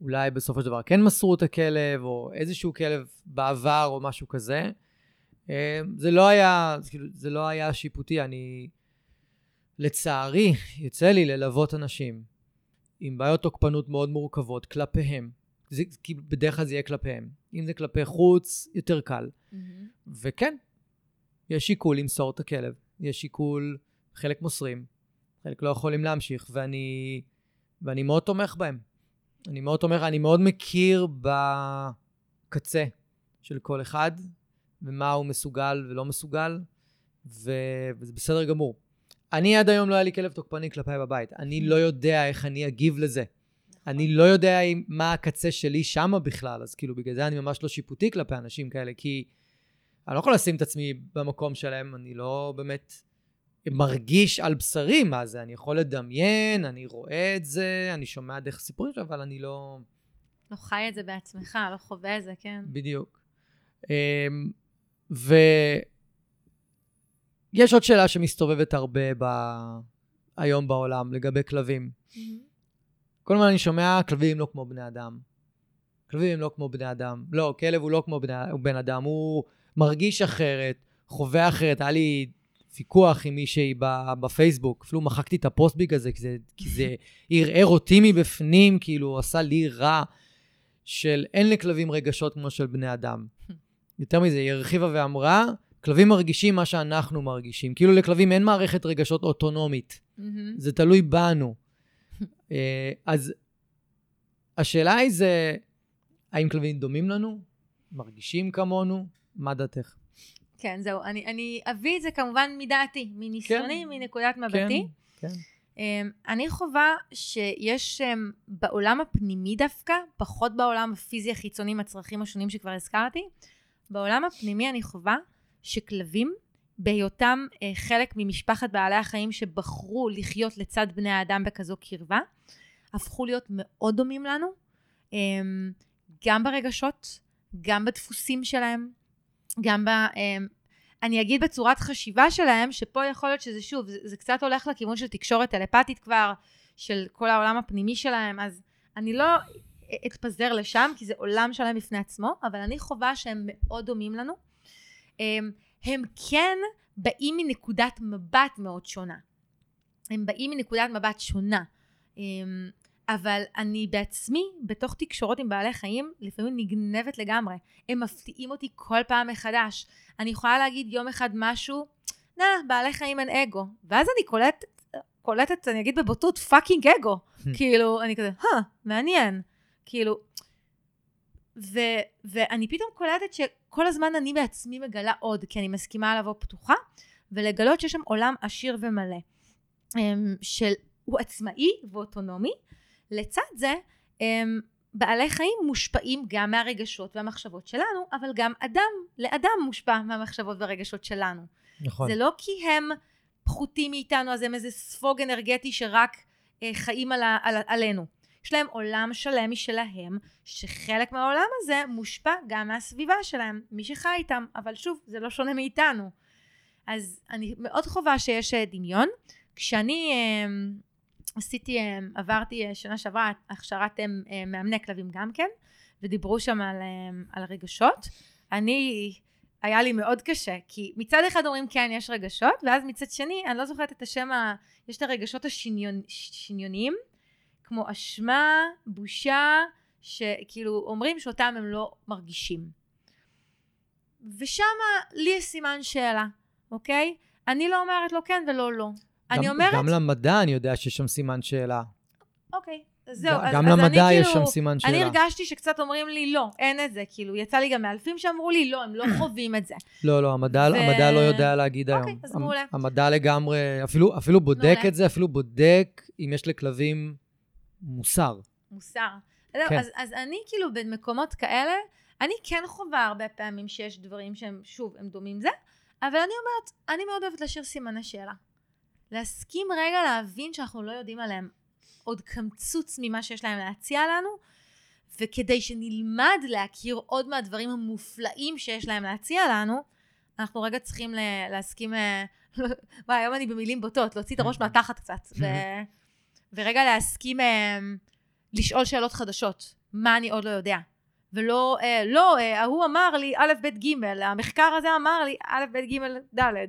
אולי בסופו של דבר כן מסרו את הכלב, או איזשהו כלב בעבר, או משהו כזה, אה, זה לא היה, כאילו, זה לא היה שיפוטי. אני, לצערי, יוצא לי ללוות אנשים עם בעיות תוקפנות מאוד מורכבות כלפיהם. זה, כי בדרך כלל זה יהיה כלפיהם. אם זה כלפי חוץ, יותר קל. Mm-hmm. וכן, יש שיקול למסור את הכלב. יש שיקול חלק מוסרים, חלק לא יכולים להמשיך, ואני, ואני מאוד תומך בהם. אני מאוד תומך, אני מאוד מכיר בקצה של כל אחד, ומה הוא מסוגל ולא מסוגל, ו... וזה בסדר גמור. אני עד היום לא היה לי כלב תוקפני כלפיי בבית. אני לא יודע איך אני אגיב לזה. אני לא יודע מה הקצה שלי שמה בכלל, אז כאילו בגלל זה אני ממש לא שיפוטי כלפי אנשים כאלה, כי אני לא יכול לשים את עצמי במקום שלהם, אני לא באמת מרגיש על בשרי מה זה, אני יכול לדמיין, אני רואה את זה, אני שומע דרך סיפורים שלו, אבל אני לא... לא חי את זה בעצמך, לא חווה את זה, כן. בדיוק. אמ, ויש עוד שאלה שמסתובבת הרבה ב... היום בעולם לגבי כלבים. כל הזמן אני שומע, כלבים לא כמו בני אדם. כלבים הם לא כמו בני אדם. לא, כלב הוא לא כמו בני, הוא בן אדם, הוא מרגיש אחרת, חווה אחרת. היה לי ויכוח עם מישהי בפייסבוק, אפילו מחקתי את הפוסט בגלל זה, כי זה, כי זה ערער אותי מבפנים, כאילו, עשה לי רע, של אין לכלבים רגשות כמו של בני אדם. יותר מזה, היא הרחיבה ואמרה, כלבים מרגישים מה שאנחנו מרגישים. כאילו לכלבים אין מערכת רגשות אוטונומית. זה תלוי בנו. אה, אז השאלה היא זה, האם כלבים דומים לנו? מרגישים כמונו? מה דעתך? כן, זהו. אני, אני אביא את זה כמובן מדעתי, מניסיוני, כן, מנקודת מבטי. כן, כן. Um, אני חווה שיש um, בעולם הפנימי דווקא, פחות בעולם הפיזי החיצוני עם הצרכים השונים שכבר הזכרתי, בעולם הפנימי אני חווה שכלבים, בהיותם uh, חלק ממשפחת בעלי החיים שבחרו לחיות לצד בני האדם בכזו קרבה, הפכו להיות מאוד דומים לנו, um, גם ברגשות, גם בדפוסים שלהם, גם ב... אמ, אני אגיד בצורת חשיבה שלהם, שפה יכול להיות שזה שוב, זה, זה קצת הולך לכיוון של תקשורת טלפתית כבר, של כל העולם הפנימי שלהם, אז אני לא אתפזר לשם, כי זה עולם שלם בפני עצמו, אבל אני חווה שהם מאוד דומים לנו. אמ, הם כן באים מנקודת מבט מאוד שונה. הם באים מנקודת מבט שונה. אמ, אבל אני בעצמי, בתוך תקשורות עם בעלי חיים, לפעמים נגנבת לגמרי. הם מפתיעים אותי כל פעם מחדש. אני יכולה להגיד יום אחד משהו, נה, בעלי חיים אין אגו. ואז אני קולטת, קולטת, אני אגיד בבוטות, fucking אגו. כאילו, אני כזה, הא, מעניין. כאילו, ו, ואני פתאום קולטת שכל הזמן אני בעצמי מגלה עוד, כי אני מסכימה לבוא פתוחה, ולגלות שיש שם עולם עשיר ומלא. אמ, של, הוא עצמאי ואוטונומי, לצד זה, בעלי חיים מושפעים גם מהרגשות והמחשבות שלנו, אבל גם אדם לאדם מושפע מהמחשבות והרגשות שלנו. נכון. זה לא כי הם פחותים מאיתנו, אז הם איזה ספוג אנרגטי שרק אה, חיים על, על, עלינו. יש להם עולם שלם משלהם, שחלק מהעולם הזה מושפע גם מהסביבה שלהם, מי שחי איתם, אבל שוב, זה לא שונה מאיתנו. אז אני מאוד חובה שיש אה, דמיון. כשאני אה, עשיתי, אה, עברתי אה, שנה שעברה הכשרת אה, מאמני כלבים גם כן, ודיברו שם על, על רגשות. אני, היה לי מאוד קשה, כי מצד אחד אומרים כן, יש רגשות, ואז מצד שני, אני לא זוכרת את השם, ה, יש את הרגשות השניוניים, כמו אשמה, בושה, שכאילו אומרים שאותם הם לא מרגישים. ושם לי יש סימן שאלה, אוקיי? אני לא אומרת לו כן ולא לא. אני אומרת... גם למדע אני יודע שיש שם סימן שאלה. אוקיי, אז זהו. גם אז, למדע אז יש כאילו, שם סימן שאלה. אני הרגשתי שקצת אומרים לי, לא, אין את זה. כאילו, יצא לי גם מאלפים שאמרו לי, לא, הם לא חווים את זה. לא, לא, המדע, ו... המדע לא יודע להגיד אוקיי, היום. אז מעולה. המדע לגמרי, אפילו, אפילו בודק מעולה. את זה, אפילו בודק אם יש לכלבים מוסר. מוסר. כן. אז, אז אני כאילו במקומות כאלה, אני כן חווה הרבה פעמים שיש דברים שהם, שוב, הם דומים זה, אבל אני אומרת, אני מאוד אוהבת להשאיר סימני שאלה. להסכים רגע להבין שאנחנו לא יודעים עליהם עוד קמצוץ ממה שיש להם להציע לנו, וכדי שנלמד להכיר עוד מהדברים המופלאים שיש להם להציע לנו, אנחנו רגע צריכים להסכים, אה, וואי, היום אני במילים בוטות, להוציא את הראש מהתחת קצת, ו... ורגע להסכים אה, לשאול שאלות חדשות, מה אני עוד לא יודע. ולא, אה, לא, ההוא אמר לי א', ב', ג', המחקר הזה אמר לי א', ב', ג', ד'.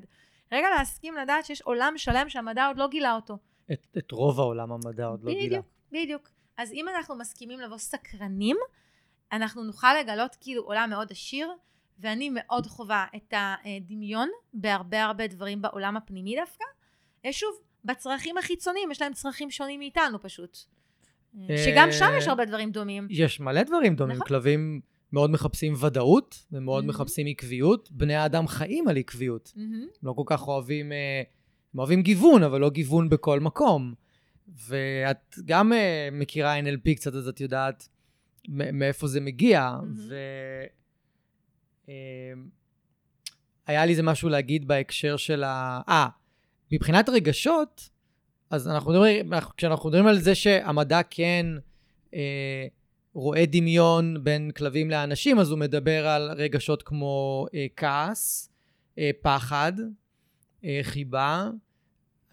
רגע להסכים לדעת שיש עולם שלם שהמדע עוד לא גילה אותו. את, את רוב העולם המדע עוד לא גילה. בדיוק, בדיוק. אז אם אנחנו מסכימים לבוא סקרנים, אנחנו נוכל לגלות כאילו עולם מאוד עשיר, ואני מאוד חווה את הדמיון בהרבה הרבה דברים בעולם הפנימי דווקא. אה, שוב, בצרכים החיצוניים, יש להם צרכים שונים מאיתנו פשוט. אה, שגם שם יש הרבה דברים דומים. יש מלא דברים דומים. נכון. כלבים... מאוד מחפשים ודאות ומאוד mm-hmm. מחפשים עקביות. בני האדם חיים על עקביות. Mm-hmm. לא כל כך אוהבים, אה, הם אוהבים גיוון, אבל לא גיוון בכל מקום. ואת גם אה, מכירה NLP קצת, אז את יודעת מאיפה זה מגיע. Mm-hmm. ו... אה, היה לי איזה משהו להגיד בהקשר של ה... אה, מבחינת רגשות, אז אנחנו מדברים, כשאנחנו מדברים על זה שהמדע כן... אה, רואה דמיון בין כלבים לאנשים, אז הוא מדבר על רגשות כמו אה, כעס, אה, פחד, אה, חיבה.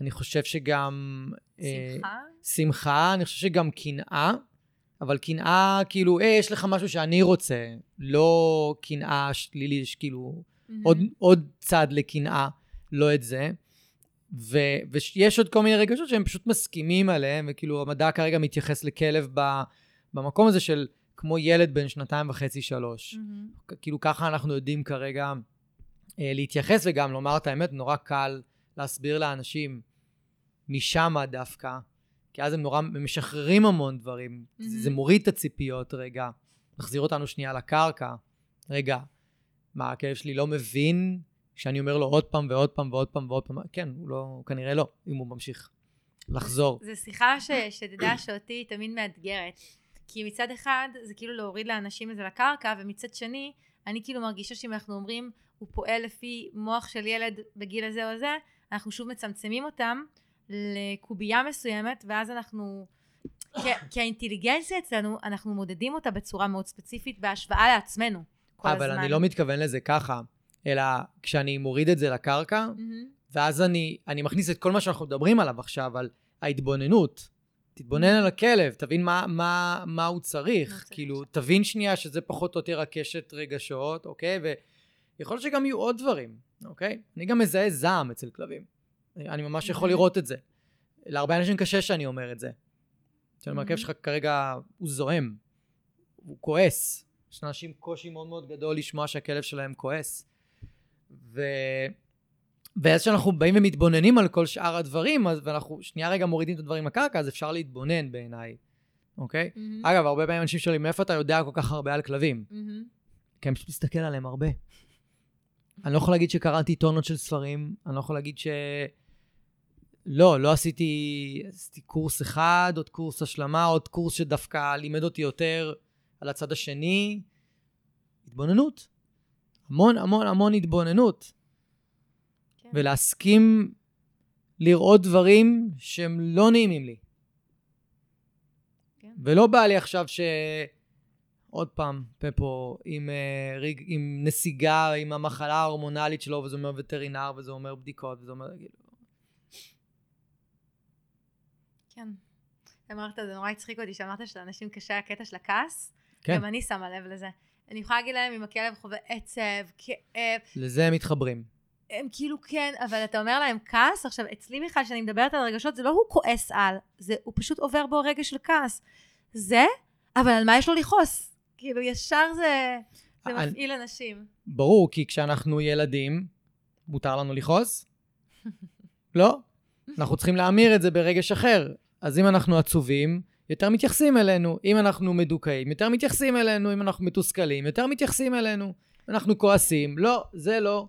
אני חושב שגם... אה, שמחה? שמחה, אני חושב שגם קנאה, אבל קנאה, כאילו, אה, יש לך משהו שאני רוצה, לא קנאה שלילית, יש כאילו mm-hmm. עוד, עוד צד לקנאה, לא את זה. ו, ויש עוד כל מיני רגשות שהם פשוט מסכימים עליהם, וכאילו המדע כרגע מתייחס לכלב ב, במקום הזה של כמו ילד בן שנתיים וחצי, שלוש. Mm-hmm. כאילו ככה אנחנו יודעים כרגע אה, להתייחס, וגם לומר את האמת, נורא קל להסביר לאנשים משם דווקא, כי אז הם נורא הם משחררים המון דברים. Mm-hmm. זה, זה מוריד את הציפיות רגע, מחזיר אותנו שנייה לקרקע. רגע, מה, הכלב שלי לא מבין שאני אומר לו עוד פעם ועוד פעם ועוד פעם ועוד פעם, כן, הוא לא, כנראה לא, אם הוא ממשיך לחזור. זו שיחה ש, שתדע שאותי תמיד מאתגרת. כי מצד אחד זה כאילו להוריד לאנשים את זה לקרקע, ומצד שני, אני כאילו מרגישה שאם אנחנו אומרים, הוא פועל לפי מוח של ילד בגיל הזה או זה, אנחנו שוב מצמצמים אותם לקובייה מסוימת, ואז אנחנו... כי, האינטליגנציה אצלנו, אנחנו מודדים אותה בצורה מאוד ספציפית בהשוואה לעצמנו כל אבל הזמן. אני לא מתכוון לזה ככה. אלא כשאני מוריד את זה לקרקע, mm-hmm. ואז אני, אני מכניס את כל מה שאנחנו מדברים עליו עכשיו, על ההתבוננות. תתבונן. על הכלב, תבין מה, מה, מה הוא צריך. כאילו. תבין שנייה שזה פחות או יותר הקשת רגשות, אוקיי? ויכול להיות שגם יהיו עוד דברים, אוקיי? אני גם מזהה זעם אצל כלבים. אני ממש יכול mm-hmm. לראות את זה. להרבה אנשים קשה שאני אומר את זה. שאני אומר, הכלב שלך כרגע הוא זועם, הוא כועס. יש לאנשים קושי מאוד מאוד גדול לשמוע שהכלב שלהם כועס. ו... ואז כשאנחנו באים ומתבוננים על כל שאר הדברים, אז ואנחנו שנייה רגע מורידים את הדברים לקרקע, אז אפשר להתבונן בעיניי, אוקיי? Mm-hmm. אגב, הרבה פעמים אנשים שואלים, מאיפה אתה יודע כל כך הרבה על כלבים? Mm-hmm. כי אני פשוט מסתכל עליהם הרבה. אני לא יכול להגיד שקראתי טונות של ספרים, אני לא יכול להגיד ש... לא, לא עשיתי, עשיתי קורס אחד, עוד קורס השלמה, עוד קורס שדווקא לימד אותי יותר על הצד השני. התבוננות. המון המון המון התבוננות. ולהסכים לראות דברים שהם לא נעימים לי. כן. ולא בא לי עכשיו ש... עוד פעם, פפו, עם, uh, ריג, עם נסיגה, עם המחלה ההורמונלית שלו, וזה אומר וטרינר, וזה אומר בדיקות, וזה אומר... כאילו... כן. אמרת, זה נורא הצחיק אותי, שאמרת שלאנשים קשה הקטע של הכעס. כן. גם אני שמה לב לזה. אני יכולה להגיד להם אם הכלב חווה עצב, כאב. לזה הם מתחברים. הם כאילו כן, אבל אתה אומר להם כעס, עכשיו אצלי בכלל, כשאני מדברת על רגשות, זה לא הוא כועס על, זה הוא פשוט עובר בו רגע של כעס. זה, אבל על מה יש לו לכעוס? כאילו ישר זה, זה אני, מפעיל אנשים. ברור, כי כשאנחנו ילדים, מותר לנו לכעוס? לא. אנחנו צריכים להמיר את זה ברגש אחר. אז אם אנחנו עצובים, יותר מתייחסים אלינו. אם אנחנו מדוכאים, יותר מתייחסים אלינו. אם אנחנו מתוסכלים, יותר מתייחסים אלינו. אנחנו כועסים, לא, זה לא.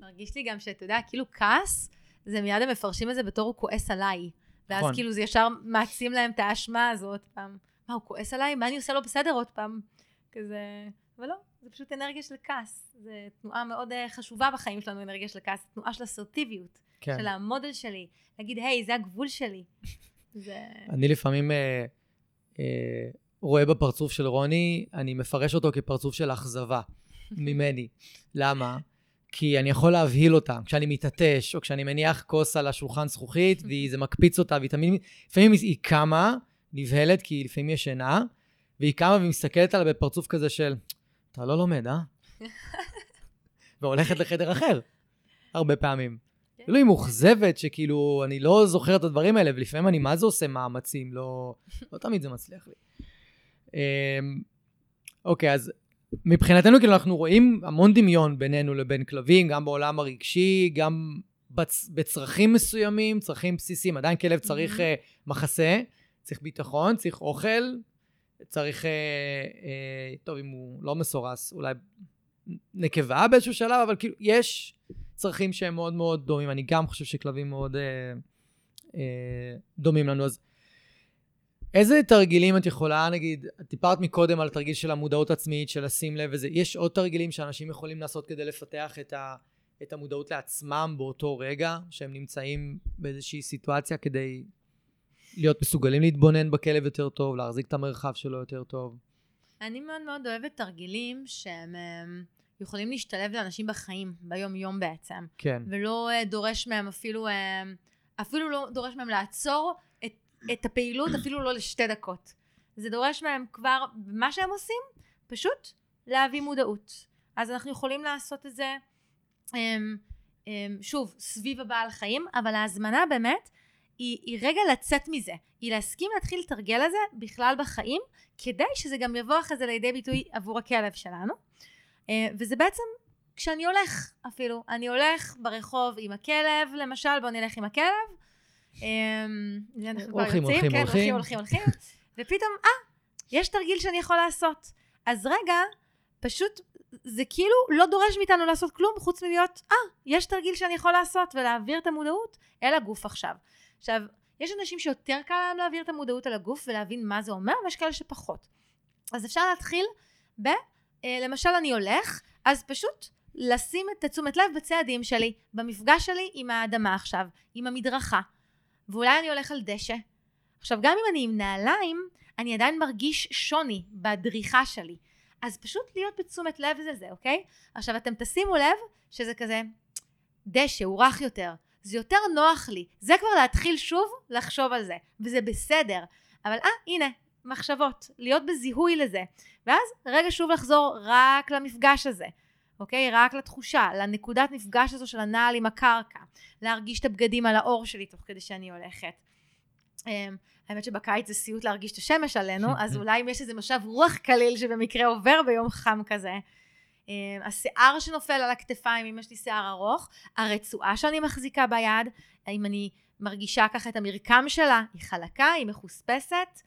מרגיש לי גם שאתה יודע, כאילו כעס, זה מיד הם מפרשים את זה בתור הוא כועס עליי. ואז נכון. כאילו זה ישר מעצים להם את האשמה הזאת פעם. מה, הוא כועס עליי? מה אני עושה לו בסדר עוד פעם? כזה... אבל לא, זה פשוט אנרגיה של כעס. זו תנועה מאוד אה, חשובה בחיים שלנו, אנרגיה של כעס. תנועה של אסרטיביות. כן. של המודל שלי. להגיד, היי, זה הגבול שלי. זה... אני לפעמים אה, אה, רואה בפרצוף של רוני, אני מפרש אותו כפרצוף של אכזבה ממני. למה? כי אני יכול להבהיל אותה. כשאני מתעטש, או כשאני מניח כוס על השולחן זכוכית, וזה מקפיץ אותה, והיא תמיד... לפעמים היא קמה, נבהלת, כי לפעמים ישנה, והיא קמה ומסתכלת עליה בפרצוף כזה של, אתה לא לומד, אה? והולכת לחדר אחר, הרבה פעמים. כאילו היא מאוכזבת שכאילו, אני לא זוכר את הדברים האלה, ולפעמים אני מה זה עושה מאמצים, לא, לא תמיד זה מצליח לי. אמ, אוקיי, אז מבחינתנו כאילו אנחנו רואים המון דמיון בינינו לבין כלבים, גם בעולם הרגשי, גם בצ... בצרכים מסוימים, צרכים בסיסיים. עדיין כלב צריך mm-hmm. uh, מחסה, צריך ביטחון, צריך אוכל, צריך, uh, uh, טוב, אם הוא לא מסורס, אולי נקבה באיזשהו שלב, אבל כאילו, יש צרכים שהם מאוד מאוד דומים. אני גם חושב שכלבים מאוד אה, אה, דומים לנו. אז איזה תרגילים את יכולה, נגיד, את דיברת מקודם על תרגיל של המודעות עצמית, של לשים לב וזה, יש עוד תרגילים שאנשים יכולים לעשות כדי לפתח את, ה, את המודעות לעצמם באותו רגע, שהם נמצאים באיזושהי סיטואציה כדי להיות מסוגלים להתבונן בכלב יותר טוב, להחזיק את המרחב שלו יותר טוב? אני מאוד מאוד אוהבת תרגילים שהם אמ, יכולים להשתלב לאנשים בחיים, ביום-יום בעצם. כן. ולא אה, דורש מהם אפילו, אה, אפילו לא דורש מהם לעצור את, הפעילות אפילו לא לשתי דקות. זה דורש מהם כבר, מה שהם עושים, פשוט להביא מודעות. אז אנחנו יכולים לעשות את זה, אמ, אמ, שוב, סביב הבעל חיים, אבל ההזמנה באמת היא, היא רגע לצאת מזה, היא להסכים להתחיל לתרגל את בכלל בחיים, כדי שזה גם יבוא אחרי זה לידי ביטוי עבור הכלב שלנו. אה, וזה בעצם כשאני הולך אפילו, אני הולך ברחוב עם הכלב, למשל, בוא נלך עם הכלב. אמ, הולכים, הולכים, כן, הולכים, הולכים, הולכים, ופתאום, אה, יש תרגיל שאני יכול לעשות. אז רגע, פשוט, זה כאילו לא דורש מאיתנו לעשות כלום, חוץ מלהיות, אה, יש תרגיל שאני יכול לעשות, ולהעביר את המודעות אל הגוף עכשיו. עכשיו, יש אנשים שיותר קל להם להעביר את המודעות על הגוף ולהבין מה זה אומר, ויש כאלה שפחות. אז אפשר להתחיל ב... אה, למשל אני הולך, אז פשוט לשים את תשומת לב בצעדים שלי, במפגש שלי עם האדמה עכשיו, עם המדרכה. ואולי אני הולך על דשא. עכשיו, גם אם אני עם נעליים, אני עדיין מרגיש שוני בדריכה שלי. אז פשוט להיות בתשומת לב זה זה, אוקיי? עכשיו, אתם תשימו לב שזה כזה דשא, הוא רך יותר. זה יותר נוח לי. זה כבר להתחיל שוב לחשוב על זה, וזה בסדר. אבל אה, הנה, מחשבות, להיות בזיהוי לזה. ואז רגע שוב לחזור רק למפגש הזה, אוקיי? רק לתחושה, לנקודת מפגש הזו של הנעל עם הקרקע. להרגיש את הבגדים על האור שלי תוך כדי שאני הולכת. אמ, האמת שבקיץ זה סיוט להרגיש את השמש עלינו, אז אולי אם יש איזה משב רוח קליל שבמקרה עובר ביום חם כזה. אמ, השיער שנופל על הכתפיים, אם יש לי שיער ארוך, הרצועה שאני מחזיקה ביד, האם אני מרגישה ככה את המרקם שלה, היא חלקה, היא מחוספסת,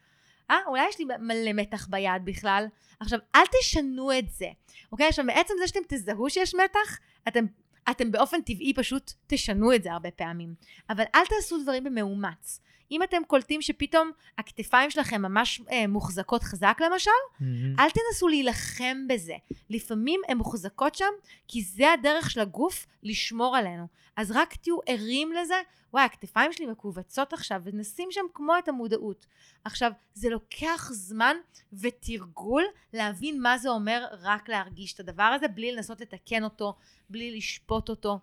אה, אולי יש לי מלא מתח ביד בכלל. עכשיו, אל תשנו את זה, אוקיי? עכשיו, מעצם זה שאתם תזהו שיש מתח, אתם, אתם באופן טבעי פשוט תשנו את זה הרבה פעמים. אבל אל תעשו דברים במאומץ. אם אתם קולטים שפתאום הכתפיים שלכם ממש אה, מוחזקות חזק למשל, mm-hmm. אל תנסו להילחם בזה. לפעמים הן מוחזקות שם, כי זה הדרך של הגוף לשמור עלינו. אז רק תהיו ערים לזה, וואי, הכתפיים שלי מכווצות עכשיו, ונשים שם כמו את המודעות. עכשיו, זה לוקח זמן ותרגול להבין מה זה אומר רק להרגיש את הדבר הזה, בלי לנסות לתקן אותו, בלי לשפוט אותו.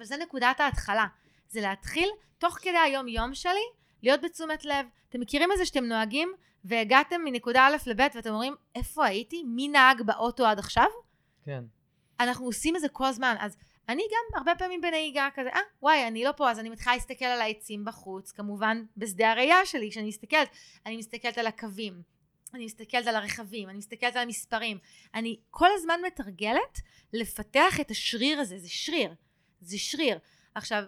וזה נקודת ההתחלה. זה להתחיל, תוך כדי היום-יום שלי, להיות בתשומת לב. אתם מכירים את זה שאתם נוהגים והגעתם מנקודה א' לב' ואתם אומרים, איפה הייתי? מי נהג באוטו עד עכשיו? כן. אנחנו עושים את זה כל הזמן. אז אני גם הרבה פעמים בנהיגה כזה, אה, וואי, אני לא פה, אז אני מתחילה להסתכל על העצים בחוץ, כמובן בשדה הראייה שלי, כשאני מסתכלת, אני מסתכלת על הקווים, אני מסתכלת על הרכבים, אני מסתכלת על המספרים. אני כל הזמן מתרגלת לפתח את השריר הזה, זה שריר, זה שריר. עכשיו,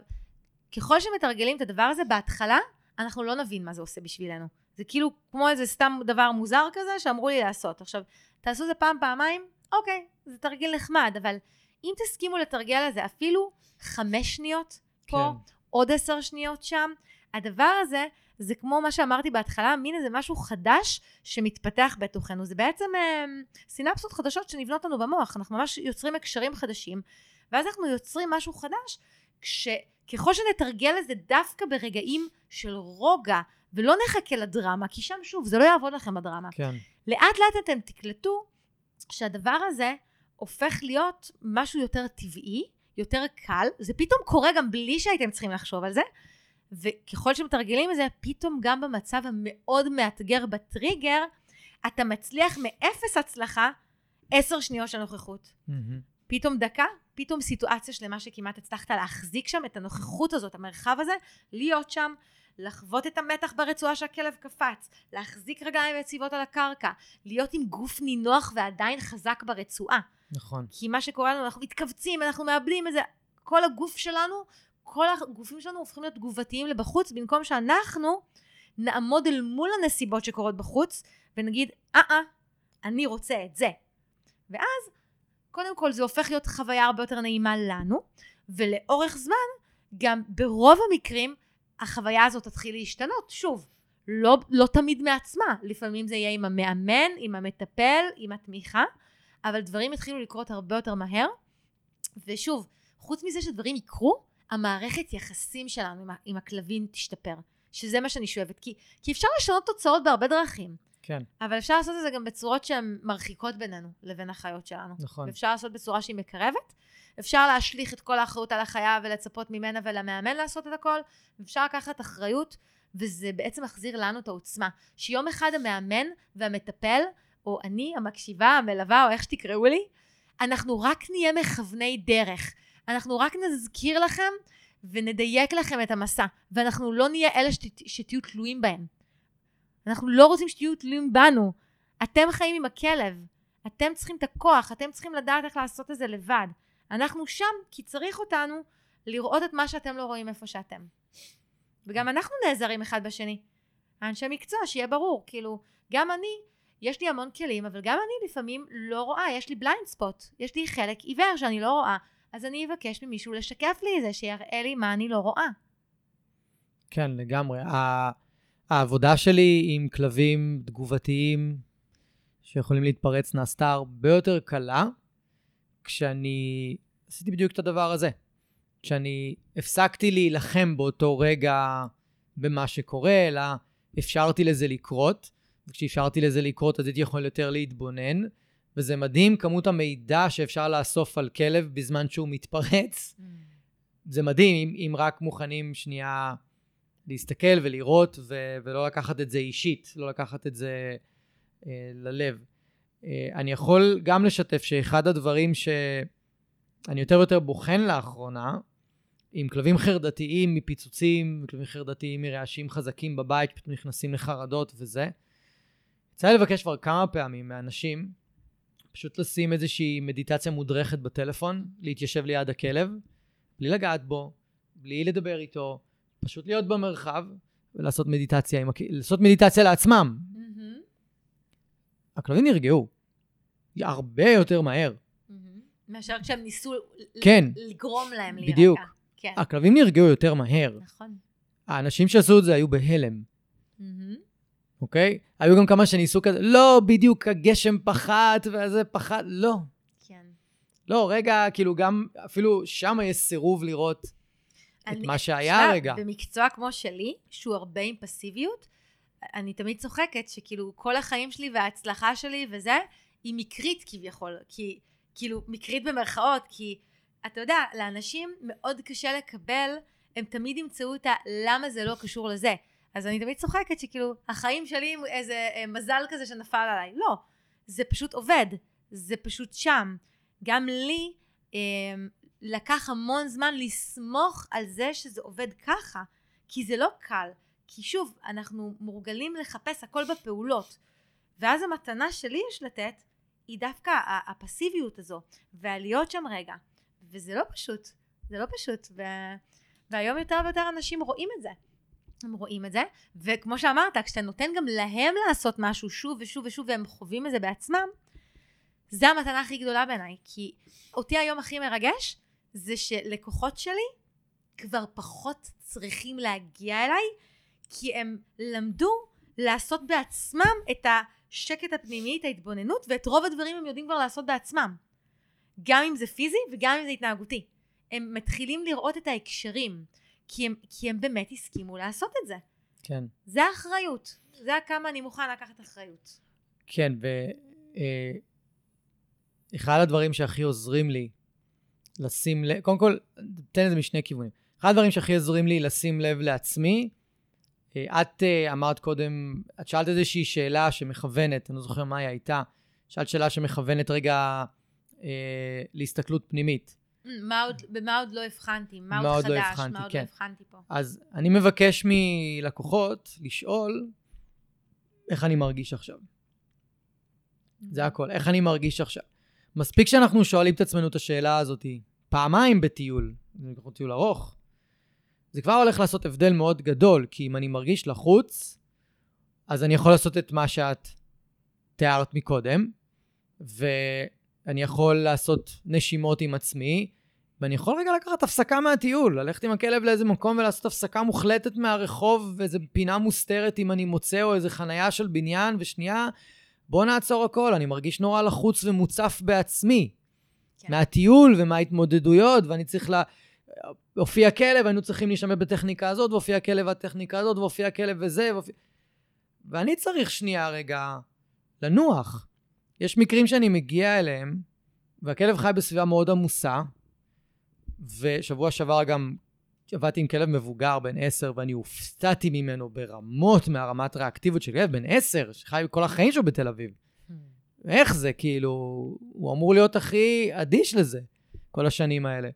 ככל שמתרגלים את הדבר הזה בהתחלה, אנחנו לא נבין מה זה עושה בשבילנו. זה כאילו כמו איזה סתם דבר מוזר כזה שאמרו לי לעשות. עכשיו, תעשו את זה פעם, פעמיים, אוקיי, זה תרגיל נחמד, אבל אם תסכימו לתרגל על זה אפילו חמש שניות פה, כן. עוד עשר שניות שם, הדבר הזה זה כמו מה שאמרתי בהתחלה, מין איזה משהו חדש שמתפתח בתוכנו. זה בעצם אה, סינפסות חדשות שנבנות לנו במוח, אנחנו ממש יוצרים הקשרים חדשים, ואז אנחנו יוצרים משהו חדש, כשככל שנתרגל את זה דווקא ברגעים של רוגע, ולא נחכה לדרמה, כי שם שוב, זה לא יעבוד לכם הדרמה. כן. לאט לאט אתם תקלטו שהדבר הזה הופך להיות משהו יותר טבעי, יותר קל, זה פתאום קורה גם בלי שהייתם צריכים לחשוב על זה, וככל שמתרגלים את זה, פתאום גם במצב המאוד מאתגר בטריגר, אתה מצליח מאפס הצלחה, עשר שניות של נוכחות. Mm-hmm. פתאום דקה, פתאום סיטואציה שלמה שכמעט הצלחת להחזיק שם את הנוכחות הזאת, המרחב הזה, להיות שם, לחוות את המתח ברצועה שהכלב קפץ, להחזיק רגליים יציבות על הקרקע, להיות עם גוף נינוח ועדיין חזק ברצועה. נכון. כי מה שקורה לנו, אנחנו מתכווצים, אנחנו מאבדים את זה, כל הגוף שלנו, כל הגופים שלנו הופכים להיות תגובתיים לבחוץ, במקום שאנחנו נעמוד אל מול הנסיבות שקורות בחוץ, ונגיד, אה-אה, אני רוצה את זה. ואז, קודם כל זה הופך להיות חוויה הרבה יותר נעימה לנו, ולאורך זמן, גם ברוב המקרים, החוויה הזאת תתחיל להשתנות. שוב, לא, לא תמיד מעצמה, לפעמים זה יהיה עם המאמן, עם המטפל, עם התמיכה, אבל דברים התחילו לקרות הרבה יותר מהר, ושוב, חוץ מזה שדברים יקרו, המערכת יחסים שלנו עם הכלבים תשתפר, שזה מה שאני שואבת, כי, כי אפשר לשנות תוצאות בהרבה דרכים. כן, אבל אפשר לעשות את זה גם בצורות שהן מרחיקות בינינו לבין החיות שלנו. נכון. אפשר לעשות בצורה שהיא מקרבת. אפשר להשליך את כל האחריות על החיה ולצפות ממנה ולמאמן לעשות את הכל. אפשר לקחת אחריות, וזה בעצם מחזיר לנו את העוצמה. שיום אחד המאמן והמטפל, או אני, המקשיבה, המלווה, או איך שתקראו לי, אנחנו רק נהיה מכווני דרך. אנחנו רק נזכיר לכם ונדייק לכם את המסע, ואנחנו לא נהיה אלה שת, שתהיו תלויים בהם. אנחנו לא רוצים שתהיו תלויים בנו. אתם חיים עם הכלב. אתם צריכים את הכוח, אתם צריכים לדעת איך לעשות את זה לבד. אנחנו שם כי צריך אותנו לראות את מה שאתם לא רואים איפה שאתם. וגם אנחנו נעזרים אחד בשני. האנשי מקצוע, שיהיה ברור, כאילו, גם אני, יש לי המון כלים, אבל גם אני לפעמים לא רואה, יש לי בליינד ספוט, יש לי חלק עיוור שאני לא רואה, אז אני אבקש ממישהו לשקף לי את זה, שיראה לי מה אני לא רואה. כן, לגמרי. העבודה שלי עם כלבים תגובתיים שיכולים להתפרץ נעשתה הרבה יותר קלה כשאני עשיתי בדיוק את הדבר הזה. כשאני הפסקתי להילחם באותו רגע במה שקורה, אלא אפשרתי לזה לקרות, וכשאפשרתי לזה לקרות אז הייתי יכול יותר להתבונן, וזה מדהים כמות המידע שאפשר לאסוף על כלב בזמן שהוא מתפרץ. זה מדהים אם, אם רק מוכנים שנייה להסתכל ולראות ו- ולא לקחת את זה אישית, לא לקחת את זה אה, ללב. אה, אני יכול גם לשתף שאחד הדברים שאני יותר ויותר בוחן לאחרונה, עם כלבים חרדתיים מפיצוצים, כלבים חרדתיים מרעשים חזקים בבית, פתאום נכנסים לחרדות וזה. יצא לבקש כבר כמה פעמים מאנשים פשוט לשים איזושהי מדיטציה מודרכת בטלפון, להתיישב ליד הכלב, בלי לגעת בו, בלי לדבר איתו, פשוט להיות במרחב ולעשות מדיטציה, עם. לעשות מדיטציה לעצמם. מהמם, הכלבים נרגעו. הרבה יותר מהר. מהמם. מאשר כשהם ניסו כן. לגרום להם להירגע. בדיוק. כן, הכלבים נרגעו יותר מהר. נכון. האנשים שעשו את זה היו בהלם, מהמם. אוקיי? היו גם כמה שניסו כזה, לא, בדיוק הגשם פחת וזה פחת, לא. כן. לא, רגע, כאילו גם, אפילו שם יש סירוב לראות את מה שהיה תשמע, רגע. במקצוע כמו שלי, שהוא הרבה עם פסיביות, אני תמיד צוחקת שכאילו כל החיים שלי וההצלחה שלי וזה, היא מקרית כביכול. כי, כאילו, מקרית במרכאות, כי אתה יודע, לאנשים מאוד קשה לקבל, הם תמיד ימצאו את הלמה זה לא קשור לזה. אז אני תמיד צוחקת שכאילו, החיים שלי עם איזה אה, מזל כזה שנפל עליי. לא, זה פשוט עובד, זה פשוט שם. גם לי, אה, לקח המון זמן לסמוך על זה שזה עובד ככה, כי זה לא קל. כי שוב, אנחנו מורגלים לחפש הכל בפעולות. ואז המתנה שלי יש לתת, היא דווקא הפסיביות הזו, והלהיות שם רגע. וזה לא פשוט, זה לא פשוט. ו... והיום יותר ויותר אנשים רואים את זה. הם רואים את זה, וכמו שאמרת, כשאתה נותן גם להם לעשות משהו שוב ושוב ושוב, והם חווים את זה בעצמם, זה המתנה הכי גדולה בעיניי. כי אותי היום הכי מרגש, זה שלקוחות שלי כבר פחות צריכים להגיע אליי, כי הם למדו לעשות בעצמם את השקט הפנימי, את ההתבוננות, ואת רוב הדברים הם יודעים כבר לעשות בעצמם. גם אם זה פיזי וגם אם זה התנהגותי. הם מתחילים לראות את ההקשרים, כי הם, כי הם באמת הסכימו לעשות את זה. כן. זה האחריות. זה כמה אני מוכן לקחת אחריות. כן, ואחד הדברים שהכי עוזרים לי לשים לב, קודם כל, תן את זה משני כיוונים. אחד הדברים שהכי עוזרים לי לשים לב לעצמי, אה, את אה, אמרת קודם, את שאלת איזושהי שאלה שמכוונת, אני לא זוכר מה היא הייתה, שאלת שאלה שמכוונת רגע אה, להסתכלות פנימית. מה עוד, במה עוד לא הבחנתי? מה, מה עוד לא חדש? הבחנתי, מה עוד כן. לא הבחנתי פה? אז אני מבקש מלקוחות לשאול איך אני מרגיש עכשיו. זה הכל, איך אני מרגיש עכשיו. מספיק שאנחנו שואלים את עצמנו את השאלה הזאת פעמיים בטיול, זה לקחו טיול ארוך, זה כבר הולך לעשות הבדל מאוד גדול, כי אם אני מרגיש לחוץ, אז אני יכול לעשות את מה שאת תיארת מקודם, ואני יכול לעשות נשימות עם עצמי, ואני יכול רגע לקחת הפסקה מהטיול, ללכת עם הכלב לאיזה מקום ולעשות הפסקה מוחלטת מהרחוב, ואיזה פינה מוסתרת אם אני מוצא, או איזה חנייה של בניין, ושנייה, בוא נעצור הכל, אני מרגיש נורא לחוץ ומוצף בעצמי. כן. מהטיול ומההתמודדויות, ואני צריך לה... הופיע כלב, היינו צריכים להשתמש בטכניקה הזאת, והופיע כלב בטכניקה הזאת, והופיע כלב וזה, והופיע... ואני צריך שנייה רגע לנוח. יש מקרים שאני מגיע אליהם, והכלב חי בסביבה מאוד עמוסה, ושבוע שעבר גם עבדתי עם כלב מבוגר בן עשר, ואני הופתעתי ממנו ברמות מהרמת ריאקטיביות של כלב בן עשר, שחי כל החיים שלו בתל אביב. איך זה, כאילו, הוא אמור להיות הכי אדיש לזה, כל השנים האלה.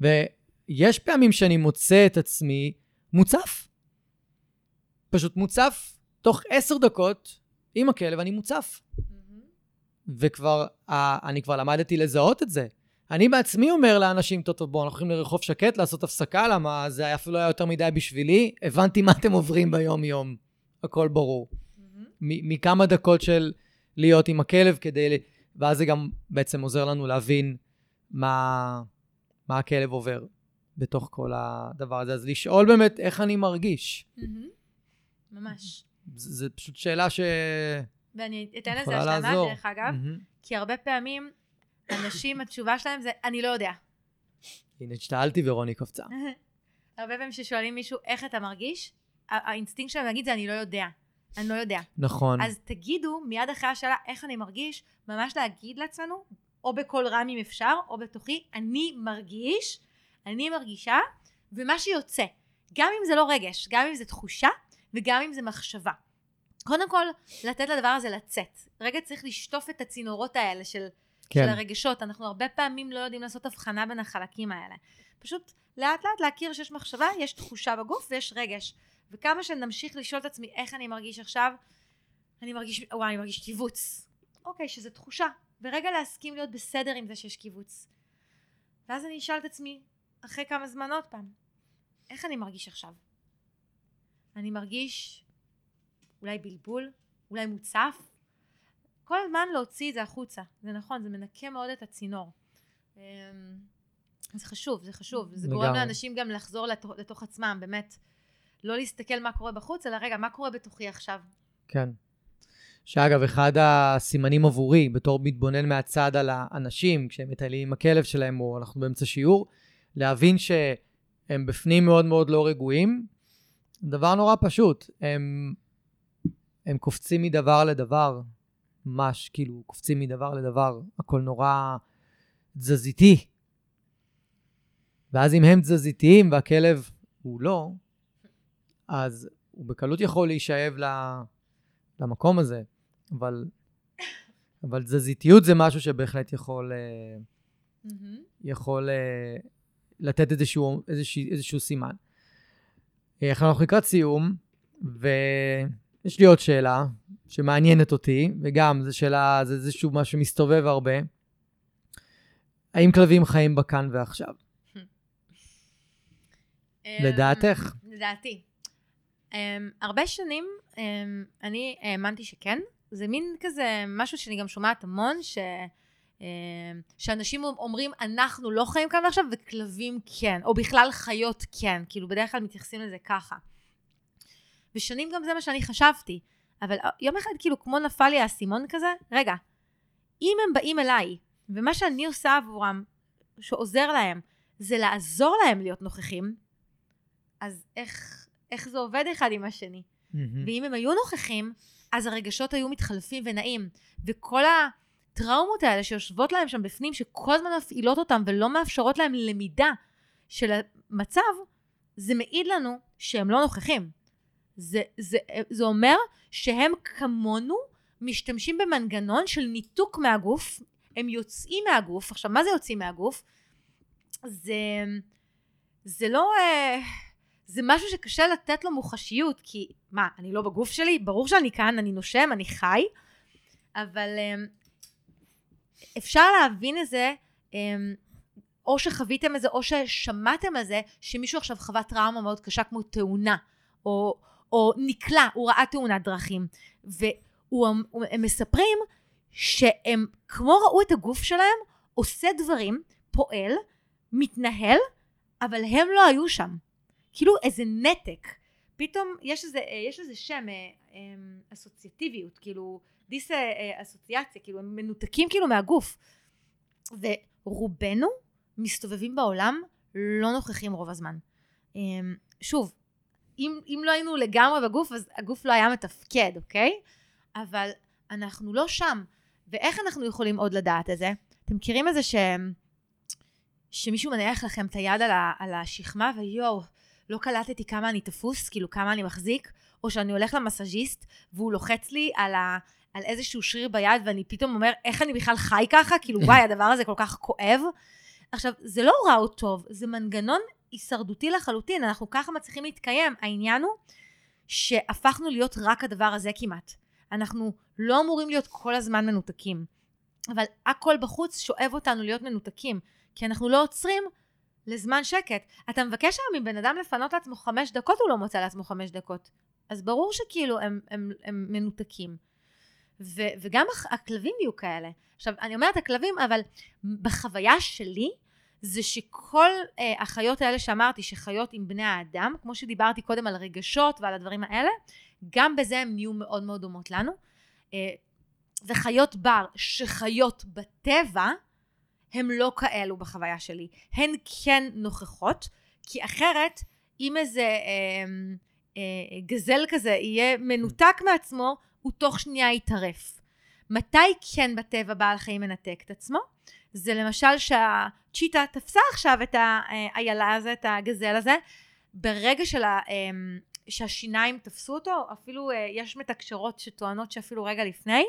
ויש פעמים שאני מוצא את עצמי מוצף. פשוט מוצף, תוך עשר דקות, עם הכלב אני מוצף. וכבר, אני כבר למדתי לזהות את זה. אני בעצמי אומר לאנשים, טוב, טוב, בואו, אנחנו הולכים לרחוב שקט, לעשות הפסקה, למה זה היה אפילו היה יותר מדי בשבילי. הבנתי מה אתם עוברים ביום-יום. הכל ברור. מכמה דקות של להיות עם הכלב כדי... ואז זה גם בעצם עוזר לנו להבין מה, מה הכלב עובר בתוך כל הדבר הזה. אז לשאול באמת איך אני מרגיש. ממש. זה, זה פשוט שאלה ש... ואני אתן לזה השלמה, דרך אגב, כי הרבה פעמים אנשים, התשובה שלהם זה, אני לא יודע. הנה, השתעלתי ורוני קפצה. הרבה פעמים כששואלים מישהו, איך אתה מרגיש? האינסטינקט שלהם להגיד זה, אני לא יודע. אני לא יודע. נכון. אז תגידו, מיד אחרי השאלה, איך אני מרגיש, ממש להגיד לעצמנו, או בקול רם אם אפשר, או בתוכי, אני מרגיש, אני מרגישה, ומה שיוצא, גם אם זה לא רגש, גם אם זה תחושה, וגם אם זה מחשבה. קודם כל, לתת לדבר הזה לצאת. רגע צריך לשטוף את הצינורות האלה של, כן. של הרגשות. אנחנו הרבה פעמים לא יודעים לעשות הבחנה בין החלקים האלה. פשוט לאט לאט להכיר שיש מחשבה, יש תחושה בגוף ויש רגש. וכמה שנמשיך לשאול את עצמי איך אני מרגיש עכשיו, אני מרגיש, וואי, אני מרגיש קיבוץ. אוקיי, שזה תחושה. ורגע להסכים להיות בסדר עם זה שיש קיבוץ. ואז אני אשאל את עצמי, אחרי כמה זמן עוד פעם, איך אני מרגיש עכשיו? אני מרגיש אולי בלבול, אולי מוצף. כל הזמן להוציא את זה החוצה. זה נכון, זה מנקה מאוד את הצינור. אמ, זה חשוב, זה חשוב. זה גורם לאנשים גם לחזור לתוך, לתוך עצמם, באמת. לא להסתכל מה קורה בחוץ, אלא רגע, מה קורה בתוכי עכשיו? כן. שאגב, אחד הסימנים עבורי, בתור מתבונן מהצד על האנשים, כשהם מטיילים עם הכלב שלהם, או אנחנו באמצע שיעור, להבין שהם בפנים מאוד מאוד לא רגועים. דבר נורא פשוט, הם, הם קופצים מדבר לדבר, ממש, כאילו, קופצים מדבר לדבר, הכל נורא תזזיתי. ואז אם הם תזזיתיים והכלב הוא לא, אז הוא בקלות יכול להישאב למקום הזה, אבל, אבל תזזיתיות זה משהו שבהחלט יכול, mm-hmm. יכול אה, לתת איזשהו, איזשהו, איזשהו סימן. אה, אנחנו לקראת סיום, ויש לי עוד שאלה שמעניינת אותי, וגם זו שאלה, זה איזשהו משהו שמסתובב הרבה. האם כלבים חיים בכאן ועכשיו? לדעתך? לדעתי. Um, הרבה שנים um, אני האמנתי שכן. זה מין כזה משהו שאני גם שומעת המון, ש... שאנשים אומרים, אנחנו לא חיים כאן ועכשיו, וכלבים כן, או בכלל חיות כן, כאילו בדרך כלל מתייחסים לזה ככה. ושנים גם זה מה שאני חשבתי, אבל יום אחד כאילו כמו נפל לי האסימון כזה, רגע, אם הם באים אליי, ומה שאני עושה עבורם, שעוזר להם, זה לעזור להם להיות נוכחים, אז איך, איך זה עובד אחד עם השני. Mm-hmm. ואם הם היו נוכחים, אז הרגשות היו מתחלפים ונעים. וכל הטראומות האלה שיושבות להם שם בפנים, שכל הזמן מפעילות אותם ולא מאפשרות להם למידה של המצב, זה מעיד לנו שהם לא נוכחים. זה, זה, זה אומר שהם כמונו משתמשים במנגנון של ניתוק מהגוף, הם יוצאים מהגוף. עכשיו, מה זה יוצאים מהגוף? זה, זה לא... אה, זה משהו שקשה לתת לו מוחשיות, כי מה, אני לא בגוף שלי? ברור שאני כאן, אני נושם, אני חי, אבל אמ, אפשר להבין את זה, אמ, או שחוויתם את זה, או ששמעתם על זה, שמישהו עכשיו חווה טראומה מאוד קשה כמו תאונה, או, או נקלע, הוא ראה תאונת דרכים, והם מספרים שהם כמו ראו את הגוף שלהם עושה דברים, פועל, מתנהל, אבל הם לא היו שם. כאילו איזה נתק. פתאום יש איזה, אה, יש איזה שם, אה, אמ, אסוציאטיביות, כאילו דיס אה, אסוציאציה, כאילו הם מנותקים כאילו מהגוף. ורובנו מסתובבים בעולם לא נוכחים רוב הזמן. אמ, שוב, אם, אם לא היינו לגמרי בגוף, אז הגוף לא היה מתפקד, אוקיי? אבל אנחנו לא שם. ואיך אנחנו יכולים עוד לדעת את זה? אתם מכירים את זה ש... שמישהו מניח לכם את היד על, ה... על השכמה, ויואו, לא קלטתי כמה אני תפוס, כאילו כמה אני מחזיק, או שאני הולך למסאז'יסט, והוא לוחץ לי על, ה... על איזשהו שריר ביד, ואני פתאום אומר, איך אני בכלל חי ככה? כאילו, וואי, הדבר הזה כל כך כואב. עכשיו, זה לא רע או טוב, זה מנגנון הישרדותי לחלוטין, אנחנו ככה מצליחים להתקיים. העניין הוא שהפכנו להיות רק הדבר הזה כמעט. אנחנו לא אמורים להיות כל הזמן מנותקים. אבל הכל בחוץ שואב אותנו להיות מנותקים, כי אנחנו לא עוצרים לזמן שקט. אתה מבקש היום מבן אדם לפנות לעצמו חמש דקות, הוא לא מוצא לעצמו חמש דקות. אז ברור שכאילו הם, הם, הם מנותקים. ו, וגם הכלבים יהיו כאלה. עכשיו, אני אומרת הכלבים, אבל בחוויה שלי, זה שכל אה, החיות האלה שאמרתי, שחיות עם בני האדם, כמו שדיברתי קודם על רגשות ועל הדברים האלה, גם בזה הן נהיו מאוד מאוד דומות לנו. אה, וחיות בר שחיות בטבע, הן לא כאלו בחוויה שלי. הן כן נוכחות, כי אחרת, אם איזה אה, אה, גזל כזה יהיה מנותק מעצמו, הוא תוך שנייה יטרף. מתי כן בטבע בעל חיים מנתק את עצמו? זה למשל שהצ'יטה תפסה עכשיו את האיילה הזה, את הגזל הזה, ברגע של ה, אמ, שהשיניים תפסו אותו, אפילו אה, יש מתקשרות שטוענות שאפילו רגע לפני,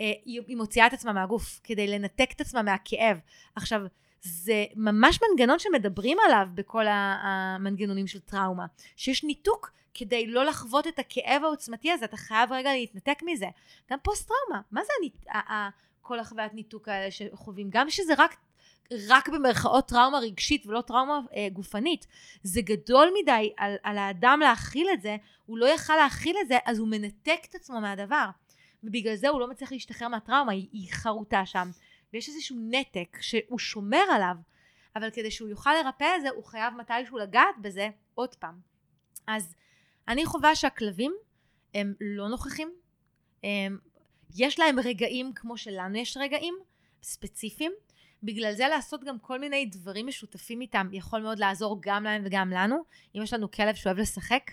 אה, היא מוציאה את עצמה מהגוף כדי לנתק את עצמה מהכאב. עכשיו, זה ממש מנגנון שמדברים עליו בכל המנגנונים של טראומה, שיש ניתוק כדי לא לחוות את הכאב העוצמתי הזה, אתה חייב רגע להתנתק מזה. גם פוסט טראומה, מה זה הניתוק? כל החוויית ניתוק האלה שחווים, גם שזה רק, רק במרכאות טראומה רגשית ולא טראומה אה, גופנית. זה גדול מדי על, על האדם להכיל את זה, הוא לא יכל להכיל את זה, אז הוא מנתק את עצמו מהדבר. ובגלל זה הוא לא מצליח להשתחרר מהטראומה, היא, היא חרוטה שם. ויש איזשהו נתק שהוא שומר עליו, אבל כדי שהוא יוכל לרפא את זה, הוא חייב מתישהו לגעת בזה עוד פעם. אז אני חווה שהכלבים הם לא נוכחים, הם יש להם רגעים כמו שלנו יש רגעים ספציפיים. בגלל זה לעשות גם כל מיני דברים משותפים איתם יכול מאוד לעזור גם להם וגם לנו. אם יש לנו כלב שאוהב לשחק,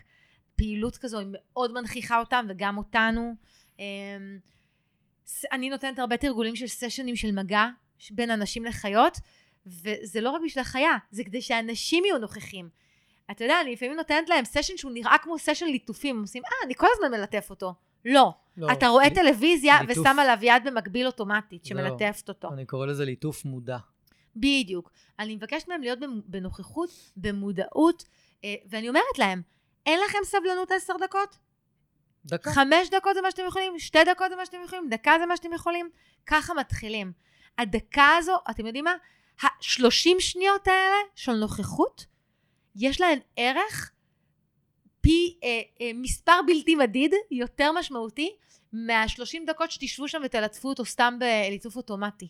פעילות כזו היא מאוד מנכיחה אותם וגם אותנו. אמ, אני נותנת הרבה תרגולים של סשנים של מגע בין אנשים לחיות, וזה לא רק בשביל החיה, זה כדי שאנשים יהיו נוכחים. אתה יודע, אני לפעמים נותנת להם סשן שהוא נראה כמו סשן ליטופים, הם עושים, אה, אני כל הזמן מלטף אותו. לא. לא. אתה רואה ל... טלוויזיה ליטוף... ושם עליו יד במקביל אוטומטית, שמלטפת לא. אותו. אני קורא לזה ליטוף מודע. בדיוק. אני מבקשת מהם להיות בנוכחות, במודעות, אה, ואני אומרת להם, אין לכם סבלנות עשר דקות? דקה. חמש דקות זה מה שאתם יכולים, שתי דקות זה מה שאתם יכולים, דקה זה מה שאתם יכולים. ככה מתחילים. הדקה הזו, אתם יודעים מה? השלושים שניות האלה של נוכחות, יש להן ערך פי אה, אה, מספר בלתי מדיד, יותר משמעותי, מהשלושים דקות שתשבו שם ותלטפו אותו סתם בליטוף אוטומטי.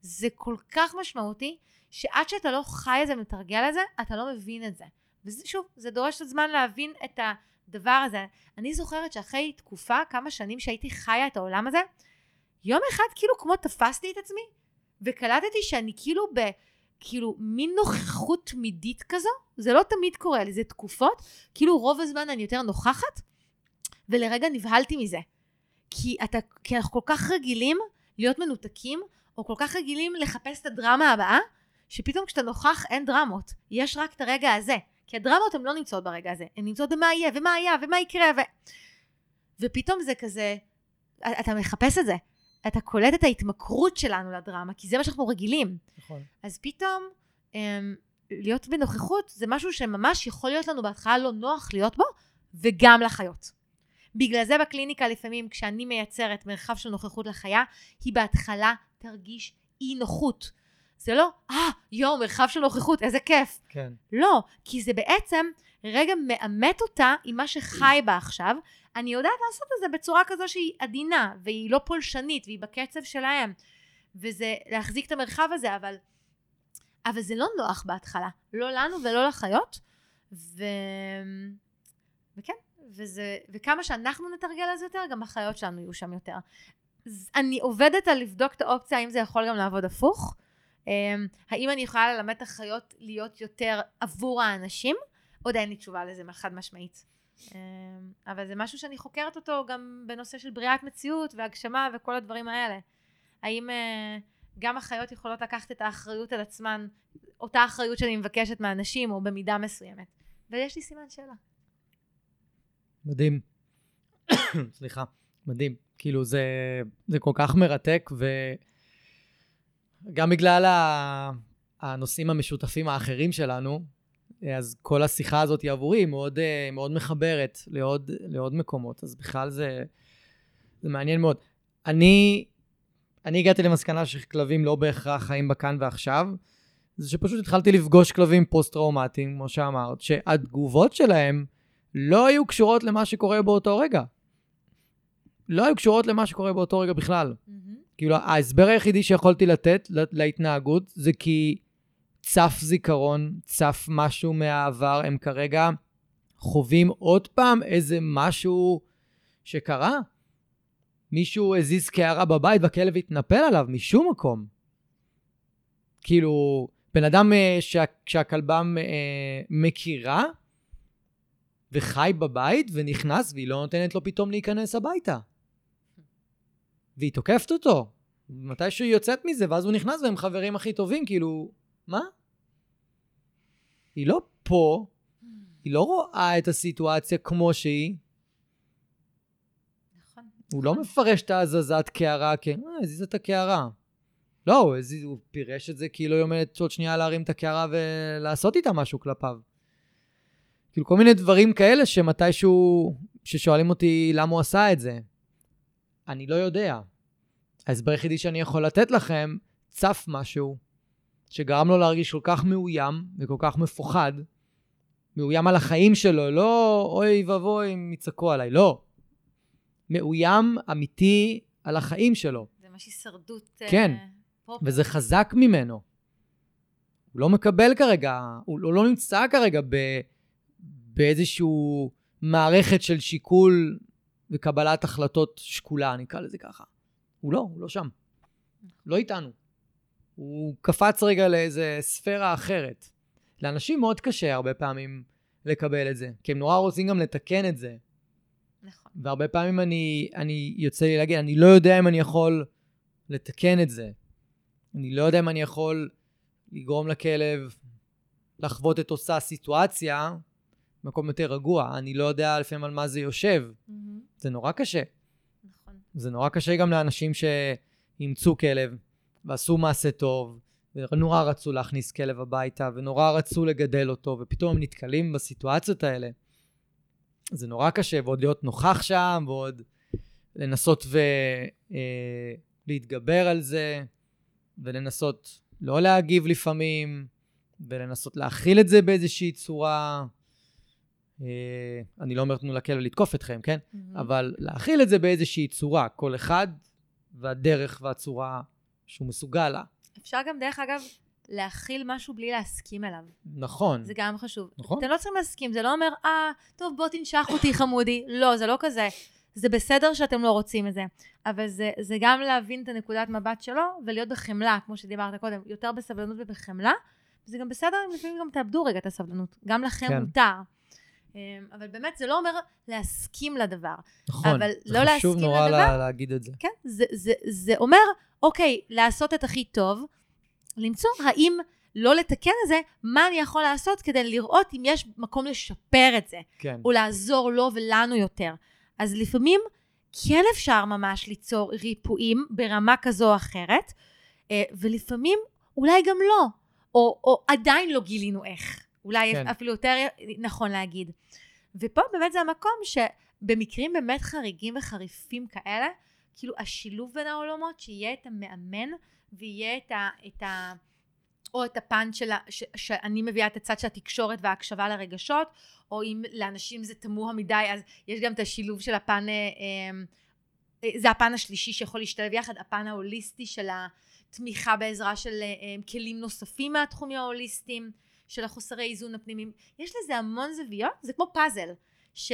זה כל כך משמעותי, שעד שאתה לא חי את זה ומתרגל את זה, אתה לא מבין את זה. ושוב, זה דורש זמן להבין את הדבר הזה. אני זוכרת שאחרי תקופה, כמה שנים שהייתי חיה את העולם הזה, יום אחד כאילו כמו תפסתי את עצמי, וקלטתי שאני כאילו ב... כאילו מין נוכחות תמידית כזו, זה לא תמיד קורה לי, זה תקופות, כאילו רוב הזמן אני יותר נוכחת, ולרגע נבהלתי מזה. כי, אתה, כי אנחנו כל כך רגילים להיות מנותקים, או כל כך רגילים לחפש את הדרמה הבאה, שפתאום כשאתה נוכח אין דרמות, יש רק את הרגע הזה. כי הדרמות הן לא נמצאות ברגע הזה, הן נמצאות במה יהיה, ומה היה, ומה יקרה, ו... ופתאום זה כזה, אתה מחפש את זה. אתה קולט את ההתמכרות שלנו לדרמה, כי זה מה שאנחנו רגילים. נכון. אז פתאום, אמ, להיות בנוכחות זה משהו שממש יכול להיות לנו בהתחלה לא נוח להיות בו, וגם לחיות. בגלל זה בקליניקה לפעמים כשאני מייצרת מרחב של נוכחות לחיה, היא בהתחלה תרגיש אי נוחות. זה לא, אה, ah, יואו, מרחב של נוכחות, איזה כיף. כן. לא, כי זה בעצם רגע מאמת אותה עם מה שחי בה עכשיו. אני יודעת לעשות את זה בצורה כזו שהיא עדינה, והיא לא פולשנית, והיא בקצב שלהם. וזה להחזיק את המרחב הזה, אבל, אבל זה לא נוח בהתחלה. לא לנו ולא לחיות. ו... וכן, וזה, וכמה שאנחנו נתרגל על זה יותר, גם החיות שלנו יהיו שם יותר. אני עובדת על לבדוק את האופציה האם זה יכול גם לעבוד הפוך. אמ, האם אני יכולה ללמד את החיות להיות יותר עבור האנשים, עוד אין לי תשובה לזה חד משמעית. אמ, אבל זה משהו שאני חוקרת אותו גם בנושא של בריאת מציאות והגשמה וכל הדברים האלה. האם אה, גם החיות יכולות לקחת את האחריות על עצמן, אותה אחריות שאני מבקשת מהאנשים, או במידה מסוימת. ויש לי סימן שאלה. מדהים. סליחה, מדהים. כאילו זה, זה כל כך מרתק, וגם בגלל הנושאים המשותפים האחרים שלנו, אז כל השיחה הזאת עבורי מאוד, מאוד מחברת לעוד, לעוד מקומות, אז בכלל זה, זה מעניין מאוד. אני, אני הגעתי למסקנה שכלבים לא בהכרח חיים בכאן ועכשיו, זה שפשוט התחלתי לפגוש כלבים פוסט-טראומטיים, כמו שאמרת, שהתגובות שלהם לא היו קשורות למה שקורה באותו רגע. לא היו קשורות למה שקורה באותו רגע בכלל. Mm-hmm. כאילו, ההסבר היחידי שיכולתי לתת להתנהגות זה כי צף זיכרון, צף משהו מהעבר, הם כרגע חווים עוד פעם איזה משהו שקרה. מישהו הזיז קערה בבית והכלב התנפל עליו משום מקום. כאילו, בן אדם אה, שה, שהכלבה אה, מכירה וחי בבית ונכנס והיא לא נותנת לו פתאום להיכנס הביתה. והיא תוקפת אותו. מתישהו היא יוצאת מזה, ואז הוא נכנס והם חברים הכי טובים, כאילו, מה? היא לא פה, היא לא רואה את הסיטואציה כמו שהיא. נכון. הוא לא מפרש את ההזזת קערה כ... אה, הזיז את הקערה. לא, הוא, הזיז, הוא פירש את זה כאילו היא עומדת עוד שנייה להרים את הקערה ולעשות איתה משהו כלפיו. כאילו כל מיני דברים כאלה שמתישהו, ששואלים אותי למה הוא עשה את זה. אני לא יודע. ההסבר היחידי שאני יכול לתת לכם, צף משהו שגרם לו להרגיש כל כך מאוים וכל כך מפוחד, מאוים על החיים שלו, לא אוי ואבוי אם יצעקו עליי, לא. מאוים אמיתי על החיים שלו. זה ממש הישרדות. כן, uh, וזה חזק ממנו. הוא לא מקבל כרגע, הוא לא, לא נמצא כרגע ב, באיזושהי מערכת של שיקול וקבלת החלטות שקולה, אני אקרא לזה ככה. הוא לא, הוא לא שם. לא איתנו. הוא קפץ רגע לאיזה ספירה אחרת. לאנשים מאוד קשה הרבה פעמים לקבל את זה, כי הם נורא רוצים גם לתקן את זה. נכון. והרבה פעמים אני, אני יוצא לי להגיד, אני לא יודע אם אני יכול לתקן את זה. אני לא יודע אם אני יכול לגרום לכלב לחוות את אותה סיטואציה במקום יותר רגוע. אני לא יודע לפעמים על מה זה יושב. Mm-hmm. זה נורא קשה. נכון. זה נורא קשה גם לאנשים שאימצו כלב ועשו מעשה טוב, ונורא רצו להכניס כלב הביתה, ונורא רצו לגדל אותו, ופתאום הם נתקלים בסיטואציות האלה. זה נורא קשה, ועוד להיות נוכח שם, ועוד לנסות ולהתגבר אה, על זה, ולנסות לא להגיב לפעמים, ולנסות להכיל את זה באיזושהי צורה. אה, אני לא אומר תנו לכלב לתקוף אתכם, כן? Mm-hmm. אבל להכיל את זה באיזושהי צורה, כל אחד והדרך והצורה שהוא מסוגל לה. אפשר גם, דרך אגב, להכיל משהו בלי להסכים אליו. נכון. זה גם חשוב. נכון. אתם לא צריכים להסכים, זה לא אומר, אה, טוב, בוא תנשך אותי חמודי. לא, זה לא כזה. זה בסדר שאתם לא רוצים את זה, אבל זה, זה גם להבין את הנקודת מבט שלו ולהיות בחמלה, כמו שדיברת קודם, יותר בסבלנות ובחמלה. זה גם בסדר אם לפעמים גם תאבדו רגע את הסבלנות. גם לכם כן. מותר. אמ, אבל באמת זה לא אומר להסכים לדבר. נכון, אבל זה לא חשוב נורא לדבר, להגיד את זה. כן, זה, זה, זה אומר, אוקיי, לעשות את הכי טוב, למצוא האם לא לתקן את זה, מה אני יכול לעשות כדי לראות אם יש מקום לשפר את זה. כן. או לעזור לו ולנו יותר. אז לפעמים כן אפשר ממש ליצור ריפואים ברמה כזו או אחרת, אה, ולפעמים אולי גם לא, או, או עדיין לא גילינו איך. אולי כן. אפילו יותר נכון להגיד. ופה באמת זה המקום שבמקרים באמת חריגים וחריפים כאלה, כאילו השילוב בין העולמות, שיהיה את המאמן ויהיה את ה... את ה או את הפן של, ש, שאני מביאה את הצד של התקשורת וההקשבה לרגשות, או אם לאנשים זה תמוה מדי, אז יש גם את השילוב של הפן, אה, אה, זה הפן השלישי שיכול להשתלב יחד, הפן ההוליסטי של התמיכה בעזרה של אה, כלים נוספים מהתחומים ההוליסטיים. של החוסרי איזון הפנימיים. יש לזה המון זוויות, זה כמו פאזל, ש...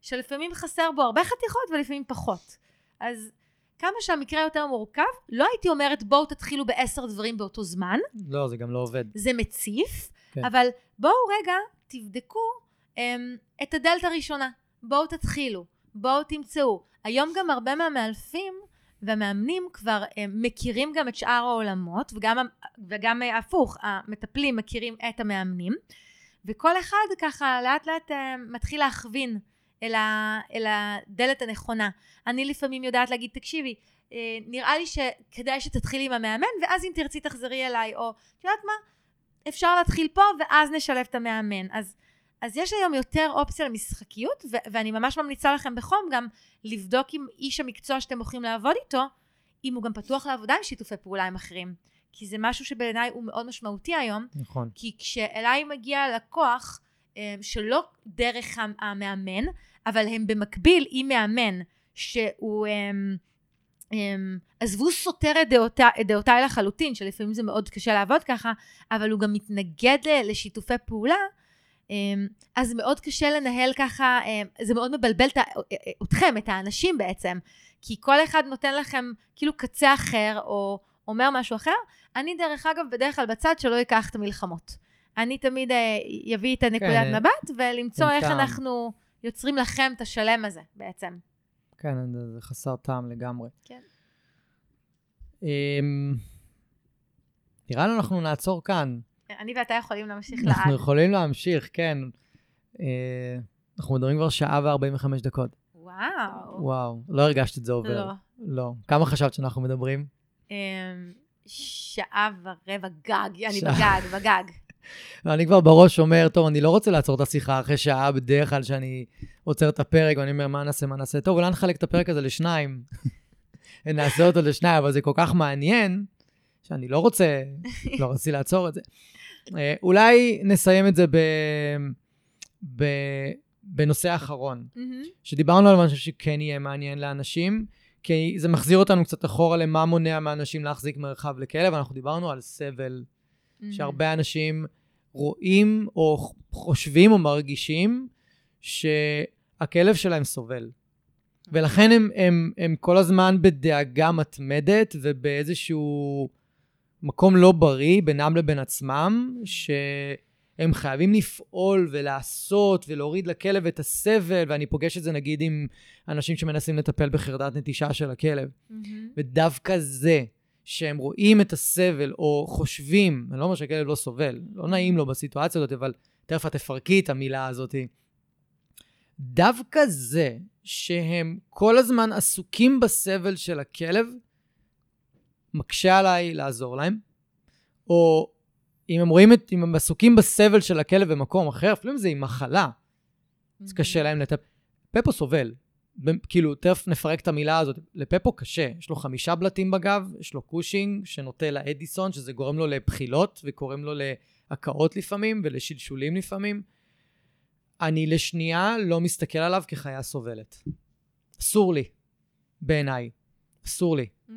שלפעמים חסר בו הרבה חתיכות ולפעמים פחות. אז כמה שהמקרה יותר מורכב, לא הייתי אומרת בואו תתחילו בעשר דברים באותו זמן. לא, זה גם לא עובד. זה מציף, כן. אבל בואו רגע תבדקו אמ, את הדלת הראשונה. בואו תתחילו, בואו תמצאו. היום גם הרבה מהמאלפים והמאמנים כבר הם, מכירים גם את שאר העולמות, וגם, וגם הפוך, המטפלים מכירים את המאמנים, וכל אחד ככה לאט לאט מתחיל להכווין אל, ה, אל הדלת הנכונה. אני לפעמים יודעת להגיד, תקשיבי, אה, נראה לי שכדאי שתתחילי עם המאמן, ואז אם תרצי תחזרי אליי, או את יודעת מה, אפשר להתחיל פה ואז נשלב את המאמן. אז, אז יש היום יותר אופציה למשחקיות, ו- ואני ממש ממליצה לכם בחום גם לבדוק עם איש המקצוע שאתם הולכים לעבוד איתו, אם הוא גם פתוח לעבודה עם שיתופי פעולה עם אחרים. כי זה משהו שבעיניי הוא מאוד משמעותי היום. נכון. כי כשאליי מגיע לקוח, אה, שלא דרך המאמן, אבל הם במקביל עם מאמן, שהוא... הם, הם, עזבו סותר את דעותיי, דעותיי לחלוטין, שלפעמים זה מאוד קשה לעבוד ככה, אבל הוא גם מתנגד לשיתופי פעולה, אז מאוד קשה לנהל ככה, אמ, זה מאוד מבלבל אתכם, את האנשים בעצם, כי כל אחד נותן לכם כאילו קצה אחר, או אומר משהו אחר. אני דרך אגב, בדרך כלל בצד שלא ייקח את המלחמות. אני תמיד אביא אה, את הנקודת כן, מבט, ולמצוא איך טעם. אנחנו יוצרים לכם את השלם הזה בעצם. כן, זה חסר טעם לגמרי. כן. אמ, נראה לי אנחנו נעצור כאן. אני ואתה יכולים להמשיך לאט. אנחנו יכולים להמשיך, כן. אה, אנחנו מדברים כבר שעה ו-45 דקות. וואו. וואו, לא הרגשת את זה עובר. לא. לא. כמה חשבת שאנחנו מדברים? אמ, שעה ורבע גג, אני בגג, בגג. אני כבר בראש אומר, טוב, אני לא רוצה לעצור את השיחה אחרי שעה בדרך כלל שאני עוצר את הפרק, ואני אומר, מה נעשה, מה נעשה? טוב, אולי נחלק את הפרק הזה לשניים. נעשה אותו לשניים, אבל זה כל כך מעניין, שאני לא רוצה, לא רציתי לעצור את זה. אה, אולי נסיים את זה ב... ב... בנושא האחרון, mm-hmm. שדיברנו על משהו שכן יהיה מעניין לאנשים, כי זה מחזיר אותנו קצת אחורה למה מונע מאנשים להחזיק מרחב לכלב, אנחנו דיברנו על סבל, mm-hmm. שהרבה אנשים רואים או חושבים או מרגישים שהכלב שלהם סובל. ולכן הם, הם, הם כל הזמן בדאגה מתמדת ובאיזשהו מקום לא בריא בינם לבין עצמם, שהם חייבים לפעול ולעשות ולהוריד לכלב את הסבל, ואני פוגש את זה נגיד עם אנשים שמנסים לטפל בחרדת נטישה של הכלב. Mm-hmm. ודווקא זה, שהם רואים את הסבל או חושבים, אני לא אומר שהכלב לא סובל, לא נעים לו בסיטואציה הזאת, אבל תכף את תפרקי את המילה הזאת. דווקא זה שהם כל הזמן עסוקים בסבל של הכלב, מקשה עליי לעזור להם, או אם הם רואים את, אם הם עסוקים בסבל של הכלב במקום אחר, אפילו אם זה עם מחלה, אז קשה להם לטפל. פפו סובל. כאילו, תכף נפרק את המילה הזאת. לפפו קשה, יש לו חמישה בלטים בגב, יש לו קושינג שנוטה לאדיסון, שזה גורם לו לבחילות וגורם לו להקאות לפעמים ולשלשולים לפעמים. אני לשנייה לא מסתכל עליו כחיה סובלת. אסור לי, בעיניי. אסור לי. Mm-hmm.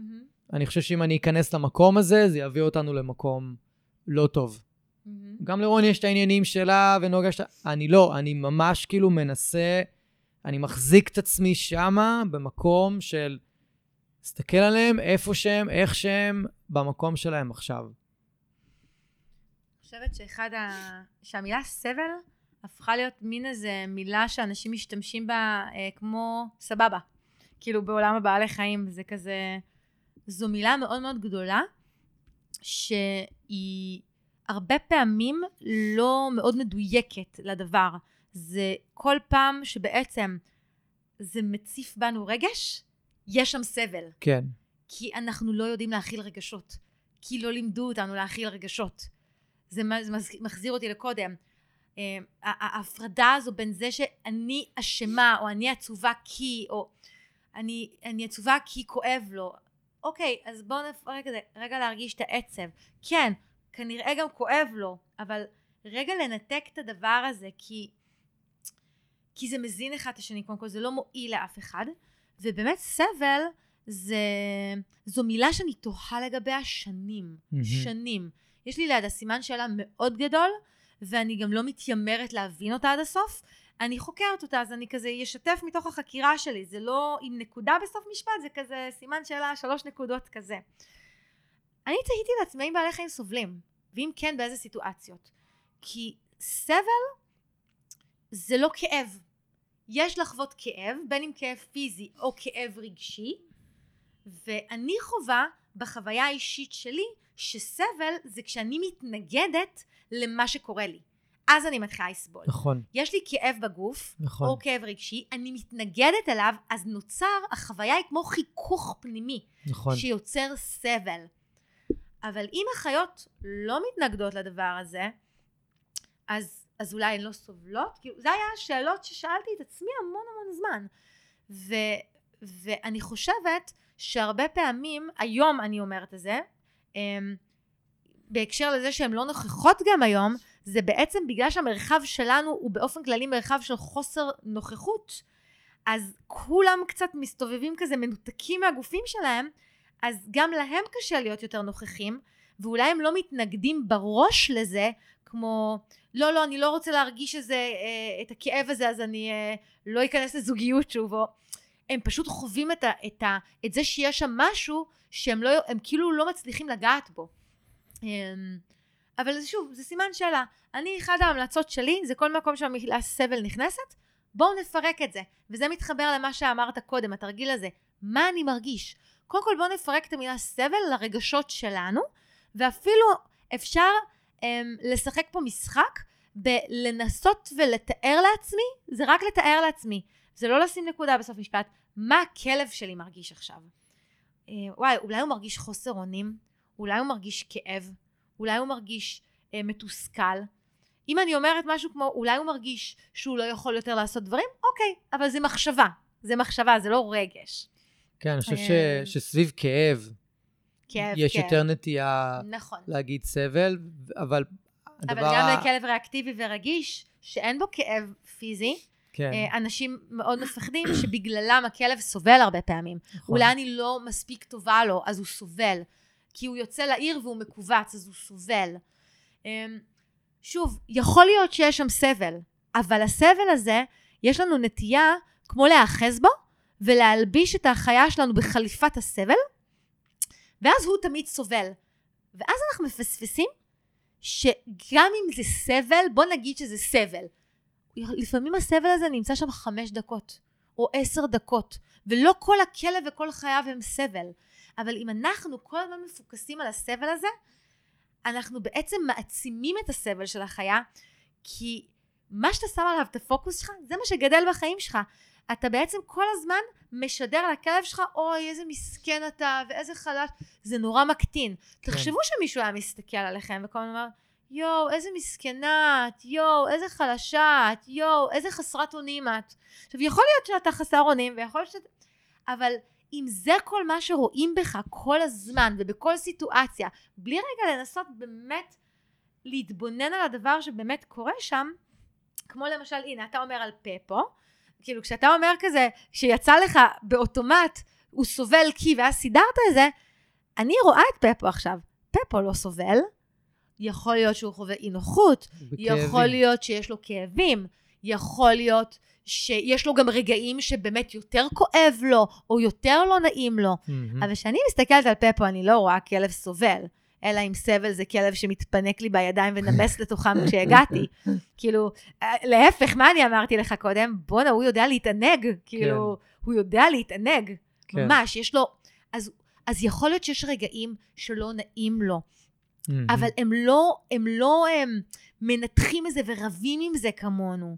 אני חושב שאם אני אכנס למקום הזה, זה יביא אותנו למקום לא טוב. Mm-hmm. גם לרוני יש את העניינים שלה, ונוגה יש את ה... אני לא, אני ממש כאילו מנסה, אני מחזיק את עצמי שמה, במקום של... להסתכל עליהם, איפה שהם, איך שהם, במקום שלהם עכשיו. אני חושבת שאחד ה... שהמילה סבל הפכה להיות מין איזה מילה שאנשים משתמשים בה אה, כמו סבבה. כאילו בעולם הבעלי חיים זה כזה... זו מילה מאוד מאוד גדולה, שהיא הרבה פעמים לא מאוד מדויקת לדבר. זה כל פעם שבעצם זה מציף בנו רגש, יש שם סבל. כן. כי אנחנו לא יודעים להכיל רגשות. כי לא לימדו אותנו להכיל רגשות. זה מחזיר אותי לקודם. אה, ההפרדה הזו בין זה שאני אשמה, או אני עצובה כי, או אני, אני עצובה כי כואב לו. אוקיי, אז בואו נפרק את זה, רגע להרגיש את העצב. כן, כנראה גם כואב לו, אבל רגע לנתק את הדבר הזה, כי, כי זה מזין אחד את השני, קודם כל זה לא מועיל לאף אחד, ובאמת סבל זה, זו מילה שאני תוהה לגביה שנים, mm-hmm. שנים. יש לי ליד הסימן שאלה מאוד גדול, ואני גם לא מתיימרת להבין אותה עד הסוף, אני חוקרת אותה, אז אני כזה אשתף מתוך החקירה שלי, זה לא עם נקודה בסוף משפט, זה כזה סימן שאלה, שלוש נקודות כזה. אני תהיתי לעצמי אם בעלי חיים סובלים, ואם כן, באיזה סיטואציות. כי סבל זה לא כאב. יש לחוות כאב, בין אם כאב פיזי או כאב רגשי, ואני חווה בחוויה האישית שלי שסבל זה כשאני מתנגדת למה שקורה לי. אז אני מתחילה לסבול. נכון. יש לי כאב בגוף, נכון. או כאב רגשי, אני מתנגדת אליו, אז נוצר, החוויה היא כמו חיכוך פנימי, נכון. שיוצר סבל. אבל אם החיות לא מתנגדות לדבר הזה, אז, אז אולי הן לא סובלות? כאילו, זה היה השאלות ששאלתי את עצמי המון המון זמן. ו, ואני חושבת שהרבה פעמים, היום אני אומרת את זה, אמ, בהקשר לזה שהן לא נוכחות גם היום, זה בעצם בגלל שהמרחב שלנו הוא באופן כללי מרחב של חוסר נוכחות, אז כולם קצת מסתובבים כזה מנותקים מהגופים שלהם, אז גם להם קשה להיות יותר נוכחים, ואולי הם לא מתנגדים בראש לזה, כמו לא לא אני לא רוצה להרגיש איזה, אה, את הכאב הזה אז אני אה, לא אכנס לזוגיות שוב, או הם פשוט חווים את, ה, את, ה, את זה שיש שם משהו שהם לא, הם כאילו לא מצליחים לגעת בו. אבל זה שוב, זה סימן שאלה. אני, אחד ההמלצות שלי, זה כל מקום שהמילה סבל נכנסת, בואו נפרק את זה. וזה מתחבר למה שאמרת קודם, התרגיל הזה. מה אני מרגיש? קודם כל בואו נפרק את המילה סבל לרגשות שלנו, ואפילו אפשר אמ, לשחק פה משחק בלנסות ולתאר לעצמי, זה רק לתאר לעצמי, זה לא לשים נקודה בסוף משפט, מה הכלב שלי מרגיש עכשיו. אה, וואי, אולי הוא מרגיש חוסר אונים, אולי הוא מרגיש כאב, אולי הוא מרגיש אה, מתוסכל. אם אני אומרת משהו כמו אולי הוא מרגיש שהוא לא יכול יותר לעשות דברים, אוקיי, אבל זה מחשבה, זה מחשבה, זה לא רגש. כן, אני חושב ש, אה, שסביב כאב, כאב, יש כאב. יותר נטייה נכון. להגיד סבל, אבל הדבר... אבל גם ה- לכלב ריאקטיבי ורגיש, שאין בו כאב פיזי, כן, אה, אנשים מאוד מפחדים שבגללם הכלב סובל הרבה פעמים. נכון. אולי אני לא מספיק טובה לו, אז הוא סובל. כי הוא יוצא לעיר והוא מכווץ, אז הוא סובל. אמ, שוב, יכול להיות שיש שם סבל, אבל הסבל הזה, יש לנו נטייה כמו להיאחז בו, ולהלביש את החיה שלנו בחליפת הסבל, ואז הוא תמיד סובל. ואז אנחנו מפספסים שגם אם זה סבל, בוא נגיד שזה סבל. לפעמים הסבל הזה נמצא שם חמש דקות, או עשר דקות, ולא כל הכלב וכל חייו הם סבל. אבל אם אנחנו כל הזמן מפוקסים על הסבל הזה, אנחנו בעצם מעצימים את הסבל של החיה, כי מה שאתה שם עליו את הפוקוס שלך, זה מה שגדל בחיים שלך. אתה בעצם כל הזמן משדר לכלב שלך, אוי, איזה מסכן אתה, ואיזה חלש. זה נורא מקטין. כן. תחשבו שמישהו היה מסתכל עליכם וכל הזמן אומר, יואו, איזה מסכנה את, יואו, איזה חלשה את, יואו, איזה חסרת אונים את. עכשיו, יכול להיות שאתה חסר אונים, ויכול להיות שאתה... אבל אם זה כל מה שרואים בך כל הזמן ובכל סיטואציה, בלי רגע לנסות באמת להתבונן על הדבר שבאמת קורה שם, כמו למשל, הנה, אתה אומר על פפו, כאילו כשאתה אומר כזה, שיצא לך באוטומט, הוא סובל כי, ואז סידרת את זה, אני רואה את פפו עכשיו. פפו לא סובל, יכול להיות שהוא חווה אי נוחות, יכול. להיות שיש לו כאבים, יכול להיות שיש לו גם רגעים שבאמת יותר כואב לו, או יותר לא נעים לו. מהמם. אבל כשאני מסתכלת על פפו, אני לא רואה כלב סובל. אלא אם סבל זה כלב שמתפנק לי בידיים ונמס לתוכם כשהגעתי. כאילו, אה, להפך, מה אני אמרתי לך קודם? בואנה, הוא יודע להתענג. כאילו, הוא יודע להתענג. כן. ממש, יש לו... אז, אז יכול להיות שיש רגעים שלא נעים לו, מהמם. אבל הם לא, הם לא הם, מנתחים את זה ורבים עם זה כמונו.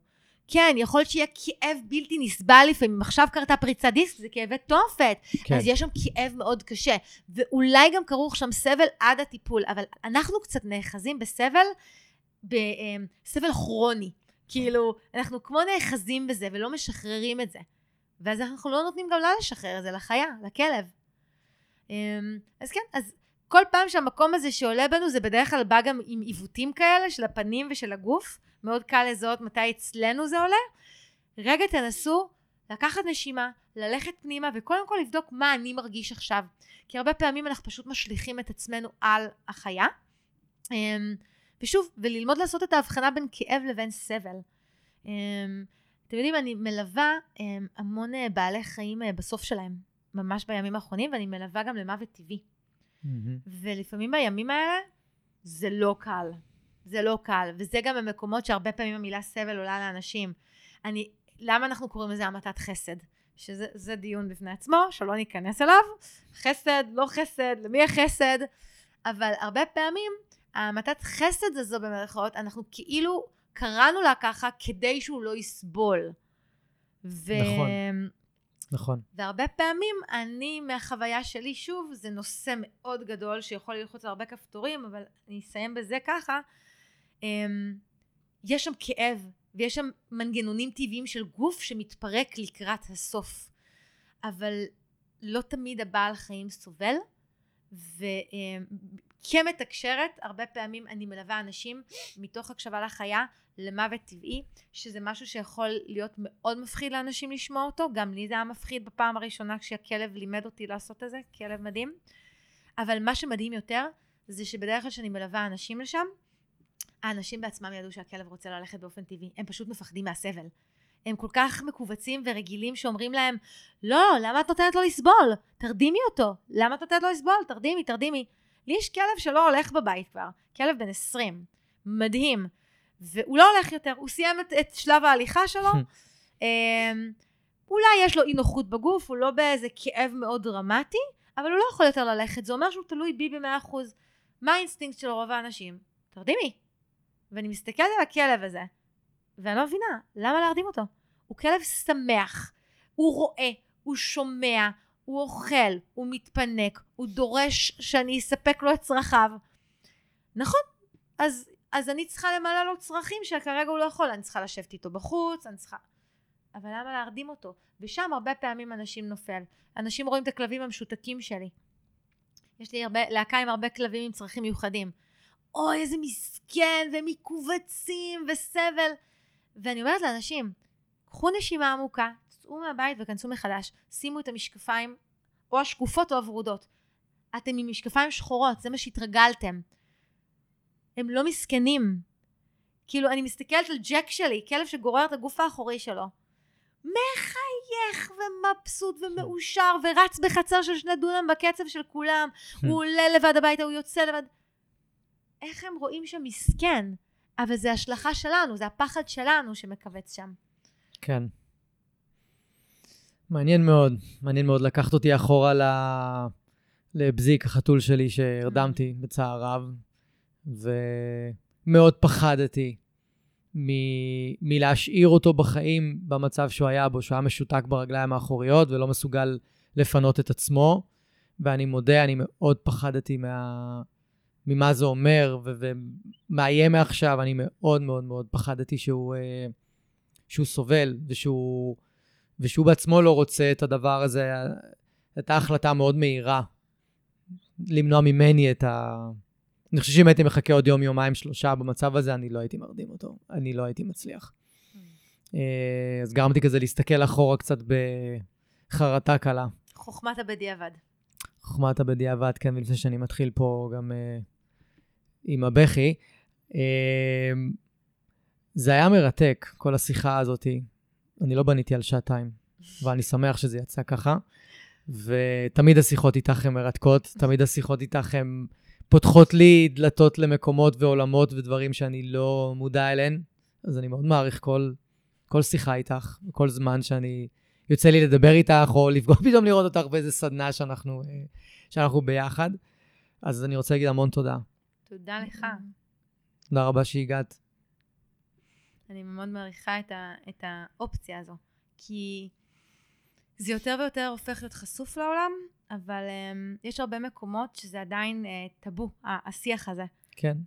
כן, יכול להיות שיהיה כאב בלתי נסבל לפעמים. עכשיו קרתה פריצת דיסק, זה כאבי תופת. כן. אז יש שם כאב מאוד קשה. ואולי גם כרוך שם סבל עד הטיפול, אבל אנחנו קצת נאחזים בסבל, בסבל כרוני. כאילו, אנחנו כמו נאחזים בזה ולא משחררים את זה. ואז אנחנו לא נותנים גם לה לשחרר את זה, לחיה, לכלב. אמ, אז כן, אז כל פעם שהמקום הזה שעולה בנו, זה בדרך כלל בא גם עם עיוותים כאלה של הפנים ושל הגוף. מאוד קל לזהות מתי אצלנו זה עולה. רגע תנסו לקחת נשימה, ללכת פנימה וקודם כל לבדוק מה אני מרגיש עכשיו. כי הרבה פעמים אנחנו פשוט משליכים את עצמנו על החיה. אמ, ושוב, וללמוד לעשות את ההבחנה בין כאב לבין סבל. אמ, אתם יודעים, אני מלווה אמ, המון אה, בעלי חיים אה, בסוף שלהם, ממש בימים האחרונים, ואני מלווה גם למוות טבעי. מהמם. ולפעמים בימים האלה זה לא קל. זה לא קל, וזה גם המקומות שהרבה פעמים המילה סבל עולה לאנשים. אני, למה אנחנו קוראים לזה המתת חסד? שזה דיון בפני עצמו, שלא ניכנס אליו. חסד, לא חסד, למי החסד? אבל הרבה פעמים, המתת חסד הזו במרכאות, אנחנו כאילו קראנו לה ככה כדי שהוא לא יסבול. ו... נכון. נכון. והרבה פעמים אני, מהחוויה שלי, שוב, זה נושא מאוד גדול שיכול ללחוץ על הרבה כפתורים, אבל אני אסיים בזה ככה. אמ, יש שם כאב, ויש שם מנגנונים טבעיים של גוף שמתפרק לקראת הסוף. אבל לא תמיד הבעל חיים סובל, וכמתקשרת, הרבה פעמים אני מלווה אנשים מתוך הקשבה לחיה למוות טבעי, שזה משהו שיכול להיות מאוד מפחיד לאנשים לשמוע אותו, גם לי זה היה מפחיד בפעם הראשונה כשהכלב לימד אותי לעשות את זה, כלב מדהים. אבל מה שמדהים יותר, זה שבדרך כלל כשאני מלווה אנשים לשם, האנשים בעצמם ידעו שהכלב רוצה ללכת באופן טבעי, הם פשוט מפחדים מהסבל. הם כל כך מכווצים ורגילים שאומרים להם, לא, למה את נותנת לו לסבול? תרדימי אותו. למה את נותנת לו לסבול? תרדימי, תרדימי. לי יש כלב שלא הולך בבית כבר, כלב בן 20, מדהים. והוא לא הולך יותר, הוא סיים את, את שלב ההליכה שלו. אמ, אולי יש לו אי נוחות בגוף, הוא לא באיזה כאב מאוד דרמטי, אבל הוא לא יכול יותר ללכת, זה אומר שהוא תלוי בי במאה אחוז. מה האינסטינקט של רוב האנשים? תרדימי. ואני מסתכלת על הכלב הזה, ואני לא מבינה, למה להרדים אותו? הוא כלב שמח, הוא רואה, הוא שומע, הוא אוכל, הוא מתפנק, הוא דורש שאני אספק לו את צרכיו. נכון, אז, אז אני צריכה למלא לו צרכים שכרגע הוא לא יכול, אני צריכה לשבת איתו בחוץ, אני צריכה... אבל למה להרדים אותו? ושם הרבה פעמים אנשים נופל. אנשים רואים את הכלבים המשותקים שלי. יש לי הרבה, להקה עם הרבה כלבים עם צרכים מיוחדים. אוי, איזה מסכן, ומכווצים, וסבל. ואני אומרת לאנשים, קחו נשימה עמוקה, צאו מהבית וכנסו מחדש, שימו את המשקפיים, או השקופות או הוורודות. אתם עם משקפיים שחורות, זה מה שהתרגלתם. הם לא מסכנים. כאילו, אני מסתכלת על ג'ק שלי, כלב שגורר את הגוף האחורי שלו. מחייך ומבסוט ומאושר ורץ בחצר של שני דונם בקצב של כולם. הוא עולה לבד הביתה, הוא יוצא לבד. איך הם רואים שם מסכן? אבל זה השלכה שלנו, זה הפחד שלנו שמכווץ שם. כן. מעניין מאוד, מעניין מאוד לקחת אותי אחורה ל... לבזיק, החתול שלי, שהרדמתי mm. בצער רב, ומאוד פחדתי מ... מלהשאיר אותו בחיים במצב שהוא היה בו, שהוא היה משותק ברגליים האחוריות ולא מסוגל לפנות את עצמו. ואני מודה, אני מאוד פחדתי מה... ממה זה אומר ומה יהיה מעכשיו, אני מאוד מאוד מאוד פחדתי שהוא, uh, שהוא סובל ושהוא, ושהוא בעצמו לא רוצה את הדבר הזה. הייתה החלטה מאוד מהירה למנוע ממני את ה... אני חושב שאם הייתי מחכה עוד יום, יומיים, שלושה במצב הזה, אני לא הייתי מרדים אותו. אני לא הייתי מצליח. Mm. אז גרמתי כזה להסתכל אחורה קצת בחרטה קלה. חוכמת הבדיעבד. חוכמת הבדיעבד, כן, ולפני שאני מתחיל פה גם uh, עם הבכי. אמ, זה היה מרתק, כל השיחה הזאת. אני לא בניתי על שעתיים, ואני שמח שזה יצא ככה. ותמיד השיחות איתך הן מרתקות, תמיד השיחות איתך הן פותחות לי דלתות למקומות ועולמות ודברים שאני לא מודע אליהן. אז אני מאוד מעריך כל, כל שיחה איתך, כל זמן שאני... יוצא לי לדבר איתך, או לפגוע פתאום לראות אותך באיזה סדנה שאנחנו, אה, שאנחנו ביחד. אז אני רוצה להגיד המון תודה. תודה לך. תודה רבה שהגעת. אני מאוד מעריכה את, ה, את האופציה הזו, כי זה יותר ויותר הופך להיות חשוף לעולם, אבל um, יש הרבה מקומות שזה עדיין uh, טאבו, השיח הזה. כן.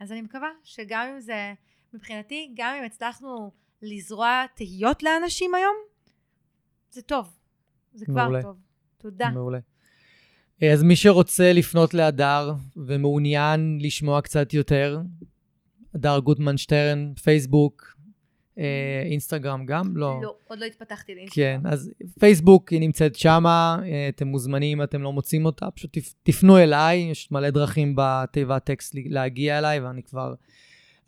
אז אני מקווה שגם אם זה, מבחינתי, גם אם הצלחנו לזרוע תהיות לאנשים היום, זה טוב. זה כבר מעולה. טוב. תודה. מעולה. אז מי שרוצה לפנות להדר ומעוניין לשמוע קצת יותר, הדר גוטמן שטרן, פייסבוק, אה, אינסטגרם גם? לא. לא, עוד לא התפתחתי לאינסטגרם. כן, אז פייסבוק, היא נמצאת שמה, אה, אתם מוזמנים, אתם לא מוצאים אותה, פשוט תפנו אליי, יש מלא דרכים בתיבת טקסט להגיע אליי, ואני כבר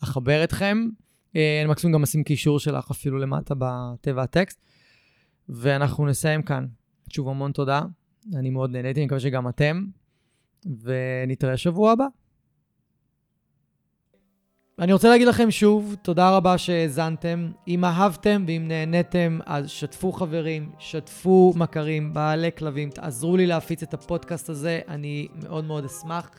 אחבר אתכם. אה, אני מקסימום גם אשים קישור שלך אפילו למטה בתיבת טקסט. ואנחנו נסיים כאן. שוב המון תודה. אני מאוד נהניתי, אני מקווה שגם אתם, ונתראה שבוע הבא. אני רוצה להגיד לכם שוב, תודה רבה שהאזנתם. אם אהבתם ואם נהניתם, אז שתפו חברים, שתפו מכרים, בעלי כלבים, תעזרו לי להפיץ את הפודקאסט הזה, אני מאוד מאוד אשמח.